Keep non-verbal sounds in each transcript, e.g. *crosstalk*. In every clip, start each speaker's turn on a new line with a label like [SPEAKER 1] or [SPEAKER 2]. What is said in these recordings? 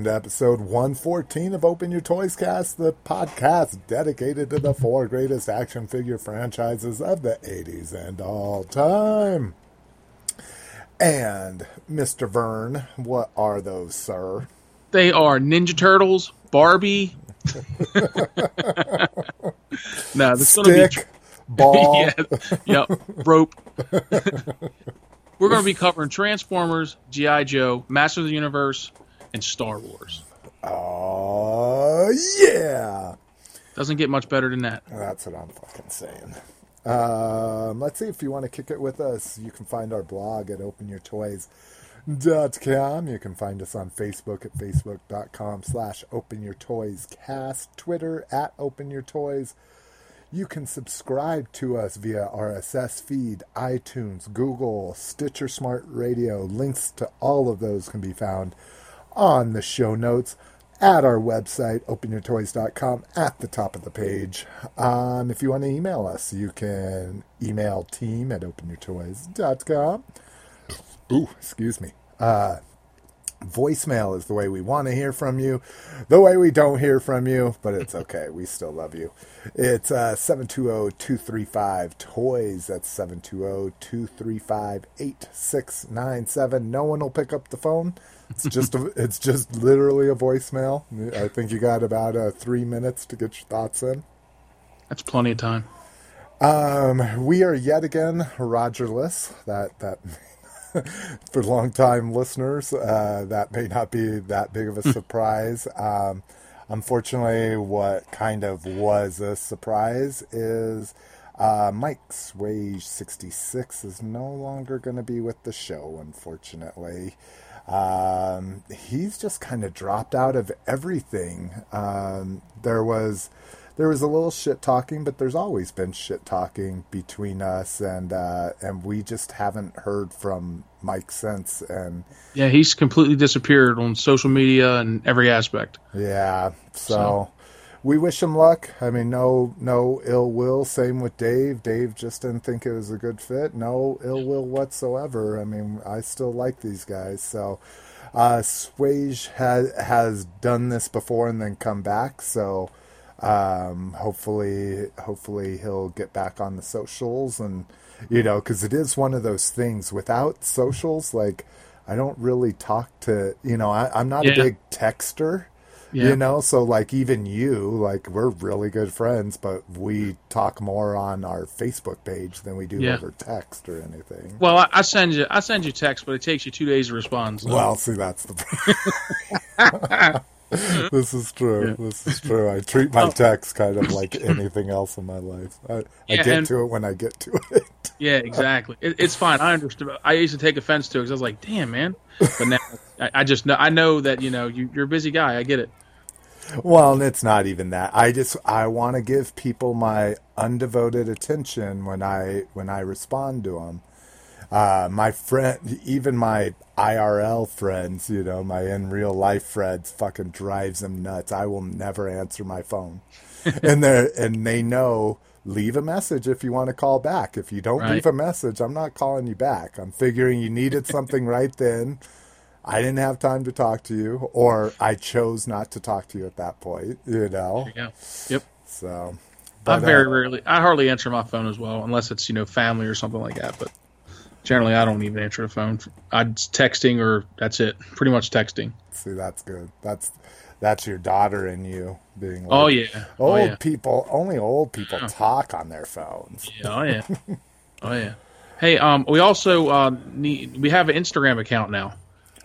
[SPEAKER 1] welcome to episode 114 of Open Your Toys Cast, the podcast dedicated to the four greatest action figure franchises of the 80s and all time. And, Mr. Vern, what are those, sir?
[SPEAKER 2] They are Ninja Turtles, Barbie. *laughs* no, this is gonna be
[SPEAKER 1] Stick, *laughs* ball.
[SPEAKER 2] yeah, yep, rope. *laughs* We're going to be covering Transformers, GI Joe, Masters of the Universe, and Star Wars.
[SPEAKER 1] Oh, yeah.
[SPEAKER 2] Doesn't get much better than that.
[SPEAKER 1] That's what I'm fucking saying. Um, let's see if you want to kick it with us. You can find our blog at openyourtoys.com. You can find us on Facebook at facebook.com slash openyourtoyscast, Twitter at openyourtoys. You can subscribe to us via RSS feed, iTunes, Google, Stitcher Smart Radio. Links to all of those can be found on the show notes at our website, openyourtoys.com, at the top of the page. Um, if you want to email us, you can email team at openyourtoys.com. Ooh, excuse me. Uh, voicemail is the way we want to hear from you, the way we don't hear from you, but it's okay. we still love you. It's uh, 720-235-TOYS. That's 720-235-8697. No one will pick up the phone. It's just a, it's just literally a voicemail. I think you got about uh, three minutes to get your thoughts in.
[SPEAKER 2] That's plenty of time.
[SPEAKER 1] Um, we are yet again Rogerless. That that *laughs* for long time listeners, uh, that may not be that big of a surprise. um, unfortunately, what kind of was a surprise is uh, Mike Swage sixty six is no longer going to be with the show. Unfortunately, um, he's just kind of dropped out of everything. Um, there was there was a little shit talking, but there's always been shit talking between us, and uh, and we just haven't heard from Mike since. And
[SPEAKER 2] Yeah, he's completely disappeared on social media and every aspect.
[SPEAKER 1] yeah, so,
[SPEAKER 2] So-
[SPEAKER 1] we wish him luck. I mean, no no ill will. Same with Dave. Dave just didn't think it was a good fit. No ill will whatsoever. I mean, I still like these guys. So. Uh, Swage has has done this before and then come back, so um, hopefully hopefully he'll get back on the socials and you know because it is one of those things without socials like i don't really talk to you know I, i'm not a big texter
[SPEAKER 2] Yeah.
[SPEAKER 1] you know so like even you like we're really good friends but we talk more on our facebook page than we do
[SPEAKER 2] Yeah.
[SPEAKER 1] over text or anything
[SPEAKER 2] Well, I, I send you I send you text, but it takes you two days to respond. So.
[SPEAKER 1] Well, see, that's the. *laughs* this is true. This is true. I treat my text kind of like anything else in my life. I, I
[SPEAKER 2] Yeah,
[SPEAKER 1] get to it when I get to it.
[SPEAKER 2] Yeah, exactly. It, it's fine. I understood. I used to take offense to it because I was like, "Damn, man!" But now I, I just know. I know that you know you, you're a busy guy. I get it.
[SPEAKER 1] Well, it's not even that. I just I want to give people my undevoted attention when I when I respond to them. Uh, my friend, even my IRL friends, you know, my in real life friends, fucking drives them nuts. I will never answer my phone, *laughs* and they and they know. Leave a message if you want to call back. If you don't
[SPEAKER 2] Right.
[SPEAKER 1] leave a message, I'm not calling you back. I'm figuring you needed something right then. I didn't have time to talk to you, or I chose not to talk to you at that point. You know,
[SPEAKER 2] Yeah. Yep.
[SPEAKER 1] so.
[SPEAKER 2] I very
[SPEAKER 1] uh,
[SPEAKER 2] rarely. I hardly answer my phone as well, unless it's you know family or something like that. But generally, I don't even answer the phone. I'm texting or that's it. Pretty much texting.
[SPEAKER 1] See, that's good. That's that's your daughter and you being. Like,
[SPEAKER 2] Oh yeah.
[SPEAKER 1] Old
[SPEAKER 2] Oh yeah.
[SPEAKER 1] people, only old people talk on their phones.
[SPEAKER 2] Yeah, Oh yeah. Oh yeah. Hey, um, we also uh need we have an Instagram account now.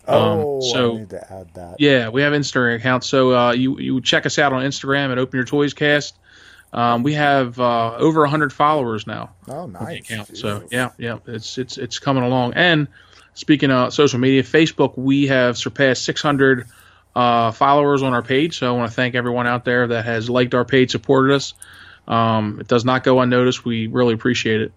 [SPEAKER 1] Oh,
[SPEAKER 2] so-
[SPEAKER 1] I need to add that.
[SPEAKER 2] Yeah, we have Instagram accounts. So uh, you you check us out on Instagram at Open Your Toys Cast. Um, we have uh, over hundred followers now.
[SPEAKER 1] Oh, nice.
[SPEAKER 2] account. So yeah, yeah, it's it's it's coming along. And speaking of social media, Facebook, we have surpassed six hundred uh, followers on our page. So I want to thank everyone out there that has liked our page, supported us. Um, it does not go unnoticed. We really appreciate it.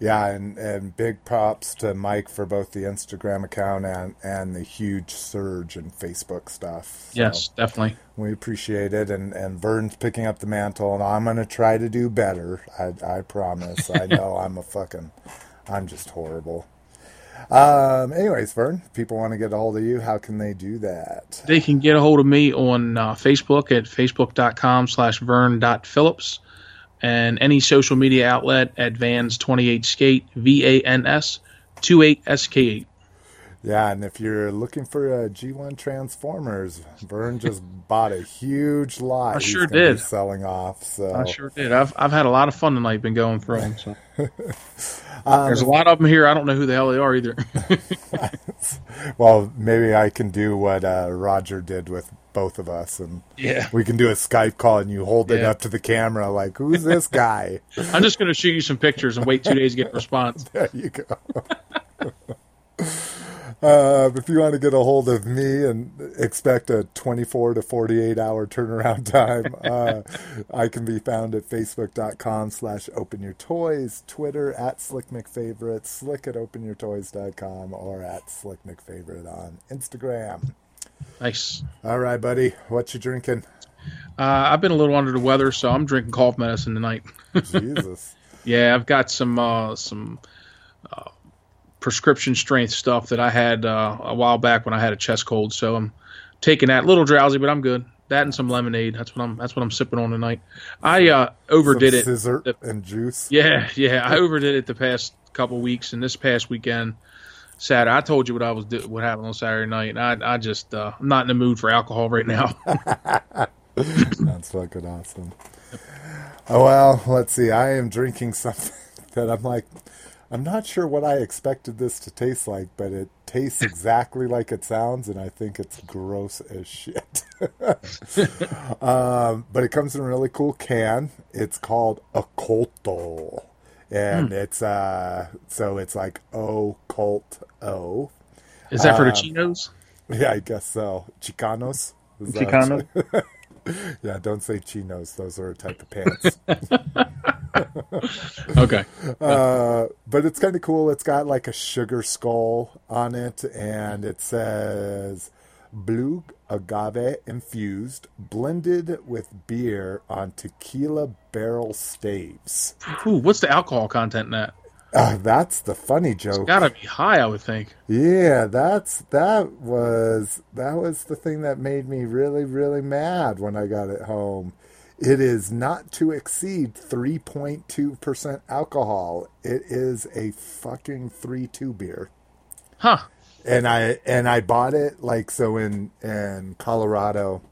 [SPEAKER 1] Yeah, and, and big props to Mike for both the Instagram account and, and the huge surge in Facebook stuff. So
[SPEAKER 2] Yes, definitely.
[SPEAKER 1] we appreciate it. And, and Vern's picking up the mantle, and I'm going to try to do better. I, I promise. I *laughs* know I'm a fucking, I'm just horrible. Um, anyways, Vern, if people want to get a hold of you, how can they do that?
[SPEAKER 2] They can get a hold of me on uh, Facebook at facebook.com slash vern.phillips and any social media outlet at Vans28Skate, V A N S 28SK8.
[SPEAKER 1] Yeah, and if you're looking for a G1 Transformers, Vern just *laughs* bought a huge lot.
[SPEAKER 2] I sure did.
[SPEAKER 1] selling off. So
[SPEAKER 2] I sure did. I've, I've had a lot of fun tonight, been going through them. So.
[SPEAKER 1] Um, *laughs*
[SPEAKER 2] There's a lot of them here. I don't know who the hell they are either. *laughs*
[SPEAKER 1] Well, maybe I can do what uh, Roger did with both of us, and
[SPEAKER 2] yeah.
[SPEAKER 1] we can do a Skype call, and you hold it up to the camera like, "Who's this guy?" *laughs*
[SPEAKER 2] I'm just going to shoot you some pictures and wait two days to get a response. *laughs*
[SPEAKER 1] there you go. Uh, *laughs* if you want to get a hold of me and expect a 24 to 48 hour turnaround time, uh, I can be found at facebook.com slash open your toys, Twitter at slickmcfavorite, slick at openyourtoys.com, or at slick mcfavorite on Instagram.
[SPEAKER 2] Nice.
[SPEAKER 1] All right, buddy. What you drinking?
[SPEAKER 2] Uh, I've been a little under the weather, so I'm drinking cough medicine tonight. *laughs*
[SPEAKER 1] Jesus.
[SPEAKER 2] Yeah, I've got some uh, some uh, prescription strength stuff that I had uh, a while back when I had a chest cold. So I'm taking that. A little drowsy, but I'm good. That and some lemonade. That's what I'm. That's what I'm sipping on tonight. I uh, overdid it.
[SPEAKER 1] Scissor
[SPEAKER 2] The-
[SPEAKER 1] and juice.
[SPEAKER 2] Yeah, yeah. I overdid it the past couple weeks, and this past weekend, Saturday. I told you what I was do- what happened on Saturday night, and I I just uh, I'm not in the mood for alcohol right now. *laughs* *laughs*
[SPEAKER 1] That's fucking awesome. Oh, well, let's see. I am drinking something *laughs* that I'm like, I'm not sure what I expected this to taste like, but it tastes exactly like it sounds, and I think it's gross as shit. um, but it comes in a really cool can. It's called Oculto. And it's uh so it's like O cult O.
[SPEAKER 2] Is that for the
[SPEAKER 1] Uh,
[SPEAKER 2] chinos?
[SPEAKER 1] Yeah, I guess so. Chicanos. Is that-
[SPEAKER 2] Chicano. *laughs*
[SPEAKER 1] Yeah, don't say chinos. Those are a type of pants. *laughs*
[SPEAKER 2] Okay. *laughs*
[SPEAKER 1] uh, but it's kind of cool. It's got like a sugar skull on it, and it says blue agave infused, blended with beer on tequila barrel staves.
[SPEAKER 2] Ooh, what's the alcohol content in that?
[SPEAKER 1] Uh, that's the funny joke.
[SPEAKER 2] Gotta be high, I would think.
[SPEAKER 1] Yeah, that's that was that was the thing that made me really really mad when I got it home. It is not to exceed 3.2% alcohol. It is a fucking 3-2 beer.
[SPEAKER 2] Huh.
[SPEAKER 1] And I and I bought it like so in in Colorado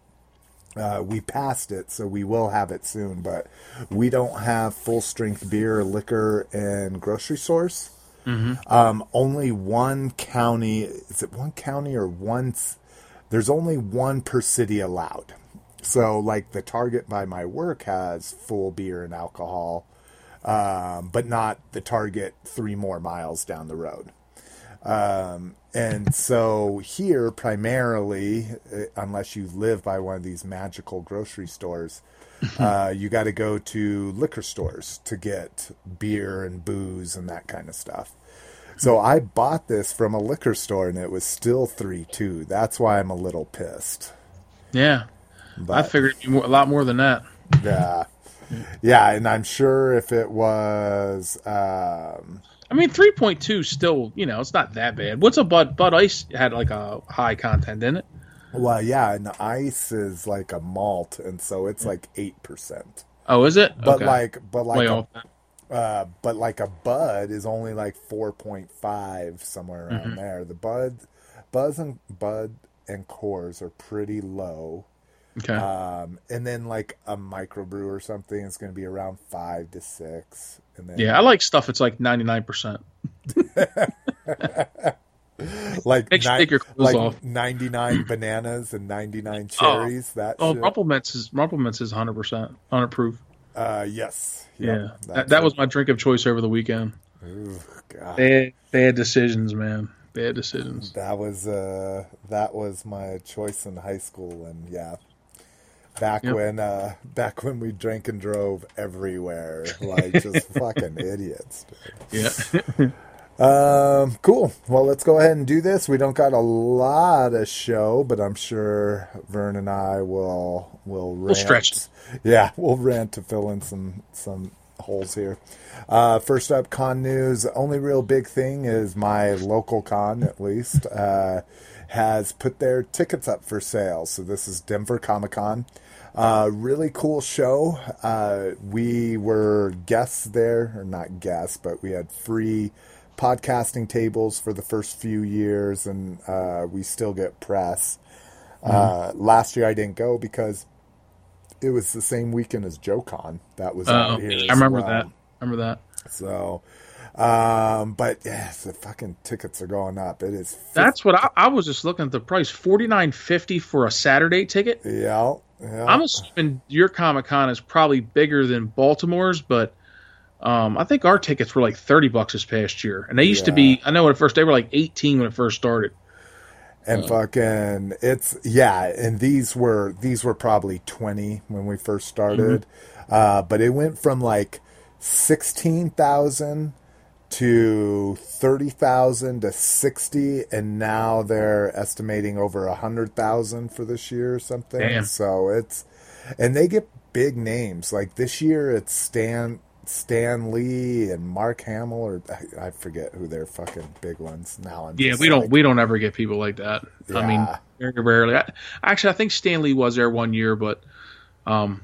[SPEAKER 1] uh, we passed it, so we will have it soon. But we don't have full strength beer liquor and grocery stores. Um, only one county. Is it one county or one? s- There's only one per city allowed. So, like the Target by my work has full beer and alcohol, um, but not the Target three more miles down the road. Um, and so here, primarily, uh, unless you live by one of these magical grocery stores, *laughs* uh, you got to go to liquor stores to get beer and booze and that kind of stuff. So I bought this from a liquor store and it was still three two. That's why I'm a little pissed.
[SPEAKER 2] Yeah. I figured it'd be a lot more than that.
[SPEAKER 1] yeah, yeah, and I'm sure if it was um,
[SPEAKER 2] I mean, three point two still, you know, it's not that bad. What's a Bud? Bud Ice had like a high content in it.
[SPEAKER 1] well, yeah, and the ice is like a malt, and so it's like eight percent.
[SPEAKER 2] Oh, is it?
[SPEAKER 1] But
[SPEAKER 2] Okay.
[SPEAKER 1] like, but like, a, uh, but like a bud is only like four point five somewhere around
[SPEAKER 2] Mm-hmm.
[SPEAKER 1] there. The bud, buzz and bud and Coors are pretty low.
[SPEAKER 2] Okay.
[SPEAKER 1] Um, and then like a microbrew or something is going to be around five to six.
[SPEAKER 2] Yeah, I like stuff that's like ninety nine percent. *laughs*
[SPEAKER 1] like
[SPEAKER 2] Makes you
[SPEAKER 1] ni-
[SPEAKER 2] your clothes
[SPEAKER 1] like
[SPEAKER 2] off.
[SPEAKER 1] 99 *clears throat* bananas and 99 cherries. that
[SPEAKER 2] Oh,
[SPEAKER 1] shit.
[SPEAKER 2] Rumple Minze is Rumple Minze is hundred percent, hundred proof.
[SPEAKER 1] Uh, yes. Yep,
[SPEAKER 2] Yeah, that, that was my drink of choice over the weekend.
[SPEAKER 1] Ooh, God.
[SPEAKER 2] Bad, bad decisions, man. Bad decisions.
[SPEAKER 1] That was uh that was my choice in high school and yeah. Back
[SPEAKER 2] Yep.
[SPEAKER 1] when uh, back when we drank and drove everywhere, like just *laughs* fucking idiots. dude.
[SPEAKER 2] Yeah. *laughs*
[SPEAKER 1] Um, cool. Well, let's go ahead and do this. We don't got a lot of show, but I'm sure Vern and I will will rant.
[SPEAKER 2] stretch.
[SPEAKER 1] Yeah, we'll rant to fill in some some holes here. Uh, first up, con news. Only real big thing is my local con, at least, uh, has put their tickets up for sale. So this is Denver Comic Con. Uh, really cool show. Uh, we were guests there, or not guests, but we had free podcasting tables for the first few years, and uh, we still get press. Uh, last year I didn't go because it was the same weekend as JoeCon. That was out here.
[SPEAKER 2] I remember
[SPEAKER 1] well.
[SPEAKER 2] that. Remember that.
[SPEAKER 1] So, um, but yes, the fucking tickets are going up. It is. fif-
[SPEAKER 2] That's what I, I was just looking at the price forty nine fifty for a Saturday ticket.
[SPEAKER 1] yeah, yeah.
[SPEAKER 2] I'm assuming your Comic Con is probably bigger than Baltimore's, but um, I think our tickets were like thirty bucks this past year, and they used to be. I know when it first they were like eighteen when it first started.
[SPEAKER 1] and fucking it's yeah and these were these were probably 20 when we first started uh but it went from like 16,000 to 30,000 to 60 and now they're estimating over 100,000 for this year or something
[SPEAKER 2] Damn.
[SPEAKER 1] so it's and they get big names like this year it's Stan Stan Lee and Mark Hamill or I, I forget who their fucking big ones now I'm
[SPEAKER 2] Yeah, we don't we don't ever get people like that. I mean, very rarely. I, actually, I think Stan Lee was there one year, but um,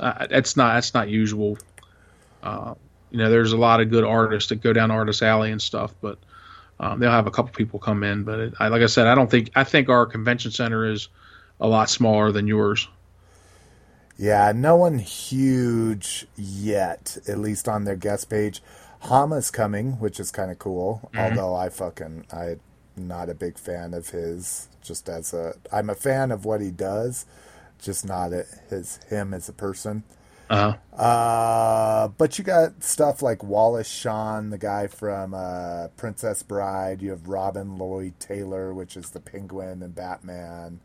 [SPEAKER 2] uh, that's not that's not usual. Uh, you know, there's a lot of good artists that go down Artist Alley and stuff, but um, they'll have a couple people come in. But it, I, like I said, I don't think I think our convention center is a lot smaller than yours.
[SPEAKER 1] Yeah, no one huge yet, at least on their guest page. Hama's coming, which is kind of cool. Although I fucking I'm not a big fan of his. Just as a, I'm a fan of what he does, just not a, his him as a person.
[SPEAKER 2] Uh,
[SPEAKER 1] Uh, but you got stuff like Wallace Shawn, the guy from uh, Princess Bride. You have Robin Lord Taylor, which is the Penguin and Batman.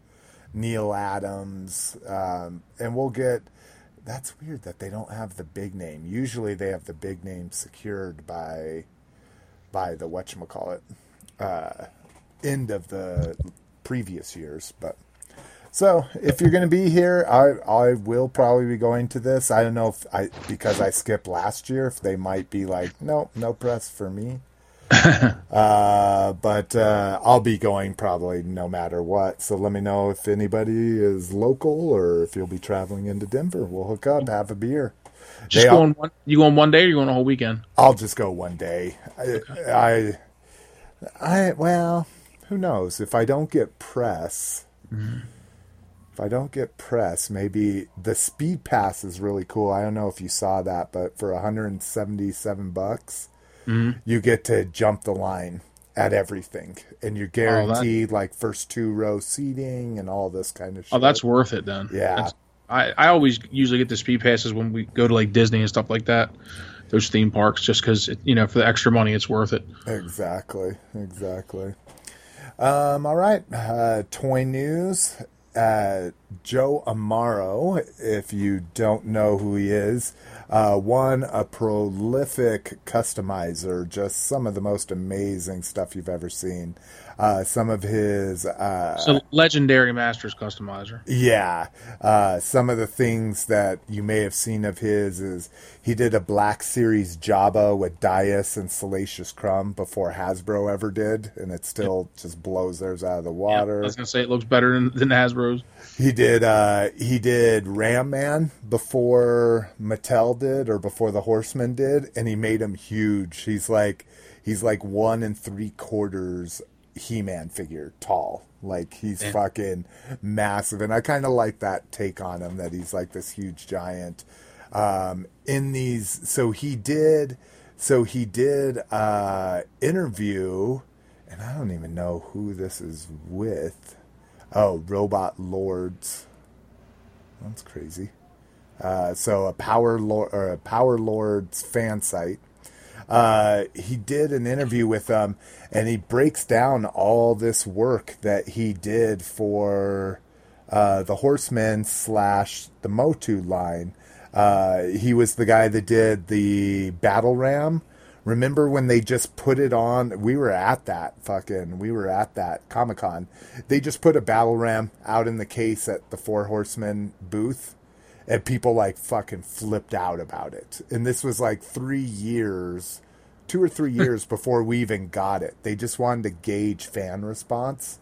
[SPEAKER 1] Neal Adams, um, and we'll get. That's weird that they don't have the big name. Usually they have the big name secured by, by the whatchamacallit, uh, end of the previous years. But so if you're going to be here, I I will probably be going to this. I don't know if I because I skipped last year if they might be like no no press for me. *laughs* uh, but uh, I'll be going probably no matter what. So let me know if anybody is local or if you'll be traveling into Denver. We'll hook up, have a beer.
[SPEAKER 2] just
[SPEAKER 1] They all-
[SPEAKER 2] going one. You going one day or you going a whole weekend?
[SPEAKER 1] I'll just go one day. I, I, I, well, who knows? If I don't get press, if I don't get press, maybe the speed pass is really cool. I don't know if you saw that, but for 177 bucks, you get to jump the line at everything, and you're guaranteed like first two row seating and all this kind of shit.
[SPEAKER 2] Oh, that's worth it then.
[SPEAKER 1] Yeah.
[SPEAKER 2] That's- I, I always usually get the speed passes when we go to like Disney and stuff like that, those theme parks, just because you know for the extra money it's worth it.
[SPEAKER 1] Exactly, exactly. Um, all right, uh, toy news. Uh, Joe Amaro, if you don't know who he is, uh, one a prolific customizer, just some of the most amazing stuff you've ever seen. Uh, some of his uh,
[SPEAKER 2] So legendary Masters customizer.
[SPEAKER 1] yeah. Uh, some of the things that you may have seen of his is he did a Black Series Jabba with Dias and Salacious Crumb before Hasbro ever did, and it still just blows theirs out of the water.
[SPEAKER 2] I was gonna say it looks better than, than Hasbro's.
[SPEAKER 1] He did uh, he did Ram Man before Mattel did or before the Horsemen did, and he made him huge. He's like he's like one and three quarters He Man figure tall. Like he's
[SPEAKER 2] Yeah.
[SPEAKER 1] fucking massive, and I kind of like that take on him that he's like this huge giant. Um, in these, so he did, so he did uh, interview, and I don't even know who this is with. Oh, Robot Lords. That's crazy. Uh, so a Power Lord or a Power Lords fan site. Uh, he did an interview with them, and he breaks down all this work that he did for uh, the Horsemen slash the Motu line. Uh, he was the guy that did the Battle Ram. Remember when they just put it on? We were at that fucking. We were at that Comic Con. They just put a Battle Ram out in the case at the Four Horsemen booth, and people like fucking flipped out about it. And this was like three years, two or three *laughs* years before we even got it. They just wanted to gauge fan response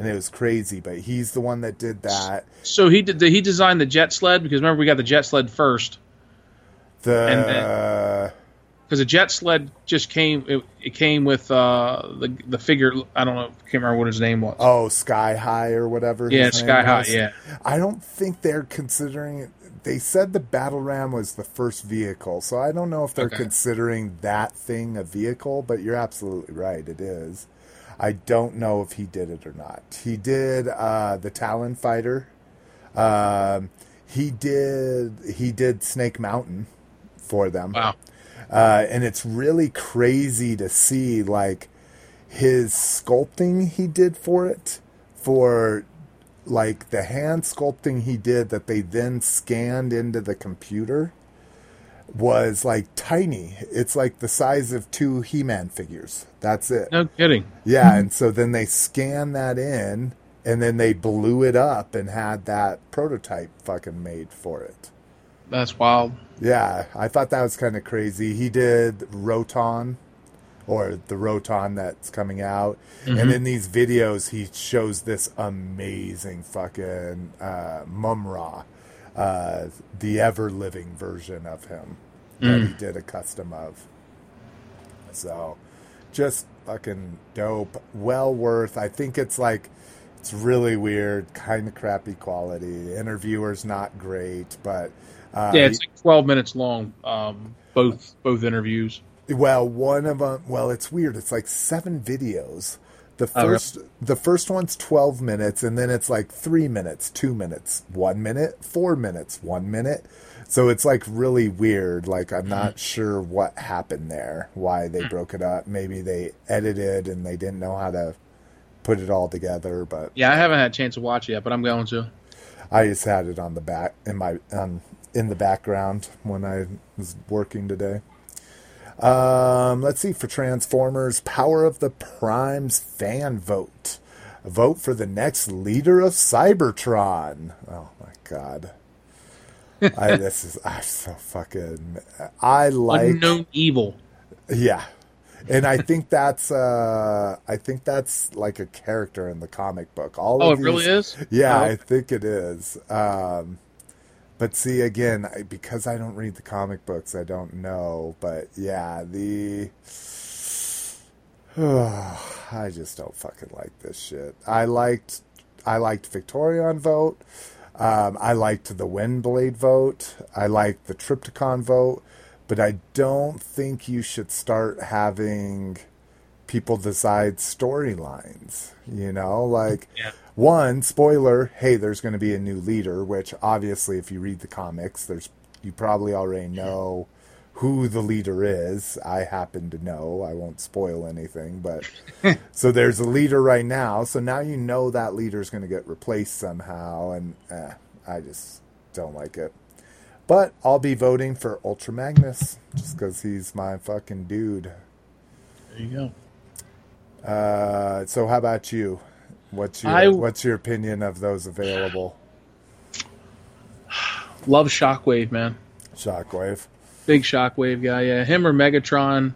[SPEAKER 1] and it was crazy. But he's the one that did that.
[SPEAKER 2] So he did. He designed the jet sled because remember we got the jet sled first.
[SPEAKER 1] The
[SPEAKER 2] because the jet sled just came. It, it came with uh, the the figure. I don't know. Can't remember what his name was.
[SPEAKER 1] oh Sky High or whatever.
[SPEAKER 2] yeah, Sky High.
[SPEAKER 1] was.
[SPEAKER 2] Yeah,
[SPEAKER 1] I don't think they're considering it. They said the Battle Ram was the first vehicle, so I don't know if they're
[SPEAKER 2] Okay.
[SPEAKER 1] considering that thing a vehicle. But you're absolutely right; it is. I don't know if he did it or not. He did uh, the Talon Fighter. Um, he did he did Snake Mountain for them.
[SPEAKER 2] wow.
[SPEAKER 1] Uh, and it's really crazy to see like his sculpting he did for it for like the hand sculpting he did that they then scanned into the computer was like tiny it's like the size of two he-man figures that's it
[SPEAKER 2] No kidding.
[SPEAKER 1] yeah hmm. and so then they scanned that in and then they blew it up and had that prototype fucking made for it
[SPEAKER 2] That's wild.
[SPEAKER 1] yeah, I thought that was kind of crazy. He did Roton, or the Roton that's coming out, and in these videos he shows this amazing fucking uh, Mumm-Ra, uh, the ever living version of him that he did a custom of. So, just fucking dope. Well worth. I think it's like. It's really weird, kind of crappy quality. The interviewer's not great, but uh,
[SPEAKER 2] Yeah, it's like twelve minutes long. Um, both both interviews.
[SPEAKER 1] Well, one of them. Well, it's weird. It's like seven videos. The
[SPEAKER 2] Oh, really?
[SPEAKER 1] first, the first one's twelve minutes, and then it's like three minutes, two minutes, one minute, four minutes, one minute. So it's like really weird. Like I'm not sure what happened there, why they broke it up. Maybe they edited and they didn't know how to put it all together. But
[SPEAKER 2] Yeah, I haven't had a chance to watch it yet, but I'm going to.
[SPEAKER 1] I just had it on the back in my um, in the background when I was working today. Um, let's see for Transformers, Power of the Primes fan vote. Vote for the next leader of Cybertron. Oh my god. I *laughs* this is I'm so fucking I like
[SPEAKER 2] Unknown evil.
[SPEAKER 1] yeah. And I think that's uh I think that's like a character in the comic book. All
[SPEAKER 2] Oh,
[SPEAKER 1] of
[SPEAKER 2] it really is.
[SPEAKER 1] yeah,
[SPEAKER 2] Oh,
[SPEAKER 1] I think it is. Um, but see, again, I, because I don't read the comic books, I don't know. But yeah, the *sighs* I just don't fucking like this shit. I liked I liked Victorion vote. Um, I liked the Windblade vote. I liked the Trypticon vote. But I don't think you should start having people decide storylines. You know, like
[SPEAKER 2] Yeah.
[SPEAKER 1] One spoiler. Hey, there's going to be a new leader. Which obviously, if you read the comics, there's you probably already know who the leader is. I happen to know. I won't spoil anything, but *laughs* so there's a leader right now. So now you know that leader is going to get replaced somehow, and eh, I just don't like it. But I'll be voting for Ultra Magnus just because he's my fucking dude.
[SPEAKER 2] There you go.
[SPEAKER 1] Uh, so how about you? What's your
[SPEAKER 2] I-
[SPEAKER 1] What's your opinion of those available? *sighs*
[SPEAKER 2] Love Shockwave, man.
[SPEAKER 1] Shockwave.
[SPEAKER 2] Big Shockwave guy. Yeah, him or Megatron.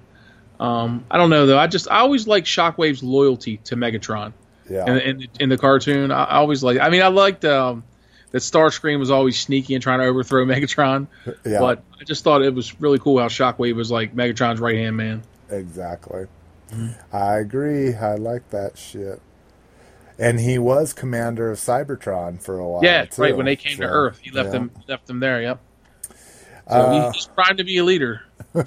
[SPEAKER 2] Um, I don't know though. I just I always like Shockwave's loyalty to Megatron.
[SPEAKER 1] Yeah.
[SPEAKER 2] in, in, in the cartoon. I, I always like. I mean, I liked um, that Starscream was always sneaky and trying to overthrow *laughs* Megatron. *laughs*
[SPEAKER 1] Yeah.
[SPEAKER 2] But I just thought it was really cool how Shockwave was like Megatron's right hand man.
[SPEAKER 1] Exactly. I agree. I like that shit. And he was commander of Cybertron for a while.
[SPEAKER 2] yeah,
[SPEAKER 1] too,
[SPEAKER 2] right. When they came to Earth, he left
[SPEAKER 1] yeah.
[SPEAKER 2] them left them there. Yep. So
[SPEAKER 1] Uh,
[SPEAKER 2] he's primed to be a leader. *laughs*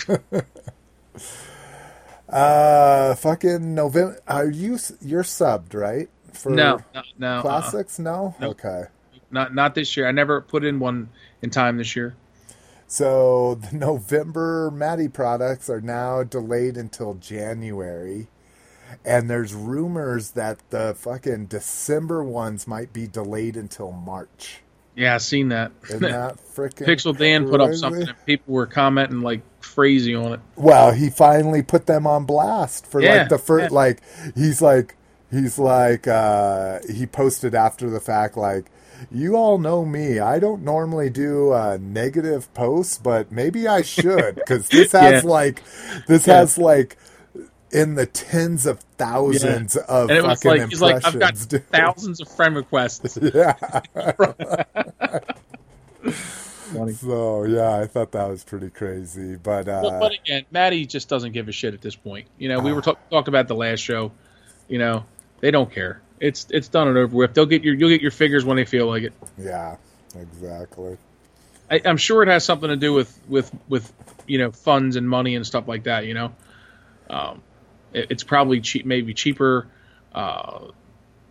[SPEAKER 1] Uh, fucking November. Are you you're subbed right for
[SPEAKER 2] No, no, no. uh-uh.
[SPEAKER 1] classics? No.
[SPEAKER 2] Nope.
[SPEAKER 1] Okay.
[SPEAKER 2] Not not this year. I never put in one in time this year.
[SPEAKER 1] So the *laughs* November Matty products are now delayed until January. And there's rumors that the fucking December ones might be delayed until March.
[SPEAKER 2] Yeah, I seen that.
[SPEAKER 1] Isn't that *laughs* freaking
[SPEAKER 2] Pixel Dan put up something and people were commenting like crazy on it.
[SPEAKER 1] Well, he finally put them on blast for
[SPEAKER 2] Yeah,
[SPEAKER 1] like the first
[SPEAKER 2] yeah.
[SPEAKER 1] like he's like he's like uh he posted after the fact like you all know me. I don't normally do uh, negative posts, but maybe I should because this *laughs* has
[SPEAKER 2] Yeah.
[SPEAKER 1] like this
[SPEAKER 2] Yeah.
[SPEAKER 1] has like in the tens of thousands of
[SPEAKER 2] And it was
[SPEAKER 1] fucking
[SPEAKER 2] like he's like, I've got
[SPEAKER 1] impressions. dude.
[SPEAKER 2] thousands of friend requests. *laughs*
[SPEAKER 1] yeah. So yeah, I thought that was pretty crazy, but uh,
[SPEAKER 2] Well, but again, Matty just doesn't give a shit at this point. You know, we
[SPEAKER 1] Ah.
[SPEAKER 2] were talk- talked about the last show. You know, they don't care. It's it's done and over with. They'll get your you'll get your figures when they feel like it.
[SPEAKER 1] yeah, exactly.
[SPEAKER 2] I, I'm sure it has something to do with with with you know funds and money and stuff like that. You know, um, it, it's probably cheap, maybe cheaper, uh,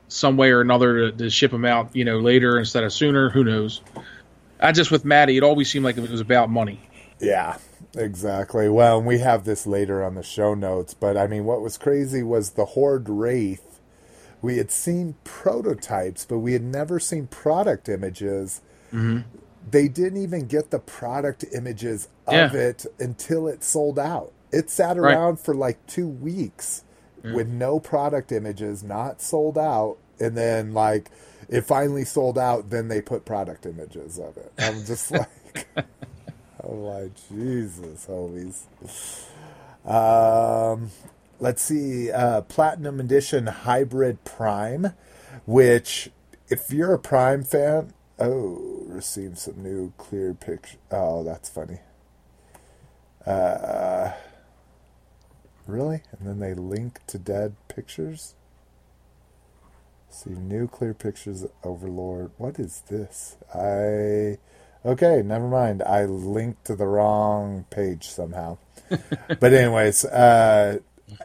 [SPEAKER 2] some way or another to, to ship them out. You know, later instead of sooner. Who knows? I just with Matty, it always seemed like it was about money.
[SPEAKER 1] Yeah, exactly. Well, and we have this later on the show notes, but I mean, what was crazy was the Horde Wraith. We had seen prototypes, but we had never seen product images. They didn't even get the product images of
[SPEAKER 2] Yeah.
[SPEAKER 1] it until it sold out. It sat
[SPEAKER 2] Right.
[SPEAKER 1] around for like two weeks with no product images, not sold out, and then like it finally sold out. Then they put product images of it. I'm just *laughs* like. I'm like, Jesus, homies. Um, let's see, uh, Platinum Edition Hybrid Prime, which, if you're a Prime fan, oh, received some new clear picture. Oh, that's funny. Uh, really? And then they link to dead pictures? See, new clear pictures, Overlord. What is this? I. Okay, never mind. I linked to the wrong page somehow. *laughs* but anyways, uh,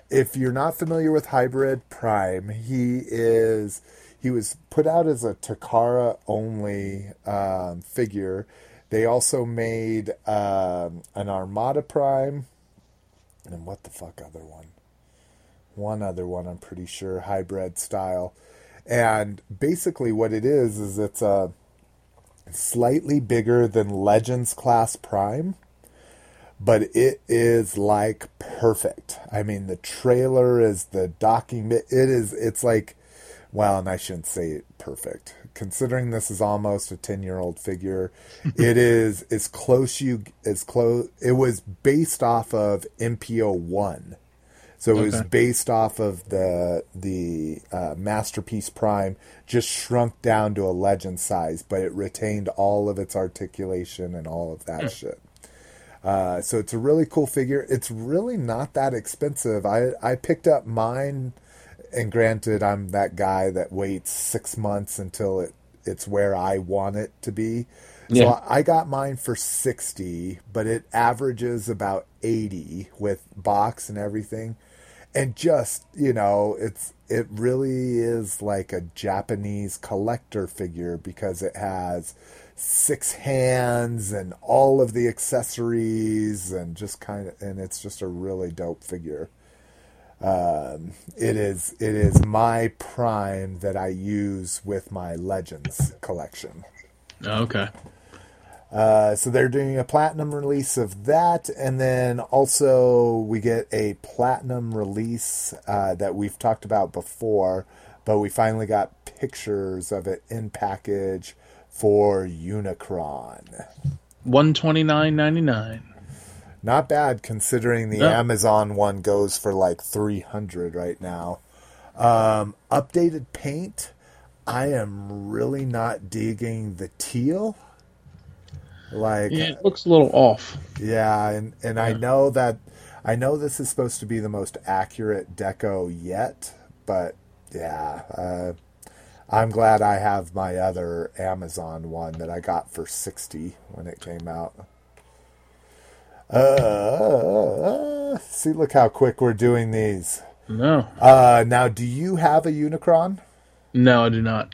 [SPEAKER 1] if you're not familiar with Hybrid Prime, he is he was put out as a Takara only um, figure. They also made um, an Armada Prime, and what the fuck other one? One other one, I'm pretty sure, hybrid style. And basically, what it is is it's a slightly bigger than Legends class Prime, but it is like perfect. I mean, the trailer is the docking. It is. It's like, well, and I shouldn't say perfect, considering this is almost a ten year old figure. *laughs* it is as close you as close. It was based off of MPO one. So it was based off of the the uh, masterpiece prime, just shrunk down to a legend size, but it retained all of its articulation and all of that shit. Uh, so it's a really cool figure. It's really not that expensive. I I picked up mine, and granted, I'm that guy that waits six months until it it's where I want it to be. So I got mine for sixty, but it averages about eighty with box and everything. And just you know it's it really is like a japanese collector figure because it has six hands and all of the accessories and just kind of and it's just a really dope figure um, it is it is my prime that i use with my legends collection
[SPEAKER 2] Okay.
[SPEAKER 1] uh, so they're doing a platinum release of that, and then also we get a platinum release uh, that we've talked about before, but we finally got pictures of it in package for Unicron.
[SPEAKER 2] One twenty nine ninety nine.
[SPEAKER 1] Not bad considering the
[SPEAKER 2] No.
[SPEAKER 1] Amazon one goes for like three hundred right now. Um, updated paint. I am really not digging the teal. Like
[SPEAKER 2] Yeah, it looks a little off.
[SPEAKER 1] Yeah, and and I know that I know this is supposed to be the most accurate deco yet, but yeah, uh, I'm glad I have my other Amazon one that I got for sixty when it came out. Uh, see, look how quick we're doing these.
[SPEAKER 2] No,
[SPEAKER 1] Uh, now, do you have a Unicron?
[SPEAKER 2] no, I do not.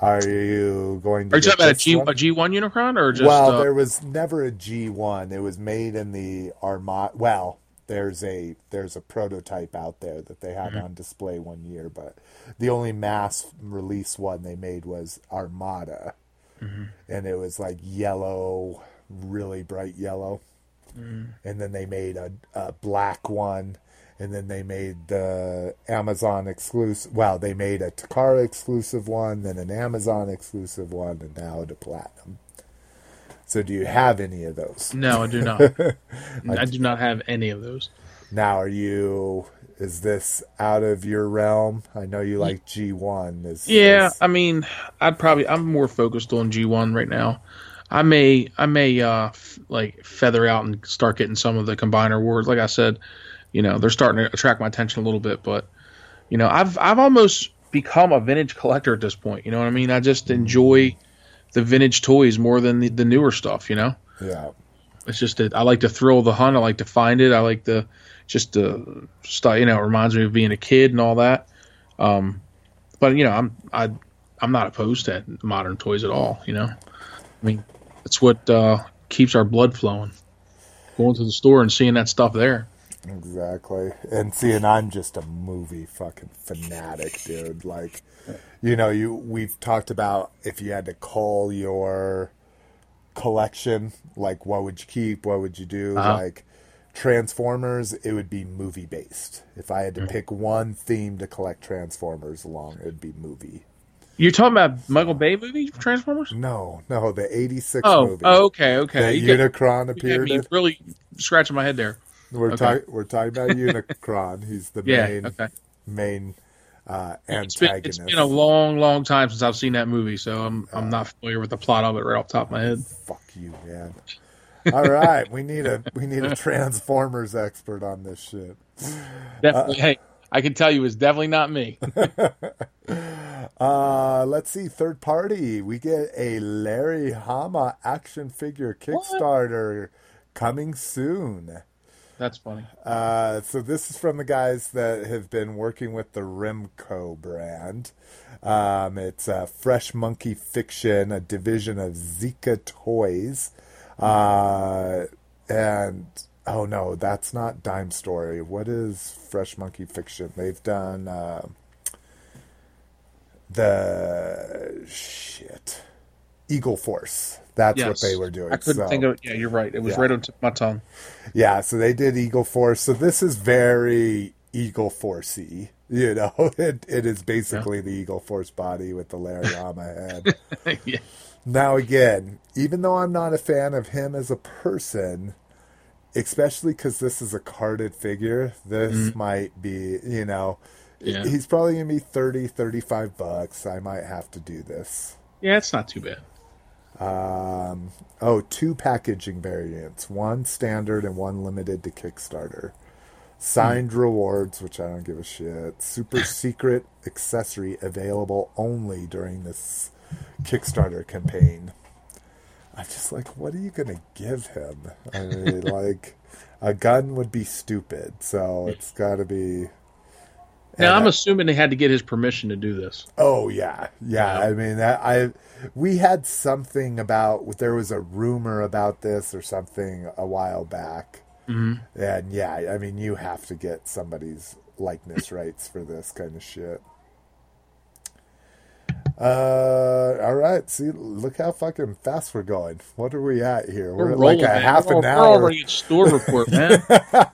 [SPEAKER 1] Are you going to?
[SPEAKER 2] Are you talking about a G
[SPEAKER 1] one?
[SPEAKER 2] a G one Unicron or just?
[SPEAKER 1] well,
[SPEAKER 2] uh,
[SPEAKER 1] there was never a G1. It was made in the Armada. Well, there's a there's a prototype out there that they had on display one year, but the only mass release one they made was Armada, and it was like yellow, really bright yellow, Mm-hmm. and then they made a, a black one. And then they made the Amazon exclusive. Well, they made a Takara exclusive one, then an Amazon exclusive one, and now the Platinum. So, do you have any of those?
[SPEAKER 2] No, I do not. *laughs* I do not have any of those.
[SPEAKER 1] Now, are you? Is this out of your realm? I know you like G one. Is
[SPEAKER 2] Yeah,
[SPEAKER 1] is-
[SPEAKER 2] I mean, I'd probably I'm more focused on G1 right now. I may I may uh f- like feather out and start getting some of the combiner wars. Like I said, you know, they're starting to attract my attention a little bit, but you know, I've I've almost become a vintage collector at this point. You know what I mean? I just enjoy the vintage toys more than the, the newer stuff. You know,
[SPEAKER 1] yeah,
[SPEAKER 2] it's just that I like to thrill the hunt. I like to find it. I like the just the stuff. You know, it reminds me of being a kid and all that. Um, but you know, I'm I I'm not opposed to modern toys at all. You know, I mean, it's what uh, keeps our blood flowing. Going to the store and seeing that stuff there.
[SPEAKER 1] exactly. And seeing, I'm just a movie fucking fanatic, dude. Like, you know, you we've talked about if you had to call your collection, like what would you keep, what would you do,
[SPEAKER 2] Uh-huh.
[SPEAKER 1] like. Transformers, it would be movie based. If I had to pick one theme to collect Transformers along, it would be movie.
[SPEAKER 2] You're talking about Michael Bay movie Transformers?
[SPEAKER 1] No, no, the '86
[SPEAKER 2] Oh,
[SPEAKER 1] movie.
[SPEAKER 2] oh, okay, okay.
[SPEAKER 1] that
[SPEAKER 2] You get-
[SPEAKER 1] Unicron
[SPEAKER 2] you had
[SPEAKER 1] appeared
[SPEAKER 2] me really scratching my head there.
[SPEAKER 1] We're
[SPEAKER 2] okay.
[SPEAKER 1] talking. We're talking about *laughs* Unicron. He's the
[SPEAKER 2] Yeah,
[SPEAKER 1] main
[SPEAKER 2] okay.
[SPEAKER 1] main uh,
[SPEAKER 2] It's been,
[SPEAKER 1] antagonist.
[SPEAKER 2] it's been a long, long time since I've seen that movie, so I'm I'm not familiar with the plot of it right off the top of my head.
[SPEAKER 1] Fuck you, man. All right, we need a we need a *laughs* Transformers expert on this shit.
[SPEAKER 2] Definitely. hey, I can tell you, it's definitely not me. *laughs*
[SPEAKER 1] Uh, let's see, third party. We get a Larry Hama action figure Kickstarter coming soon.
[SPEAKER 2] That's funny.
[SPEAKER 1] Uh, so this is from the guys that have been working with the Remco brand. Um, it's uh, Fresh Monkey Fiction, a division of Zica Toys. Uh, and oh no, that's not Dime Story. What is Fresh Monkey Fiction? They've done uh, the shit Eagle Force. That's what they were doing.
[SPEAKER 2] I couldn't
[SPEAKER 1] So-
[SPEAKER 2] think of it. Yeah, you're right. It was
[SPEAKER 1] Yeah.
[SPEAKER 2] right on tip of my tongue.
[SPEAKER 1] yeah, so they did Eagle Force. So this is very Eagle Forcey. You know, *laughs* it, it is basically the Eagle Force body with the Larry *laughs* Hama head.
[SPEAKER 2] yeah.
[SPEAKER 1] now, again, even though I'm not a fan of him as a person, especially because this is a carded figure, this might be, you know,
[SPEAKER 2] Yeah.
[SPEAKER 1] he's probably going to be 30, 35 bucks. I might have to do this.
[SPEAKER 2] Yeah, it's not too bad.
[SPEAKER 1] Um, oh, two packaging variants, one standard and one limited to Kickstarter. Signed rewards, which I don't give a shit. Super *laughs* secret accessory available only during this Kickstarter campaign. I'm just like, what are you gonna give him? I mean, *laughs* like, a gun would be stupid, so it's got to be.
[SPEAKER 2] Now, I'm
[SPEAKER 1] I-
[SPEAKER 2] assuming they had to get his permission to do this.
[SPEAKER 1] Oh yeah, yeah. I mean, I, I we had something about there was a rumor about this or something a while back,
[SPEAKER 2] Mhm.
[SPEAKER 1] and yeah, I mean, you have to get somebody's likeness rights for this kind of shit. Uh, all right. See, look how fucking fast we're going. What are we at here? We're, at like a
[SPEAKER 2] man.
[SPEAKER 1] half
[SPEAKER 2] we're,
[SPEAKER 1] an
[SPEAKER 2] we're
[SPEAKER 1] hour.
[SPEAKER 2] already at store report, man. *laughs*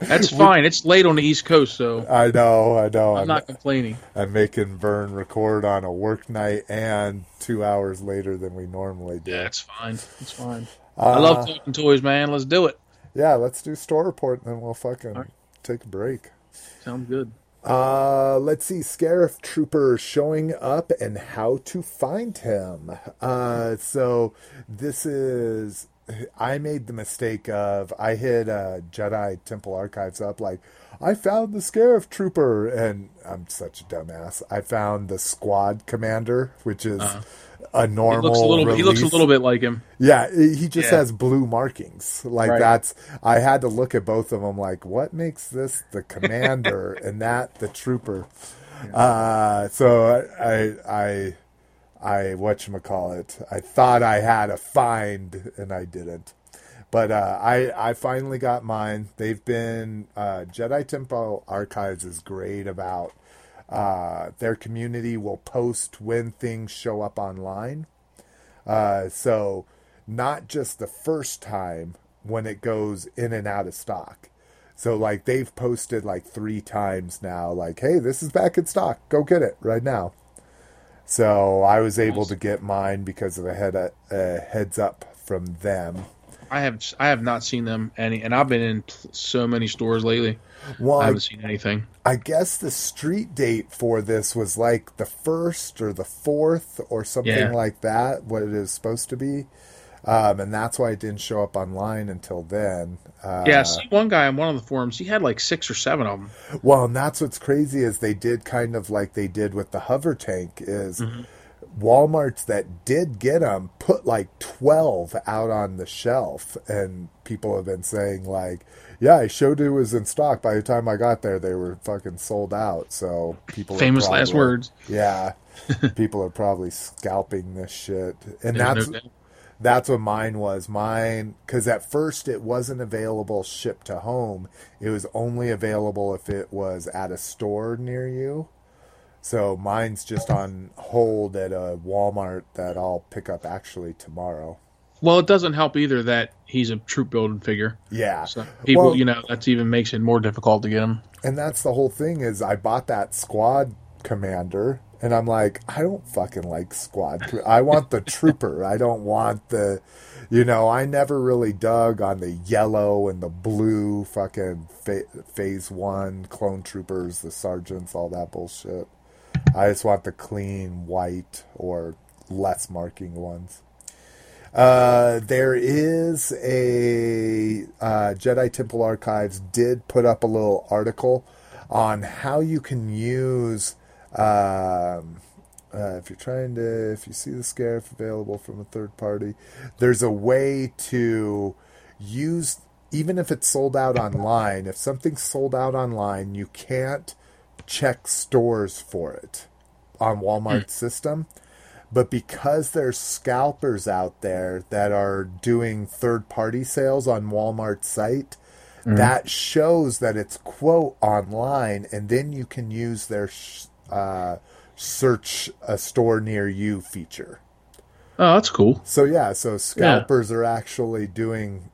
[SPEAKER 2] That's fine. It's late on the East Coast, so
[SPEAKER 1] I know, I know.
[SPEAKER 2] I'm
[SPEAKER 1] I'm,
[SPEAKER 2] not complaining.
[SPEAKER 1] I'm making Vern record on a work night and two hours later than we normally do.
[SPEAKER 2] Yeah, it's fine. It's fine.
[SPEAKER 1] Uh,
[SPEAKER 2] I love talking toys, man. Let's do it.
[SPEAKER 1] Yeah, let's do store report and then we'll fucking
[SPEAKER 2] right.
[SPEAKER 1] take a break.
[SPEAKER 2] Sounds good.
[SPEAKER 1] Uh, let's see, Scarif Trooper showing up and how to find him. Uh, so this is, I made the mistake of, I hit uh, Jedi Temple Archives up like, I found the Scarif Trooper, and I'm such a dumbass. I found the Squad Commander, which is a
[SPEAKER 2] He
[SPEAKER 1] normal.
[SPEAKER 2] looks a little. He looks a little bit like him.
[SPEAKER 1] Yeah, he just
[SPEAKER 2] Yeah.
[SPEAKER 1] has blue markings. Like
[SPEAKER 2] Right.
[SPEAKER 1] that's I had to look at both of them like what makes this the commander *laughs* and that the trooper. Uh so I I I what you call it? I thought I had a find and I didn't. But uh, I I finally got mine. They've been uh, Jedi Temple Archives is great about uh, their community will post when things show up online. Uh, so not just the first time when it goes in and out of stock. So like they've posted like three times now, like, hey, this is back in stock. Go get it right now. So I was able to get mine because of a head a, a heads up from them.
[SPEAKER 2] I have I have not seen them any, and I've been in so many stores lately.
[SPEAKER 1] Well,
[SPEAKER 2] I haven't I, seen anything.
[SPEAKER 1] I guess the street date for this was like the first or the fourth or something
[SPEAKER 2] Yeah.
[SPEAKER 1] like that. What it is supposed to be, um, and that's why it didn't show up online until then. Uh,
[SPEAKER 2] Yeah, see one guy on one of the forums. He had like six or seven of them.
[SPEAKER 1] Well, and that's what's crazy is they did kind of like they did with the hover tank is Walmart's that did get them put like 12 out on the shelf and people have been saying like yeah, I showed it was in stock by the time I got there they were fucking sold out. So people
[SPEAKER 2] Famous last words.
[SPEAKER 1] Yeah. *laughs* people are probably scalping this shit. And
[SPEAKER 2] There's
[SPEAKER 1] that's
[SPEAKER 2] no
[SPEAKER 1] that's what mine was. Mine, because at first it wasn't available shipped to home. It was only available if it was at a store near you. So mine's just on hold at a Walmart that I'll pick up actually tomorrow.
[SPEAKER 2] Well, it doesn't help either that he's a troop building figure.
[SPEAKER 1] Yeah.
[SPEAKER 2] So people,
[SPEAKER 1] Well-
[SPEAKER 2] you know, that's even makes it more difficult to get him.
[SPEAKER 1] And that's the whole thing is I bought that squad commander and I'm like, I don't fucking like squad. I want the *laughs* trooper. I don't want the, you know, I never really dug on the yellow and the blue fucking fa- phase one clone troopers, the sergeants, all that bullshit. I just want the clean white or less marking ones. Uh, there is a uh, Jedi Temple Archives did put up a little article on how you can use. Um, uh, if you're trying to, if you see the Scarif available from a third party, there's a way to use, even if it's sold out online. If something's sold out online, you can't check stores for it on Walmart's system. But because there's scalpers out there that are doing third party sales on Walmart's site, that shows that it's quote online, and then you can use their sh- uh, search a store near you feature.
[SPEAKER 2] Oh, that's cool.
[SPEAKER 1] So yeah, so scalpers are actually doing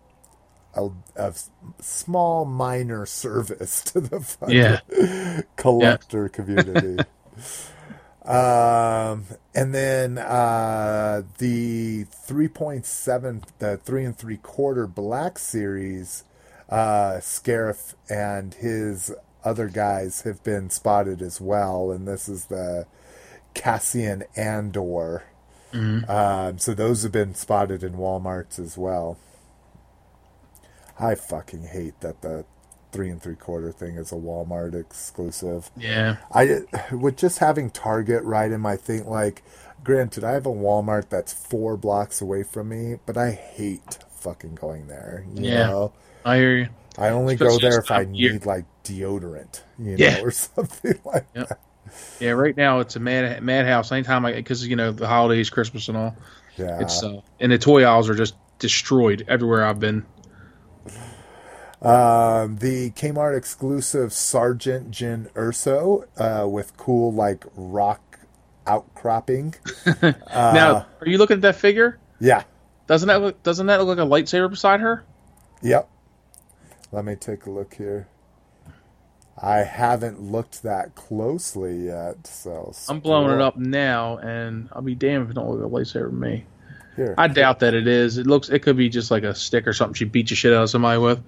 [SPEAKER 1] a, a small minor service to the fucking
[SPEAKER 2] Yeah. *laughs*
[SPEAKER 1] collector community. *laughs* um, and then uh, the three point seven, the three and three quarter black series, uh, Scarif and his other guys have been spotted as well, and this is the Cassian Andor. Um, so those have been spotted in WalMarts as well. I fucking hate that the three and three quarter thing is a Walmart exclusive.
[SPEAKER 2] Yeah.
[SPEAKER 1] I with just having Target right in my thing. Like, granted, I have a Walmart that's four blocks away from me, but I hate fucking going there. You
[SPEAKER 2] Yeah.
[SPEAKER 1] know,
[SPEAKER 2] I hear you.
[SPEAKER 1] I only go there if I
[SPEAKER 2] year.
[SPEAKER 1] need like deodorant, you know, or *laughs* something like
[SPEAKER 2] Yep.
[SPEAKER 1] that.
[SPEAKER 2] Yeah, right now it's a mad madhouse. Anytime I, because you know the holidays, Christmas, and all,
[SPEAKER 1] Yeah,
[SPEAKER 2] it's uh, and the toy aisles are just destroyed everywhere I've been.
[SPEAKER 1] Um, the Kmart exclusive Sergeant Jyn Erso uh, with cool like rock outcropping. *laughs*
[SPEAKER 2] now, are you looking at that figure?
[SPEAKER 1] Yeah.
[SPEAKER 2] Doesn't that look, doesn't that look like a lightsaber beside her?
[SPEAKER 1] Yep. Let me take a look here. I haven't looked that closely yet, so
[SPEAKER 2] I'm blowing it up now, and I'll be damned if it don't look like a lightsaber to me.
[SPEAKER 1] here.
[SPEAKER 2] I doubt that it is. It looks. It could be just like a stick or something she beat the shit out of somebody with.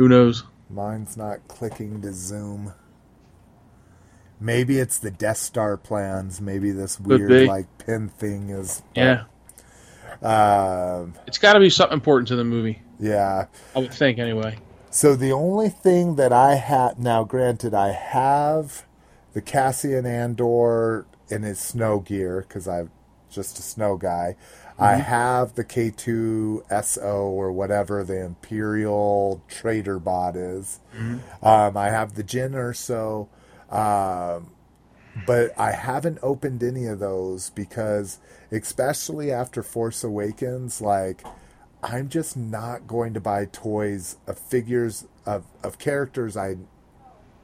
[SPEAKER 2] Who knows?
[SPEAKER 1] Mine's not clicking to zoom. Maybe it's the Death Star plans. Maybe this weird like pin thing is.
[SPEAKER 2] Yeah,
[SPEAKER 1] Um.
[SPEAKER 2] it's got to be something important to the movie.
[SPEAKER 1] Yeah.
[SPEAKER 2] I would think anyway.
[SPEAKER 1] So the only thing that I have now, granted, I have the Cassian Andor in his snow gear because I'm just a snow guy. I have the K2SO or whatever the Imperial Trader bot is. Um, I have the Jyn Erso, um, but I haven't opened any of those because, especially after Force Awakens, like I'm just not going to buy toys of figures of, of characters I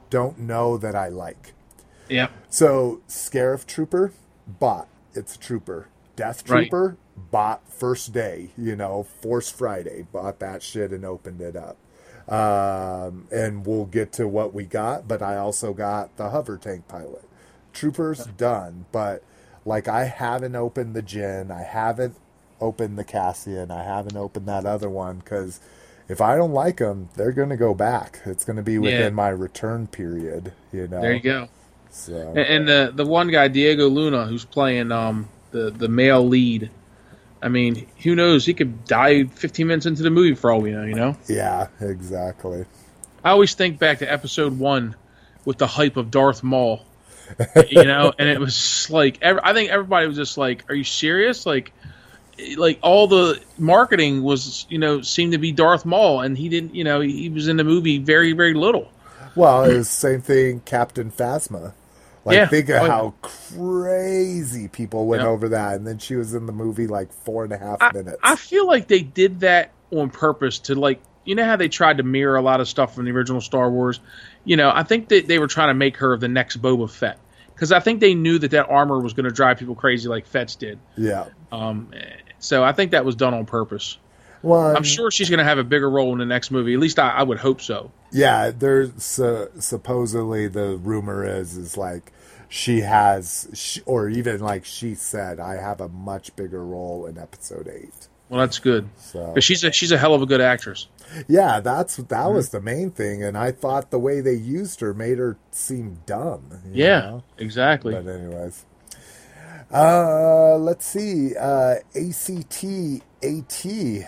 [SPEAKER 1] don't know that I like.
[SPEAKER 2] Yeah.
[SPEAKER 1] So Scarif Trooper bought. It's a trooper. Death
[SPEAKER 2] Right.
[SPEAKER 1] Bought first day. You know, Force Friday bought that shit and opened it up. Um, and we'll get to what we got, but I also got the hover tank pilot. Troopers *laughs* done, but like I haven't opened the Jyn, I haven't opened the Cassian, I haven't opened that other one because if I don't like them, they're going to go back. It's going to be within
[SPEAKER 2] Yeah.
[SPEAKER 1] my return period. You know.
[SPEAKER 2] There you go.
[SPEAKER 1] So
[SPEAKER 2] And, and the the one guy Diego Luna who's playing um the the male lead. I mean, who knows? He could die 15 minutes into the movie for all we know. You know.
[SPEAKER 1] yeah, exactly.
[SPEAKER 2] I always think back to episode one with the hype of Darth Maul. you know, *laughs* and it was like ev- I think everybody was just like, "Are you serious?" Like, like all the marketing was, you know, seemed to be Darth Maul, and he didn't. You know, he was in the movie very, very little.
[SPEAKER 1] Well, it was the same thing, Captain Phasma. Like,
[SPEAKER 2] Yeah.
[SPEAKER 1] think of
[SPEAKER 2] Oh,
[SPEAKER 1] how crazy people went
[SPEAKER 2] Yeah.
[SPEAKER 1] over that, and then she was in the movie like four and a half
[SPEAKER 2] I,
[SPEAKER 1] minutes.
[SPEAKER 2] I feel like they did that on purpose to like you know how they tried to mirror a lot of stuff from the original Star Wars. You know, I think that they were trying to make her the next Boba Fett because I think they knew that that armor was going to drive people crazy like Fett's did.
[SPEAKER 1] yeah.
[SPEAKER 2] Um, so I think that was done on purpose.
[SPEAKER 1] Well,
[SPEAKER 2] I'm sure she's going to have a bigger role in the next movie. At least I, I would hope so.
[SPEAKER 1] Yeah, there's uh, supposedly the rumor is is like she has, she, or even like she said, I have a much bigger role in episode eight.
[SPEAKER 2] Well, that's good
[SPEAKER 1] So
[SPEAKER 2] because she's a she's a hell of a good actress.
[SPEAKER 1] yeah, that's that
[SPEAKER 2] Mm-hmm.
[SPEAKER 1] was the main thing, and I thought the way they used her made her seem dumb. you
[SPEAKER 2] Yeah,
[SPEAKER 1] know?
[SPEAKER 2] exactly.
[SPEAKER 1] But anyways, uh, let's see. Uh, ACT AT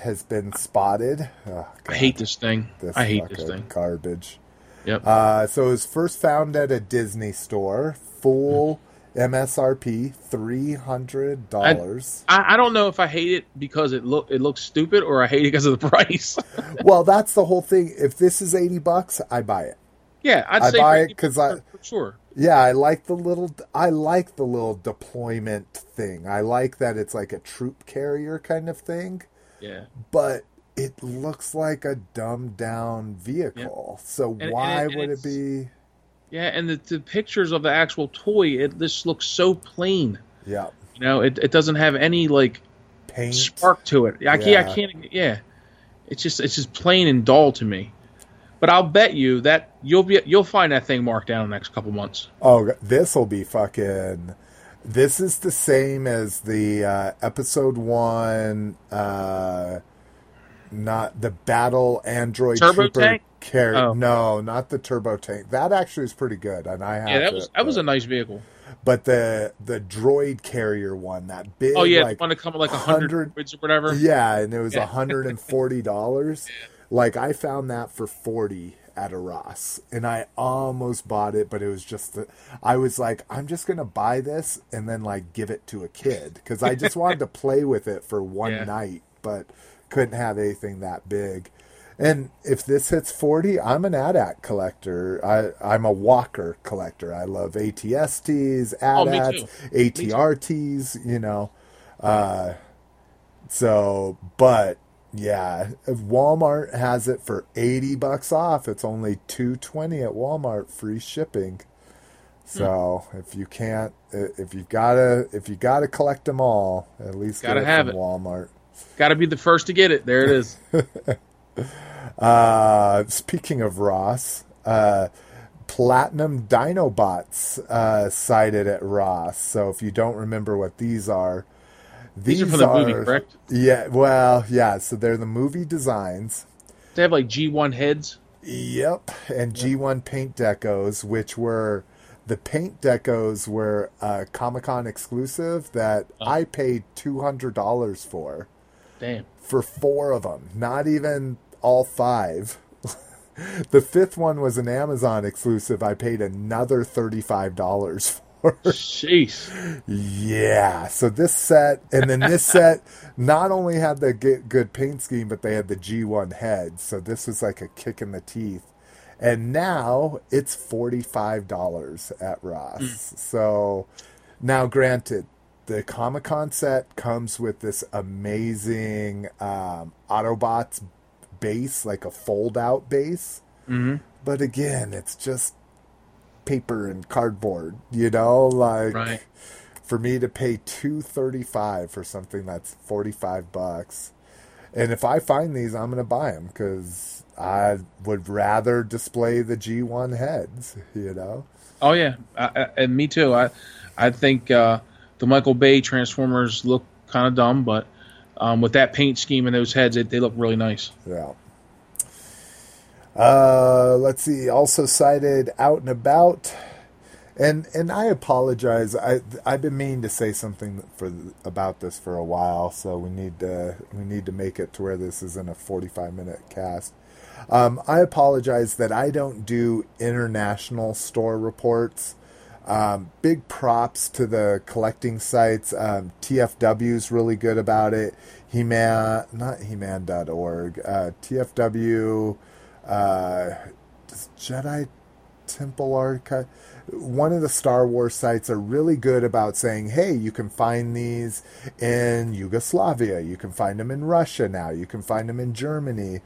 [SPEAKER 1] has been spotted. Oh,
[SPEAKER 2] I hate this thing.
[SPEAKER 1] this
[SPEAKER 2] I hate this thing.
[SPEAKER 1] Garbage.
[SPEAKER 2] Yep.
[SPEAKER 1] Uh, so it was first found at a Disney store. Full MSRP, three hundred dollars.
[SPEAKER 2] I, I don't know if I hate it because it look it looks stupid or I hate it because of the *laughs* price. *laughs*
[SPEAKER 1] well, that's the whole thing. If this is eighty bucks, I buy it.
[SPEAKER 2] yeah, I'd
[SPEAKER 1] I
[SPEAKER 2] say
[SPEAKER 1] buy it because I-
[SPEAKER 2] sure.
[SPEAKER 1] Yeah, I like the little. I like the little deployment thing. I like that it's like a troop carrier kind of thing.
[SPEAKER 2] Yeah.
[SPEAKER 1] but it looks like a dumbed down vehicle. So
[SPEAKER 2] and
[SPEAKER 1] why
[SPEAKER 2] it- and
[SPEAKER 1] would it be?
[SPEAKER 2] Yeah, and the, the pictures of the actual toy, it this looks so plain.
[SPEAKER 1] Yeah,
[SPEAKER 2] You know, it, it doesn't have any like
[SPEAKER 1] paint.
[SPEAKER 2] spark to it. I can't,
[SPEAKER 1] Yeah.
[SPEAKER 2] I can't. Yeah, it's just it's just plain and dull to me. But I'll bet you that you'll be you'll find that thing marked down in the next couple months.
[SPEAKER 1] Oh, this will be fucking. This is the same as the uh, episode one. Uh, not the battle android
[SPEAKER 2] Turbo
[SPEAKER 1] trooper
[SPEAKER 2] tank?
[SPEAKER 1] Car-
[SPEAKER 2] Oh.
[SPEAKER 1] No, not the turbo tank. That actually is pretty good, and I have.
[SPEAKER 2] Yeah, that
[SPEAKER 1] it,
[SPEAKER 2] was that was a nice vehicle.
[SPEAKER 1] But the the droid carrier one, that big.
[SPEAKER 2] Oh yeah,
[SPEAKER 1] like,
[SPEAKER 2] one to come like a hundred
[SPEAKER 1] 100
[SPEAKER 2] quid or whatever.
[SPEAKER 1] Yeah, and it was
[SPEAKER 2] Yeah.
[SPEAKER 1] hundred and forty dollars. *laughs* Like I found that for forty at a Ross, and I almost bought it, but it was just the, I was like, I'm just gonna buy this and then like give it to a kid because I just wanted to *laughs* play with it for one
[SPEAKER 2] Yeah.
[SPEAKER 1] night, but couldn't have anything that big. And if this hits 40, I'm an ADAT collector. I, I'm a Walker collector. I love ATSTs,
[SPEAKER 2] Oh,
[SPEAKER 1] ADATs,
[SPEAKER 2] too.
[SPEAKER 1] ATRTs, you know. Uh, so, but yeah, if Walmart has it for 80 bucks off, it's only 220 at Walmart, free shipping. So, if you can't, if you gotta, if you gotta collect them all, at least
[SPEAKER 2] Gotta
[SPEAKER 1] get it
[SPEAKER 2] have it.
[SPEAKER 1] Walmart.
[SPEAKER 2] Got to be the first to get it. There it is. *laughs*
[SPEAKER 1] Uh, speaking of Ross, uh, Platinum Dinobots uh, sighted at Ross. So if you don't remember what these are,
[SPEAKER 2] These are from the movie, correct?
[SPEAKER 1] Yeah, well, yeah. So they're the movie designs.
[SPEAKER 2] They have like G1 heads.
[SPEAKER 1] Yep, and G1 paint decos, which were the paint decos were uh, Comic Con exclusive that
[SPEAKER 2] Oh.
[SPEAKER 1] I paid two hundred dollars for.
[SPEAKER 2] Damn.
[SPEAKER 1] for four of them, not even all five. *laughs* the fifth one was an Amazon exclusive. I paid another $35 for.
[SPEAKER 2] Jeez.
[SPEAKER 1] yeah. So this set, and then this *laughs* set not only had the good paint scheme, but they had the G1 head. So this was like a kick in the teeth. And now it's $45 at Ross. So now, granted, the Comic Con set comes with this amazing um, Autobots base, like a fold out base.
[SPEAKER 2] hmm
[SPEAKER 1] But again, it's just paper and cardboard, you know, like
[SPEAKER 2] Right.
[SPEAKER 1] for me to pay 235 for something that's 45 bucks. And if I find these, I'm going to buy them cuz I would rather display the G1 heads, you know.
[SPEAKER 2] Oh yeah, I, I, and me too. I I think uh, the Michael Bay Transformers look kind of dumb, but um, with that paint scheme and those heads, it, they look really nice.
[SPEAKER 1] Yeah. Uh, let's see. Also cited out and about, and and I apologize. I I've been meaning to say something for about this for a while, so we need to we need to make it to where this isn't a forty five minute cast. Um, I apologize that I don't do international store reports. Um, big props to the collecting sites. Um, TFW is really good about it. He-Man, not He-Man.org. Uh, TFW, uh, Jedi Temple Archive. One of the Star Wars sites are really good about saying, hey, you can find these in Yugoslavia. You can find them in Russia now. You can find them in Germany.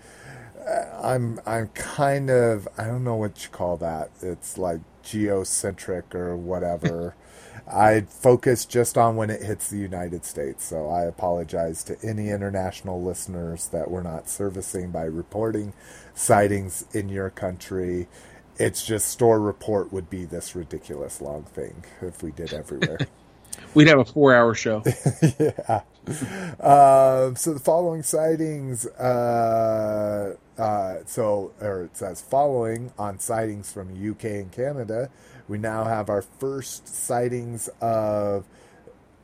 [SPEAKER 1] I'm I'm kind of I don't know what you call that. It's like geocentric or whatever. I focus just on when it hits the United States, so I apologize to any international listeners that we're not servicing by reporting sightings in your country. It's just store report would be this ridiculous long thing if we did everywhere. *laughs*
[SPEAKER 2] We'd have a four-hour show. *laughs*
[SPEAKER 1] yeah. *laughs* Um, so the following sightings, uh, uh, so, or it says following on sightings from UK and Canada, we now have our first sightings of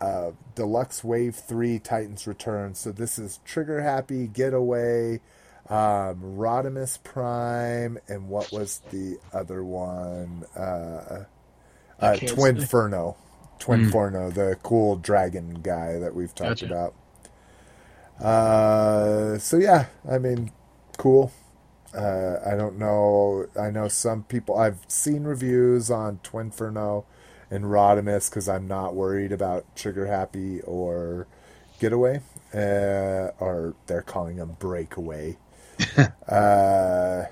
[SPEAKER 1] uh, Deluxe Wave 3 Titans Return. So this is Trigger Happy, Getaway, um, Rodimus Prime, and what was the other one? Uh, uh, Twin
[SPEAKER 2] say.
[SPEAKER 1] Inferno. The cool dragon guy that we've talked
[SPEAKER 2] Gotcha.
[SPEAKER 1] about. Uh, so yeah, I mean, cool. Uh, I don't know. I know some people. I've seen reviews on Twinferno and Rodimus because I'm not worried about Trigger Happy or Getaway, uh, or they're calling them Breakaway. *laughs* uh,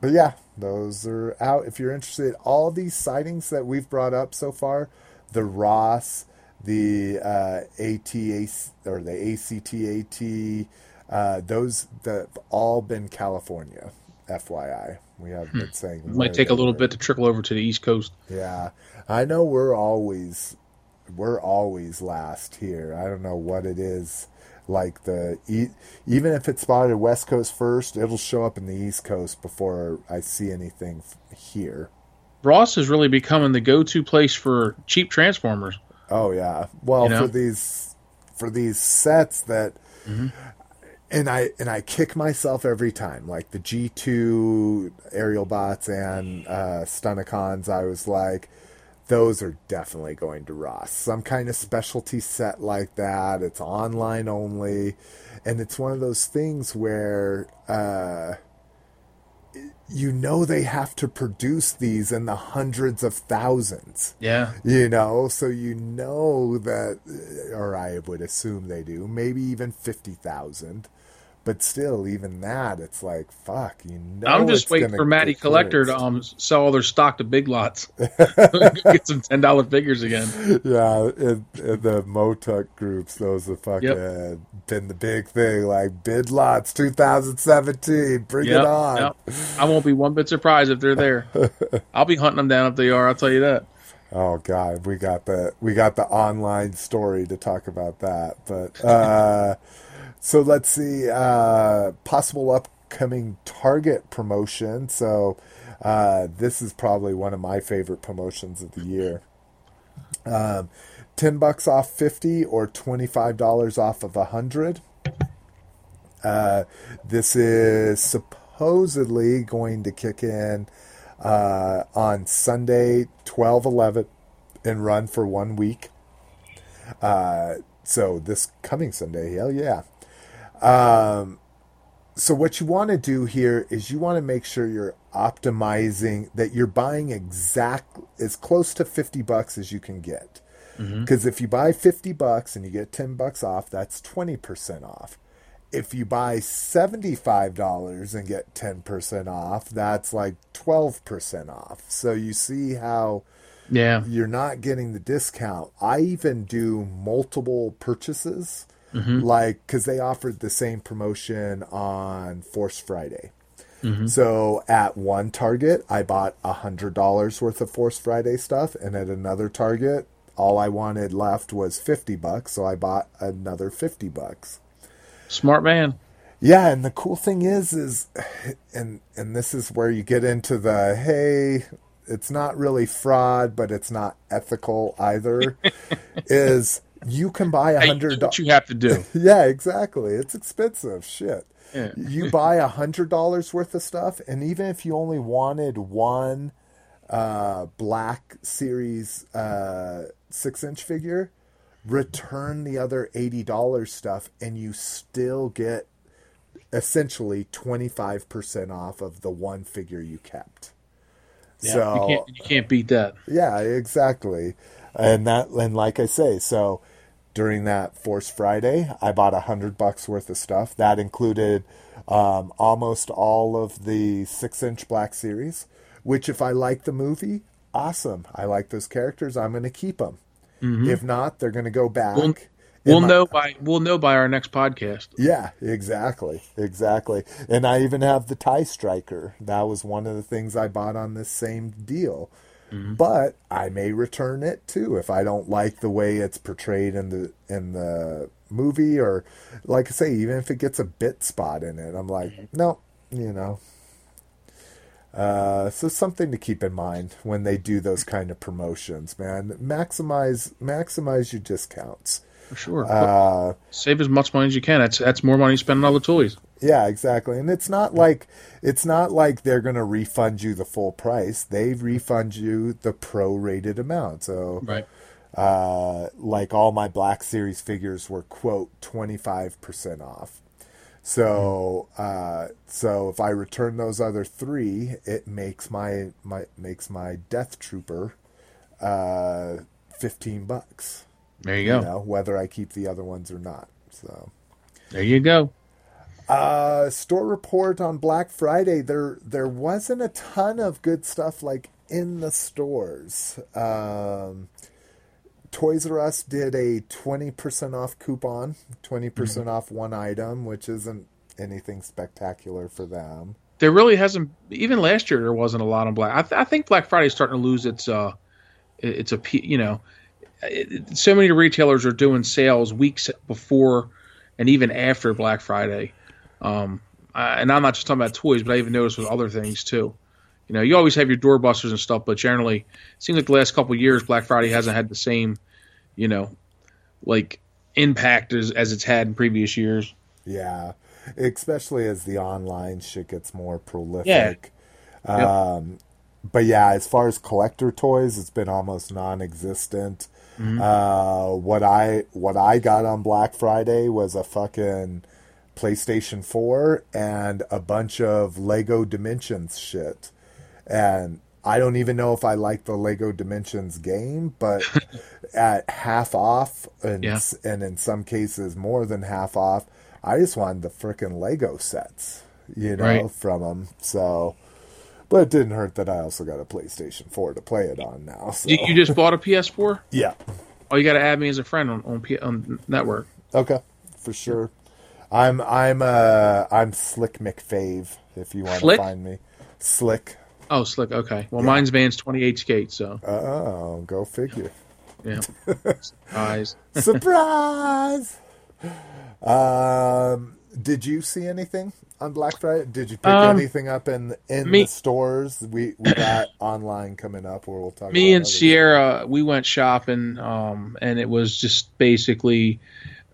[SPEAKER 1] but yeah, those are out. If you're interested, all these sightings that we've brought up so far, the Ross, the uh, ATAC or the ACTAT, uh, those that have all been California. FYI, we have been saying
[SPEAKER 2] It might take a little bit to trickle over to the East Coast.
[SPEAKER 1] Yeah, I know we're always we're always last here. I don't know what it is. Like the even if it's spotted West Coast first, it'll show up in the East Coast before I see anything here.
[SPEAKER 2] Ross is really becoming the go-to place for cheap Transformers.
[SPEAKER 1] Oh yeah. Well,
[SPEAKER 2] You know?
[SPEAKER 1] for these for these sets that and I and I kick myself every time. Like the G2 Aerialbots and uh Stunticons, I was like those are definitely going to Ross. Some kind of specialty set like that. It's online only and it's one of those things where uh you know they have to produce these in the hundreds of thousands.
[SPEAKER 2] Yeah,
[SPEAKER 1] you know so you know that or i would assume they do maybe even 50,000 but still even that it's like fuck you know
[SPEAKER 2] I'm just waiting for Matty
[SPEAKER 1] get
[SPEAKER 2] Collector to um sell all their stock to Big Lots, *laughs* *laughs* get some ten dollar figures again.
[SPEAKER 1] yeah in, in the motuc groups those have fucking
[SPEAKER 2] Yep.
[SPEAKER 1] been the big thing like Big Lots 2017 bring
[SPEAKER 2] Yep,
[SPEAKER 1] it on
[SPEAKER 2] yep. I won't be one bit surprised if they're there. *laughs* I'll be hunting them down if they are. I'll tell you that.
[SPEAKER 1] Oh God, we got the we got the online story to talk about that. But uh, so let's see uh, possible upcoming Target promotion. So uh, this is probably one of my favorite promotions of the year. Um, Ten bucks off fifty or twenty five dollars off of a hundred. Uh, this is supposedly going to kick in uh, on Sunday, twelve eleven, and run for one week. Uh, so this coming Sunday, hell yeah. Um, so what you want to do here is you want to make sure you're optimizing that you're buying exact as close to 50 bucks as you can get. Because if you buy 50 bucks and you get 10 bucks off, that's 20% off. If you buy $75 and get 10% off, that's like 12% off. So you see how
[SPEAKER 2] Yeah.
[SPEAKER 1] you're not getting the discount. I even do multiple purchases, Mm-hmm. like because they offered the same promotion on Force Friday. Mm-hmm. So at one Target, I bought a hundred dollars worth of Force Friday stuff, and at another Target, all I wanted left was fifty bucks, so I bought another fifty bucks.
[SPEAKER 2] Smart man.
[SPEAKER 1] Yeah, and the cool thing is, is, and and this is where you get into the hey, it's not really fraud, but it's not ethical either. *laughs* is you can buy a hundred
[SPEAKER 2] what you have to do. *laughs*
[SPEAKER 1] yeah, exactly. It's expensive. Shit.
[SPEAKER 2] Yeah.
[SPEAKER 1] You buy a hundred dollars worth of stuff, and even if you only wanted one uh, Black Series uh, six inch figure, return the other eighty dollars stuff, and you still get essentially twenty five percent off of the one figure you kept.
[SPEAKER 2] Yeah,
[SPEAKER 1] so
[SPEAKER 2] you can't you can't beat that.
[SPEAKER 1] yeah, exactly. And that and like I say, so during that Force Friday, I bought a hundred bucks worth of stuff. That included um, almost all of the six inch Black Series. Which, if I like the movie, awesome. I like those characters. I'm going to keep them. If not, they're going to go back.
[SPEAKER 2] We'll, we'll
[SPEAKER 1] my-
[SPEAKER 2] know by we'll know by our next podcast.
[SPEAKER 1] yeah, exactly. Exactly. And I even have the tie striker. That was one of the things I bought on this same deal. But I may return it too if I don't like the way it's portrayed in the in the movie or like I say, even if it gets a bit spot in it, I'm like, no, you know. Uh, so something to keep in mind when they do those kind of promotions, man. Maximize maximize your discounts.
[SPEAKER 2] For sure.
[SPEAKER 1] Uh,
[SPEAKER 2] Save as much money as you can. That's that's more money spent on all the toys.
[SPEAKER 1] Yeah, exactly. And it's not like it's not like they're going to refund you the full price. They refund you the prorated amount. So,
[SPEAKER 2] Right.
[SPEAKER 1] uh, like all my Black Series figures were quote twenty five percent off. So, uh, so if I return those other three, it makes my my makes my Death Trooper uh, fifteen bucks.
[SPEAKER 2] There you go.
[SPEAKER 1] You know, whether I keep the other ones or not. So.
[SPEAKER 2] There you go.
[SPEAKER 1] Uh, store report on Black Friday. There, there wasn't a ton of good stuff like in the stores. Um, Toys R Us did a twenty percent off coupon, 20% off one item, which isn't anything spectacular for them.
[SPEAKER 2] There really hasn't. Even last year, there wasn't a lot on Black. I, th- I think Black Friday is starting to lose its. Uh, it's a you know, it- so many retailers are doing sales weeks before and even after Black Friday. Um, I, and I'm not just talking about toys, but I even noticed with other things too. You know, you always have your doorbusters and stuff, but generally, it seems like the last couple of years, Black Friday hasn't had the same, you know, like impact as, as it's had in previous years.
[SPEAKER 1] Yeah, especially as the online shit gets more prolific.
[SPEAKER 2] Yep.
[SPEAKER 1] Um, but yeah, as far as collector toys, it's been almost non-existent. Uh, what I what I got on Black Friday was a fucking PlayStation 4 and a bunch of Lego Dimensions shit. And I don't even know if I like the Lego Dimensions game, but *laughs* at half off and
[SPEAKER 2] Yeah.
[SPEAKER 1] and in some cases more than half off, I just wanted the frickin' Lego sets, you know,
[SPEAKER 2] Right.
[SPEAKER 1] from them. So, but it didn't hurt that I also got a PlayStation 4 to play it on now. So
[SPEAKER 2] You, you just bought a PS4? *laughs*
[SPEAKER 1] yeah,
[SPEAKER 2] Oh, you got to add me as a friend on on, P- on network.
[SPEAKER 1] okay, for sure. I'm I'm uh I'm Slick McFave if you want to find me. Slick.
[SPEAKER 2] Oh, slick. Okay. Well, mine's Vans 28 skate, so
[SPEAKER 1] Oh, go figure.
[SPEAKER 2] yeah. *laughs* Eyes.
[SPEAKER 1] Surprise! um, did you see anything on Black Friday? Did you pick
[SPEAKER 2] Um,
[SPEAKER 1] anything up in in
[SPEAKER 2] me-
[SPEAKER 1] the stores? We we got *coughs* online coming up where we'll talk. About?
[SPEAKER 2] Me
[SPEAKER 1] and
[SPEAKER 2] Sierra, we went shopping, um, and it was just basically,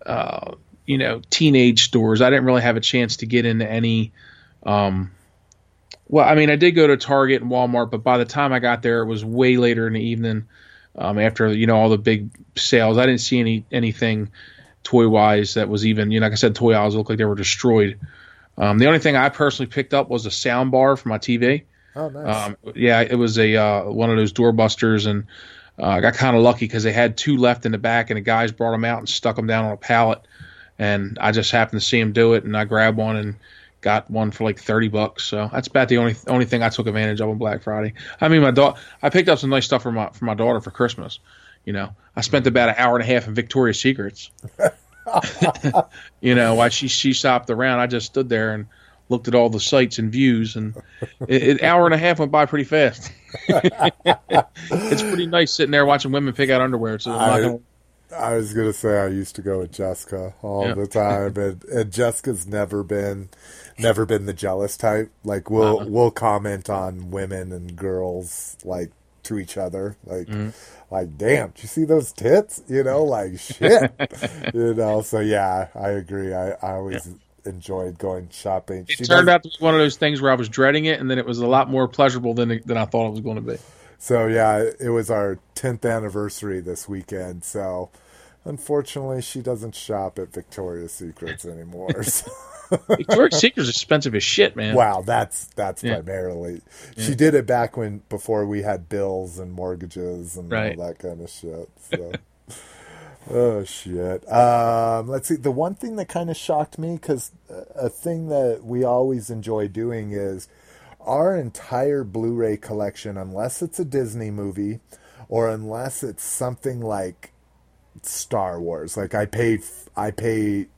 [SPEAKER 2] uh, you know, teenage stores. I didn't really have a chance to get into any. Um, well, I mean, I did go to Target and Walmart, but by the time I got there, it was way later in the evening. Um, after you know all the big sales, I didn't see any anything toy wise that was even you know like I said, toy aisles looked like they were destroyed. Um, the only thing I personally picked up was a sound bar for my TV.
[SPEAKER 1] Oh, nice.
[SPEAKER 2] Um, yeah, it was a uh, one of those doorbusters, and uh, I got kind of lucky because they had two left in the back, and the guys brought them out and stuck them down on a pallet, and I just happened to see them do it, and I grabbed one and got one for like thirty bucks. So that's about the only only thing I took advantage of on Black Friday. I mean, my daughter, I picked up some nice stuff for my for my daughter for Christmas. You know, I spent about an hour and a half in Victoria's Secrets. *laughs* you know, while she she shopped around, I just stood there and looked at all the sights and views, and an hour and a half went by pretty fast. *laughs* it's pretty nice sitting there watching women pick out underwear. So
[SPEAKER 1] I. I, was gonna say I used to go with Jessica all yeah. the time, and, and, Jessica's never been never been the jealous type. Like we'll uh-huh. we'll comment on women and girls like to each other, like. Mm-hmm like, damn, do you see those tits? You know, like shit. *laughs* you know, so yeah, I agree. I, I always yeah enjoyed going shopping.
[SPEAKER 2] It she turned does... out to be one of those things where I was dreading it, and then it was a lot more pleasurable than than I thought it was going to be.
[SPEAKER 1] So yeah, it was our 10th anniversary this weekend. So unfortunately, she doesn't shop at Victoria's Secrets anymore. So. *laughs*
[SPEAKER 2] Victoria's Secret's is expensive as shit, man.
[SPEAKER 1] Wow, that's that's yeah. primarily. Yeah. She did it back when before we had bills and mortgages and right. all that kind of shit. So. *laughs* Oh shit. Um, let's see. The one thing that kind of shocked me because a thing that we always enjoy doing is our entire Blu-ray collection, unless it's a Disney movie or unless it's something like Star Wars. Like I paid, I paid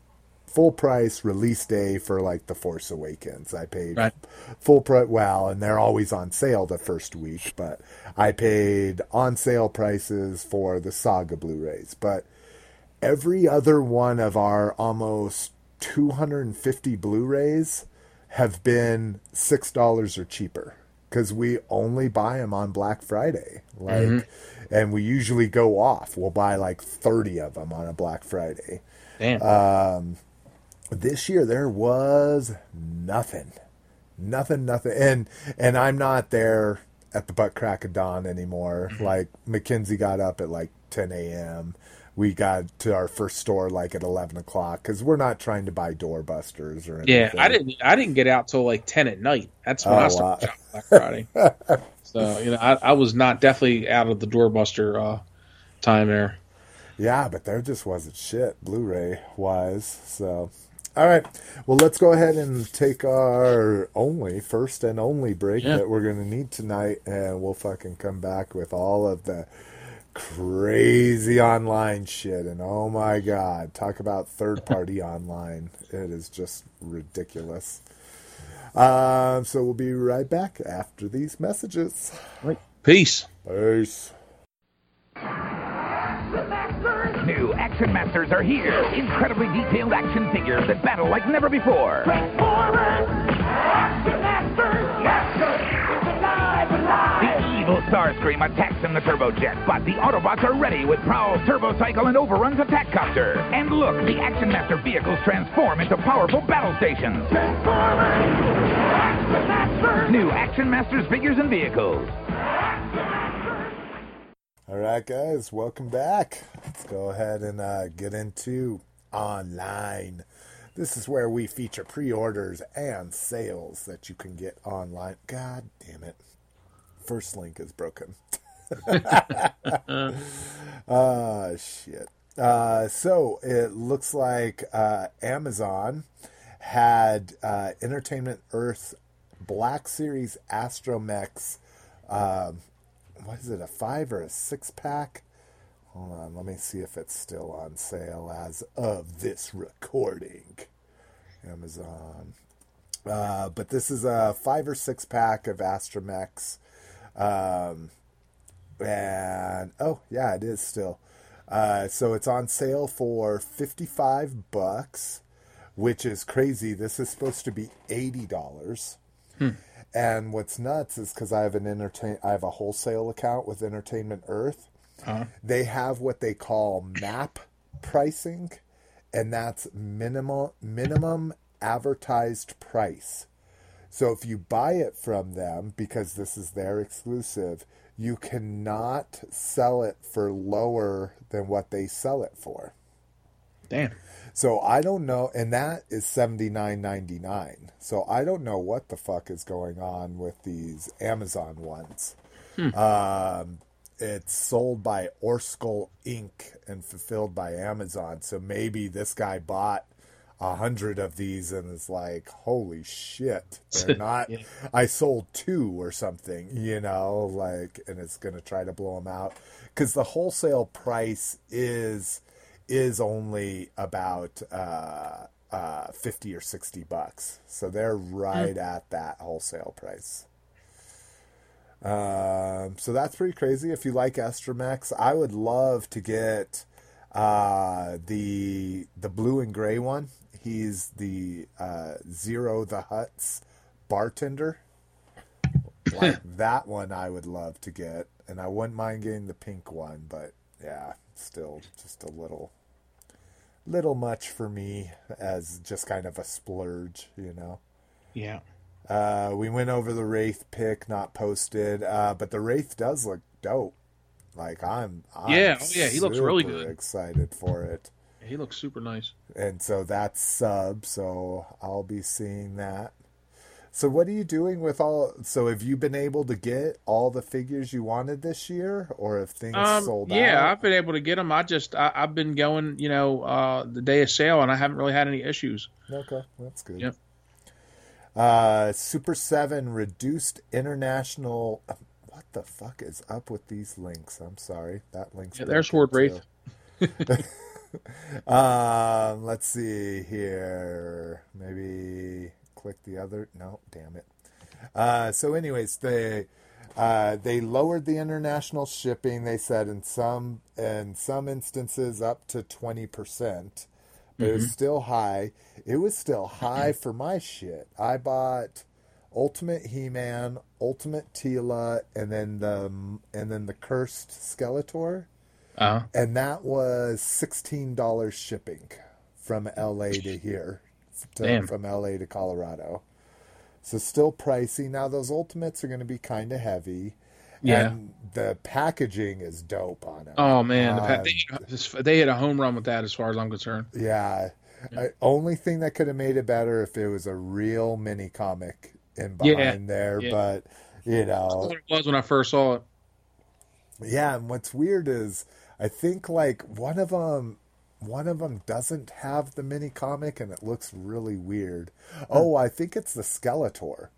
[SPEAKER 1] full price release day for like The Force Awakens. I paid right. full price. Well, and they're always on sale the first week, but I paid on sale prices for the Saga Blu-rays. But every other one of our almost 250 Blu-rays have been six dollars or cheaper because we only buy them on Black Friday. Like, mm-hmm. and we usually go off. We'll buy like 30 of them on a Black Friday.
[SPEAKER 2] Damn.
[SPEAKER 1] Um, this year there was nothing, nothing, nothing, and and I'm not there at the butt crack of dawn anymore. Mm-hmm. Like Mackenzie got up at like 10 a.m we got to our first store like at 11 o'clock because we're not trying to buy doorbusters or anything.
[SPEAKER 2] yeah i didn't i didn't get out till like 10 at night that's when oh, i started wow. black friday *laughs* so you know I, I, was not definitely out of the doorbuster uh, time there
[SPEAKER 1] yeah but there just wasn't shit blu-ray wise so all right well let's go ahead and take our only first and only break yeah. that we're going to need tonight and we'll fucking come back with all of the crazy online shit and oh my god talk about third *laughs* party online it is just ridiculous um, so we'll be right back after these messages
[SPEAKER 2] right. peace
[SPEAKER 1] peace
[SPEAKER 3] New Action Masters are here. Incredibly detailed action figures that battle like never before. Transformers! Action Masters! Starscream attacks in the turbojet, but the Autobots are ready with Prowl's Turbocycle and Overrun's attack copter. And look, the Action Master vehicles transform into powerful battle stations. Action New Action Masters figures and vehicles.
[SPEAKER 1] All right, guys, welcome back. Let's go ahead and uh, get into online. This is where we feature pre orders and sales that you can get online. God damn it first link is broken. Uh, *laughs* shit. Uh, so it looks like uh, Amazon had uh, Entertainment Earth Black Series Astromechs. Um, what is it, a five or a six pack? Hold on, let me see if it's still on sale as of this recording. Amazon. Uh, but this is a five or six pack of Astromechs. Um, and oh yeah, it is still. Uh, so it's on sale for fifty five bucks, which is crazy. This is supposed to be eighty dollars. Hmm. And what's nuts is because I have an entertain, I have a wholesale account with Entertainment Earth. Uh-huh. They have what they call map pricing, and that's minimal minimum advertised price. So if you buy it from them, because this is their exclusive, you cannot sell it for lower than what they sell it for.
[SPEAKER 2] Damn.
[SPEAKER 1] So I don't know, and that is seventy nine ninety nine. So I don't know what the fuck is going on with these Amazon ones. Hmm. Um, it's sold by Orskull Inc. and fulfilled by Amazon. So maybe this guy bought a hundred of these and it's like, holy shit, they're *laughs* not.
[SPEAKER 2] Yeah.
[SPEAKER 1] I sold two or something, you know, like, and it's gonna try to blow them out because the wholesale price is is only about uh, uh, fifty or sixty bucks, so they're right at that wholesale price. Um, so that's pretty crazy. If you like Astromechs, I would love to get uh, the the blue and gray one. He's the uh, Zero the Huts bartender. Like *laughs* that one, I would love to get, and I wouldn't mind getting the pink one, but yeah, still just a little, little much for me as just kind of a splurge, you know.
[SPEAKER 2] Yeah.
[SPEAKER 1] Uh, we went over the Wraith pick, not posted, uh, but the Wraith does look dope. Like I'm, I'm
[SPEAKER 2] Yeah, oh, yeah, he looks really good.
[SPEAKER 1] Excited for it,
[SPEAKER 2] He looks super nice.
[SPEAKER 1] and so that's sub. So I'll be seeing that. So what are you doing with all? So have you been able to get all the figures you wanted this year, or have things
[SPEAKER 2] Um,
[SPEAKER 1] sold
[SPEAKER 2] yeah,
[SPEAKER 1] out?
[SPEAKER 2] Yeah, I've been able to get them. I just I, I've been going, you know, uh, the day of sale, and I haven't really had any issues.
[SPEAKER 1] Okay, that's good.
[SPEAKER 2] Yep.
[SPEAKER 1] Uh, Super 7 reduced international. What the fuck is up with these links? I'm sorry. That link's.
[SPEAKER 2] Yeah, there's Horde Wraith. *laughs*
[SPEAKER 1] um, let's see here. Maybe click the other. No, damn it. Uh, so, anyways, they uh, they lowered the international shipping. They said in some in some instances up to twenty percent, but it was still high. It was still high *clears throat* for my shit. I bought Ultimate He-Man, Ultimate Teela, and then the and then the Cursed Skeletor,
[SPEAKER 2] Uh,
[SPEAKER 1] and that was sixteen dollars shipping from L.A. to here, to, from L.A. to Colorado. So still pricey. Now those ultimates are going to be kind of heavy.
[SPEAKER 2] Yeah.
[SPEAKER 1] And the packaging is dope on it.
[SPEAKER 2] oh man, the pa- they, hit- they hit a home run with that, as far as I'm concerned.
[SPEAKER 1] Yeah. Only thing that could have made it better if it was a real mini comic in
[SPEAKER 2] Yeah,
[SPEAKER 1] there,
[SPEAKER 2] yeah.
[SPEAKER 1] but you know,
[SPEAKER 2] it was when I first saw it.
[SPEAKER 1] yeah. And what's weird is I think like one of them, one of them doesn't have the mini comic, and it looks really weird. Hmm. Oh, I think it's the Skeletor.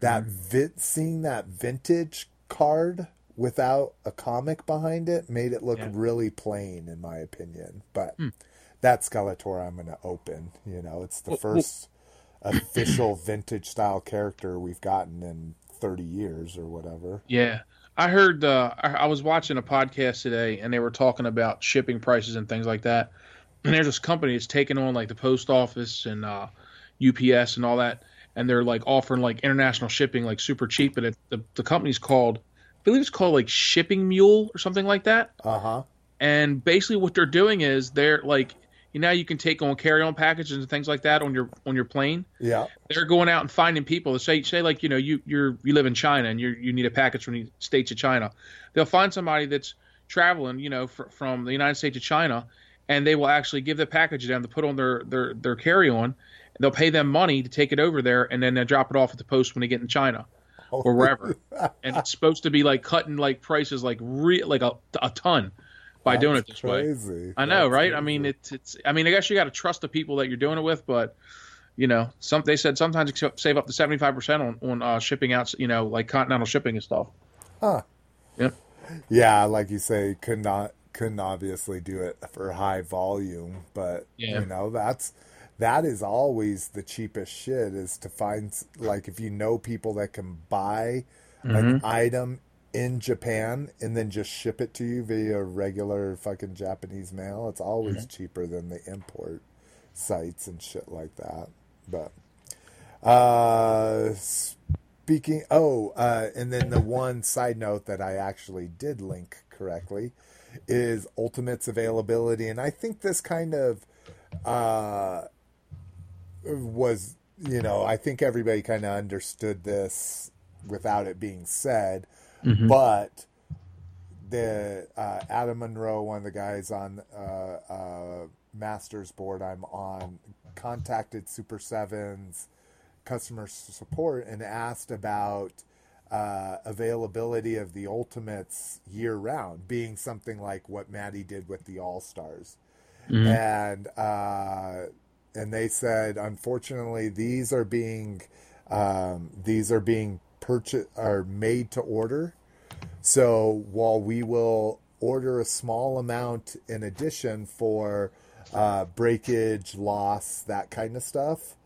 [SPEAKER 1] That hmm. vi- seeing that vintage card without a comic behind it made it look
[SPEAKER 2] Yeah.
[SPEAKER 1] really plain, in my opinion. But hmm. that Skeletor, I'm going to open. You know, it's the first official *coughs* vintage style character we've gotten in 30 years or whatever.
[SPEAKER 2] Yeah, I heard. Uh, I, I was watching a podcast today, and they were talking about shipping prices and things like that. And there's this company that's taking on like the post office and uh, UPS and all that, and they're like offering like international shipping like super cheap. But it, the the company's called, I believe it's called like Shipping Mule or something like that.
[SPEAKER 1] Uh huh.
[SPEAKER 2] And basically, what they're doing is they're like, you know, you can take on carry on packages and things like that on your on your plane
[SPEAKER 1] Yeah.
[SPEAKER 2] they're going out and finding people to say say like you know you you're you live in China and you you need a package from the states of China. They'll find somebody that's traveling you know fr- from the United States to China, and they will actually give the package to them to put on their their their carry on. They'll pay them money to take it over there, and then they'll drop it off at the post when they get in China or wherever. *laughs* and it's supposed to be like cutting like prices like re- like a a ton by doing it
[SPEAKER 1] That's
[SPEAKER 2] this way.
[SPEAKER 1] crazy.
[SPEAKER 2] I know,
[SPEAKER 1] That's
[SPEAKER 2] right? I mean, it's it's. I mean, I guess you got to trust the people that you're doing it with, but you know, some they said sometimes you save up to seventy five percent on on uh, shipping out. You know, like continental shipping and stuff.
[SPEAKER 1] Huh.
[SPEAKER 2] Yep.
[SPEAKER 1] Yeah, like you say, could not couldn't obviously do it for high volume, but
[SPEAKER 2] Yeah.
[SPEAKER 1] you know that's that is always the cheapest shit is to find like if you know people that can buy an item in Japan and then just ship it to you via regular fucking Japanese mail, it's always cheaper than the import sites and shit like that. But uh speaking oh uh and then the one side note that i actually did link correctly is ultimate's availability and i think this kind of uh was you know i think everybody kind of understood this without it being said but the uh, Adam Monroe, one of the guys on uh, uh, Masters board I'm on, contacted Super Sevens customer support and asked about uh, availability of the Ultimates year round, being something like what Matty did with the All Stars, and uh, and they said unfortunately these are being um, these are being purchased are made to order. So while we will order a small amount in addition for uh, breakage, loss, that kind of stuff,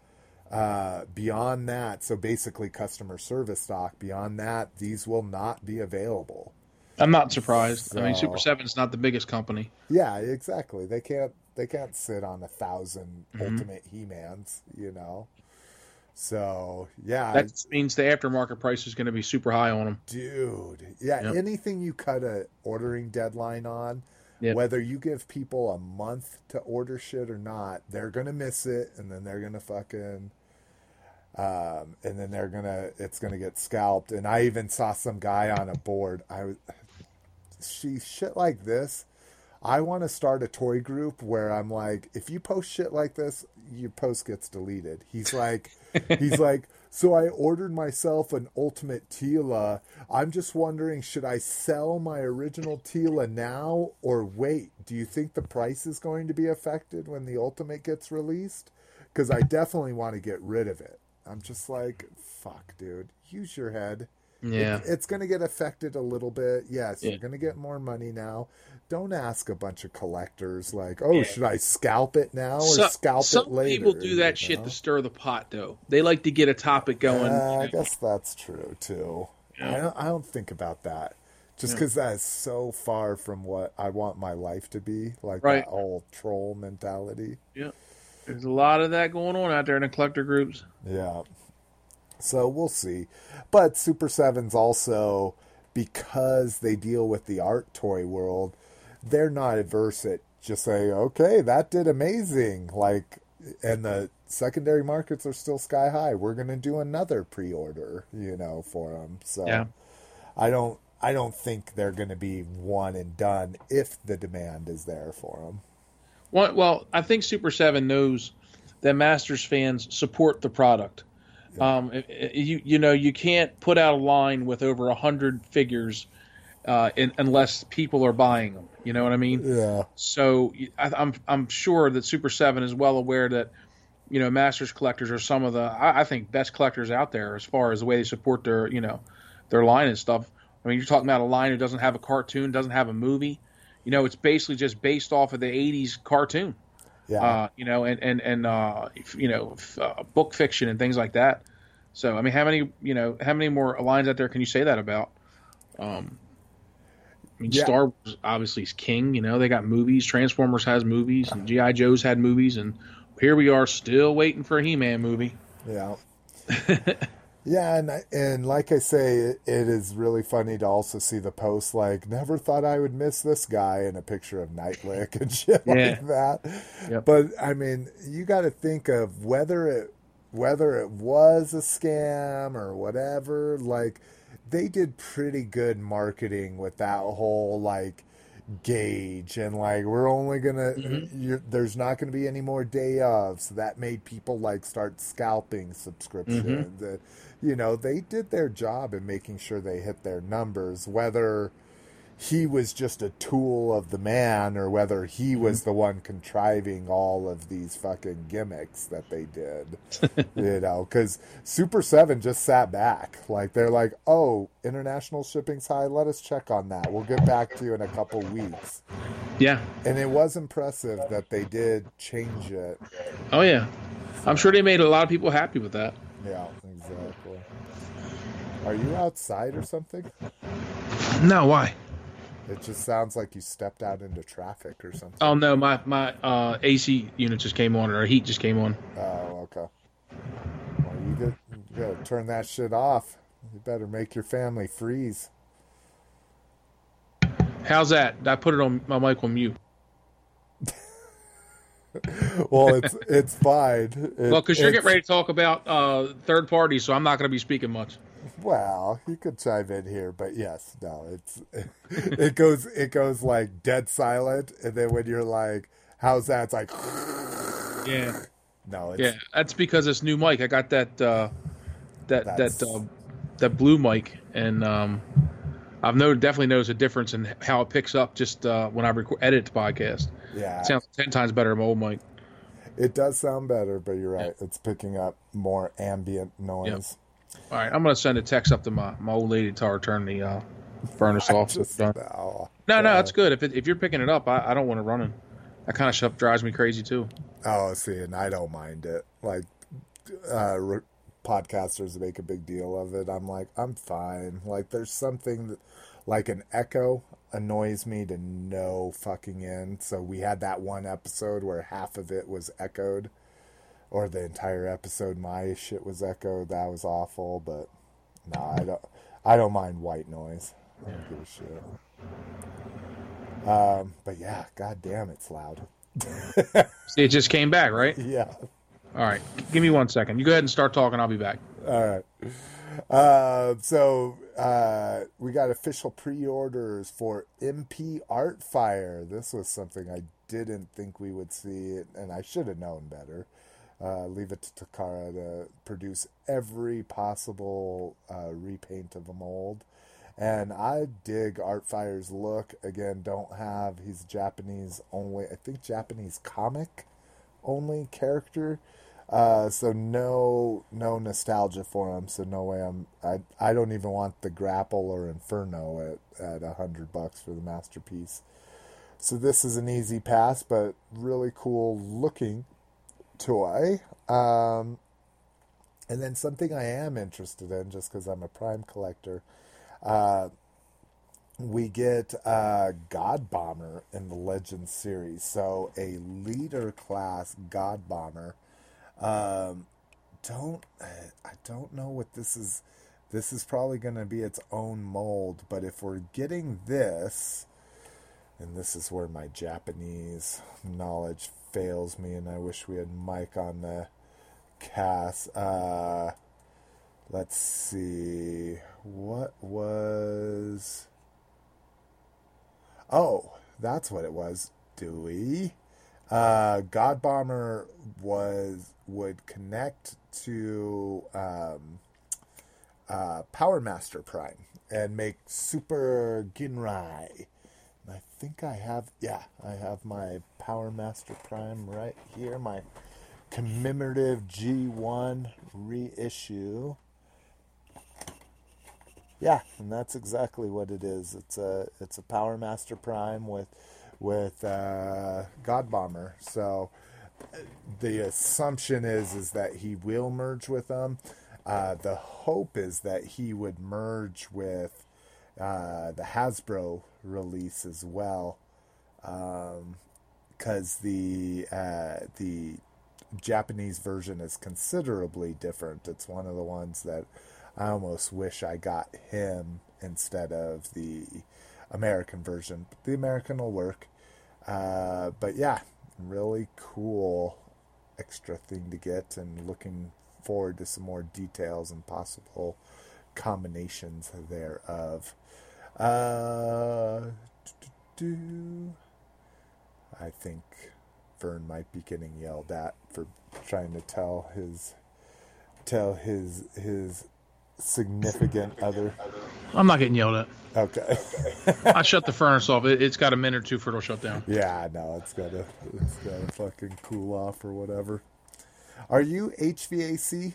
[SPEAKER 1] uh, beyond that, so basically customer service stock, beyond that, these will not be available.
[SPEAKER 2] I'm not surprised. I mean,
[SPEAKER 1] So-
[SPEAKER 2] Super Seven's not the biggest company.
[SPEAKER 1] Yeah, exactly. They can't they can't sit on a 1000
[SPEAKER 2] Mm-hmm.
[SPEAKER 1] ultimate He-Mans, you know. So, yeah,
[SPEAKER 2] That means the aftermarket price is going to be super high on them.
[SPEAKER 1] Dude, yeah,
[SPEAKER 2] Yep.
[SPEAKER 1] anything you cut a ordering deadline on,
[SPEAKER 2] Yep.
[SPEAKER 1] whether you give people a month to order shit or not, they're gonna miss it, and then they're gonna fucking, um, and then they're gonna, it's gonna get scalped. And I even saw some guy on a board. I was, she shit like this. I want to start a toy group where I'm like, if you post shit like this, your post gets deleted. He's like, he's like, so I ordered myself an ultimate Teela. I'm just wondering, should I sell my original Teela now or wait? Do you think the price is going to be affected when the ultimate gets released? Because I definitely want to get rid of it. I'm just like, fuck, dude. Use your head.
[SPEAKER 2] Yeah.
[SPEAKER 1] It- it's going to get affected a little bit. Yes,
[SPEAKER 2] Yeah.
[SPEAKER 1] you're going to get more money now. Don't ask a bunch of collectors like, "Oh, should I scalp it now or
[SPEAKER 2] So-
[SPEAKER 1] scalp
[SPEAKER 2] some
[SPEAKER 1] it later?"
[SPEAKER 2] Some people do that
[SPEAKER 1] you
[SPEAKER 2] shit
[SPEAKER 1] know?
[SPEAKER 2] to stir the pot, though. They like to get a topic going.
[SPEAKER 1] Uh, I guess that's true too.
[SPEAKER 2] Yeah.
[SPEAKER 1] I don't. I don't think about that. Just because that is so far from what I want my life to be, like
[SPEAKER 2] Right.
[SPEAKER 1] that whole troll mentality.
[SPEAKER 2] Yeah. There's a lot of that going on out there in the collector groups.
[SPEAKER 1] Yeah. So we'll see. But Super Sevens also, because they deal with the art toy world, they're not adverse at just saying, okay, that did amazing. Like, and the secondary markets are still sky high. We're going to do another pre order, you know, for them. So
[SPEAKER 2] Yeah.
[SPEAKER 1] I don't. I don't think they're going to be one and done if the demand is there for them.
[SPEAKER 2] Well, well, I think Super Seven knows that Masters fans support the product. Um, i- i- you you know you can't put out a line with over a hundred figures uh, in, unless people are buying them. You know what I mean?
[SPEAKER 1] Yeah.
[SPEAKER 2] So I, am I'm sure that Super Seven is well aware that you know Masters collectors are some of the I, I think best collectors out there as far as the way they support their you know their line and stuff. I mean, you're talking about a line who doesn't have a cartoon, doesn't have a movie. You know, it's basically just based off of the '80s cartoon.
[SPEAKER 1] Yeah.
[SPEAKER 2] Uh, you know, and and and uh, you know, f- uh, book fiction and things like that. So, I mean, how many you know, how many more lines out there can you say that about? Um, I mean,
[SPEAKER 1] Yeah.
[SPEAKER 2] Star Wars obviously is king. You know, they got movies. Transformers has movies, and GI Joe's had movies, and here we are still waiting for a He-Man movie.
[SPEAKER 1] Yeah. *laughs* yeah, and and like I say, it, it is really funny to also see the post like "Never thought I would miss this guy" and a picture of Neitlich *laughs* and shit
[SPEAKER 2] Yeah.
[SPEAKER 1] like that.
[SPEAKER 2] Yep.
[SPEAKER 1] But I mean, you got to think of whether it whether it was a scam or whatever. Like they did pretty good marketing with that whole like gauge and like we're only gonna you're, there's not gonna be any more day of. So that made people like start scalping subscriptions. Uh, you know they did their job in making sure they hit their numbers whether he was just a tool of the man or whether he mm-hmm. was the one contriving all of these fucking gimmicks that they did *laughs* you know because super 7 just sat back like they're like oh international shipping's high let us check on that we'll get back to you in a couple weeks
[SPEAKER 2] Yeah.
[SPEAKER 1] and it was impressive that they did change it
[SPEAKER 2] Oh yeah. I'm sure they made a lot of people happy with that.
[SPEAKER 1] yeah exactly are you outside or something
[SPEAKER 2] No, why?
[SPEAKER 1] It just sounds like you stepped out into traffic or something
[SPEAKER 2] Oh no, my my uh, AC unit just came on, or heat just came on.
[SPEAKER 1] Oh, okay. Well, you, get, you gotta turn that shit off. You better make your family freeze.
[SPEAKER 2] How's that? I put it on my mic on mute. *laughs*
[SPEAKER 1] Well, it's it's fine. It-
[SPEAKER 2] Well, because you're getting ready to talk about uh, third parties, so I'm not going to be speaking much.
[SPEAKER 1] Well, you could chime in here, but yes, no, it's *laughs* it goes it goes like dead silent, and then when you're like, "How's that?" It's like,
[SPEAKER 2] Yeah, *laughs*
[SPEAKER 1] no, it's
[SPEAKER 2] yeah. That's because this new mic. I got that uh, that
[SPEAKER 1] That's-
[SPEAKER 2] that uh, that blue mic, and um, I've no definitely noticed a difference in how it picks up just uh, when I record, edit the podcast.
[SPEAKER 1] Yeah,
[SPEAKER 2] It sounds ten times better than my old mic.
[SPEAKER 1] it does sound better, but you're right. It's picking up more ambient noise.
[SPEAKER 2] All right, I'm gonna send a text up to my, my old lady to her turn the uh, furnace off.
[SPEAKER 1] Just
[SPEAKER 2] done.
[SPEAKER 1] oh,
[SPEAKER 2] No, no, that's good. If it, if you're picking it up, I, I don't want it running. That kind of stuff drives me crazy too.
[SPEAKER 1] Oh, see, and I don't mind it. Like, uh, re- podcasters make a big deal of it. I'm like, I'm fine. Like, there's something that, like an echo annoys me to no fucking end. So we had that one episode where half of it was echoed, or the entire episode, my shit was echoed. That was awful. But no, I don't. I don't mind white noise. I don't give a shit. Um, but yeah, god damn, it's loud. *laughs*
[SPEAKER 2] See, it just came back, right?
[SPEAKER 1] Yeah.
[SPEAKER 2] All right, give me one second. You go ahead and start talking. I'll be back.
[SPEAKER 1] All right. Uh, so uh, we got official pre-orders for MP Art Fire. This was something I didn't think we would see, and I should have known better. Uh, leave it to Takara to produce every possible uh, repaint of a mold. And I dig Artfire's look. Again, don't have he's Japanese only. I think Japanese comic only character. Uh, so no no nostalgia for him. So no way I'm I I don't even want the grapple or inferno at at a hundred bucks for the masterpiece. So this is an easy pass, but really cool looking toy. Um, and then something I am interested in, just because I'm a Prime collector. Uh, we get uh, God Bomber in the Legends series. So a leader class God Bomber. Um, don't I don't know what this is. This is probably going to be its own mold, but if we're getting this, and this is where my Japanese knowledge fails me, and I wish we had Mike on the cast. Uh, let's see, what was? Oh, that's what it was. Dewey. Uh, God Bomber was would connect to um, uh, Power Master Prime and make Super Ginrai. I think I have, yeah, I have my Power Master Prime right here, my commemorative G1 reissue. Yeah, and that's exactly what it is. It's a it's a Power Master Prime with with uh, God Bomber. So uh, the assumption is is that he will merge with them. Uh, the hope is that he would merge with uh, the Hasbro release as well, because the uh, the Japanese version is considerably different. It's one of the ones that I almost wish I got him instead of the American version. But the American will work. Uh, but yeah, really cool extra thing to get and looking forward to some more details and possible combinations thereof. Uh. I think Vern might be getting yelled at for trying to tell his tell his his significant *laughs* other.
[SPEAKER 2] I'm not getting yelled at.
[SPEAKER 1] Okay. *laughs*
[SPEAKER 2] I shut the furnace off. It, it's got a minute or two for it'll shut down.
[SPEAKER 1] yeah, no, it's gotta it's gotta fucking cool off or whatever. Are you HVAC?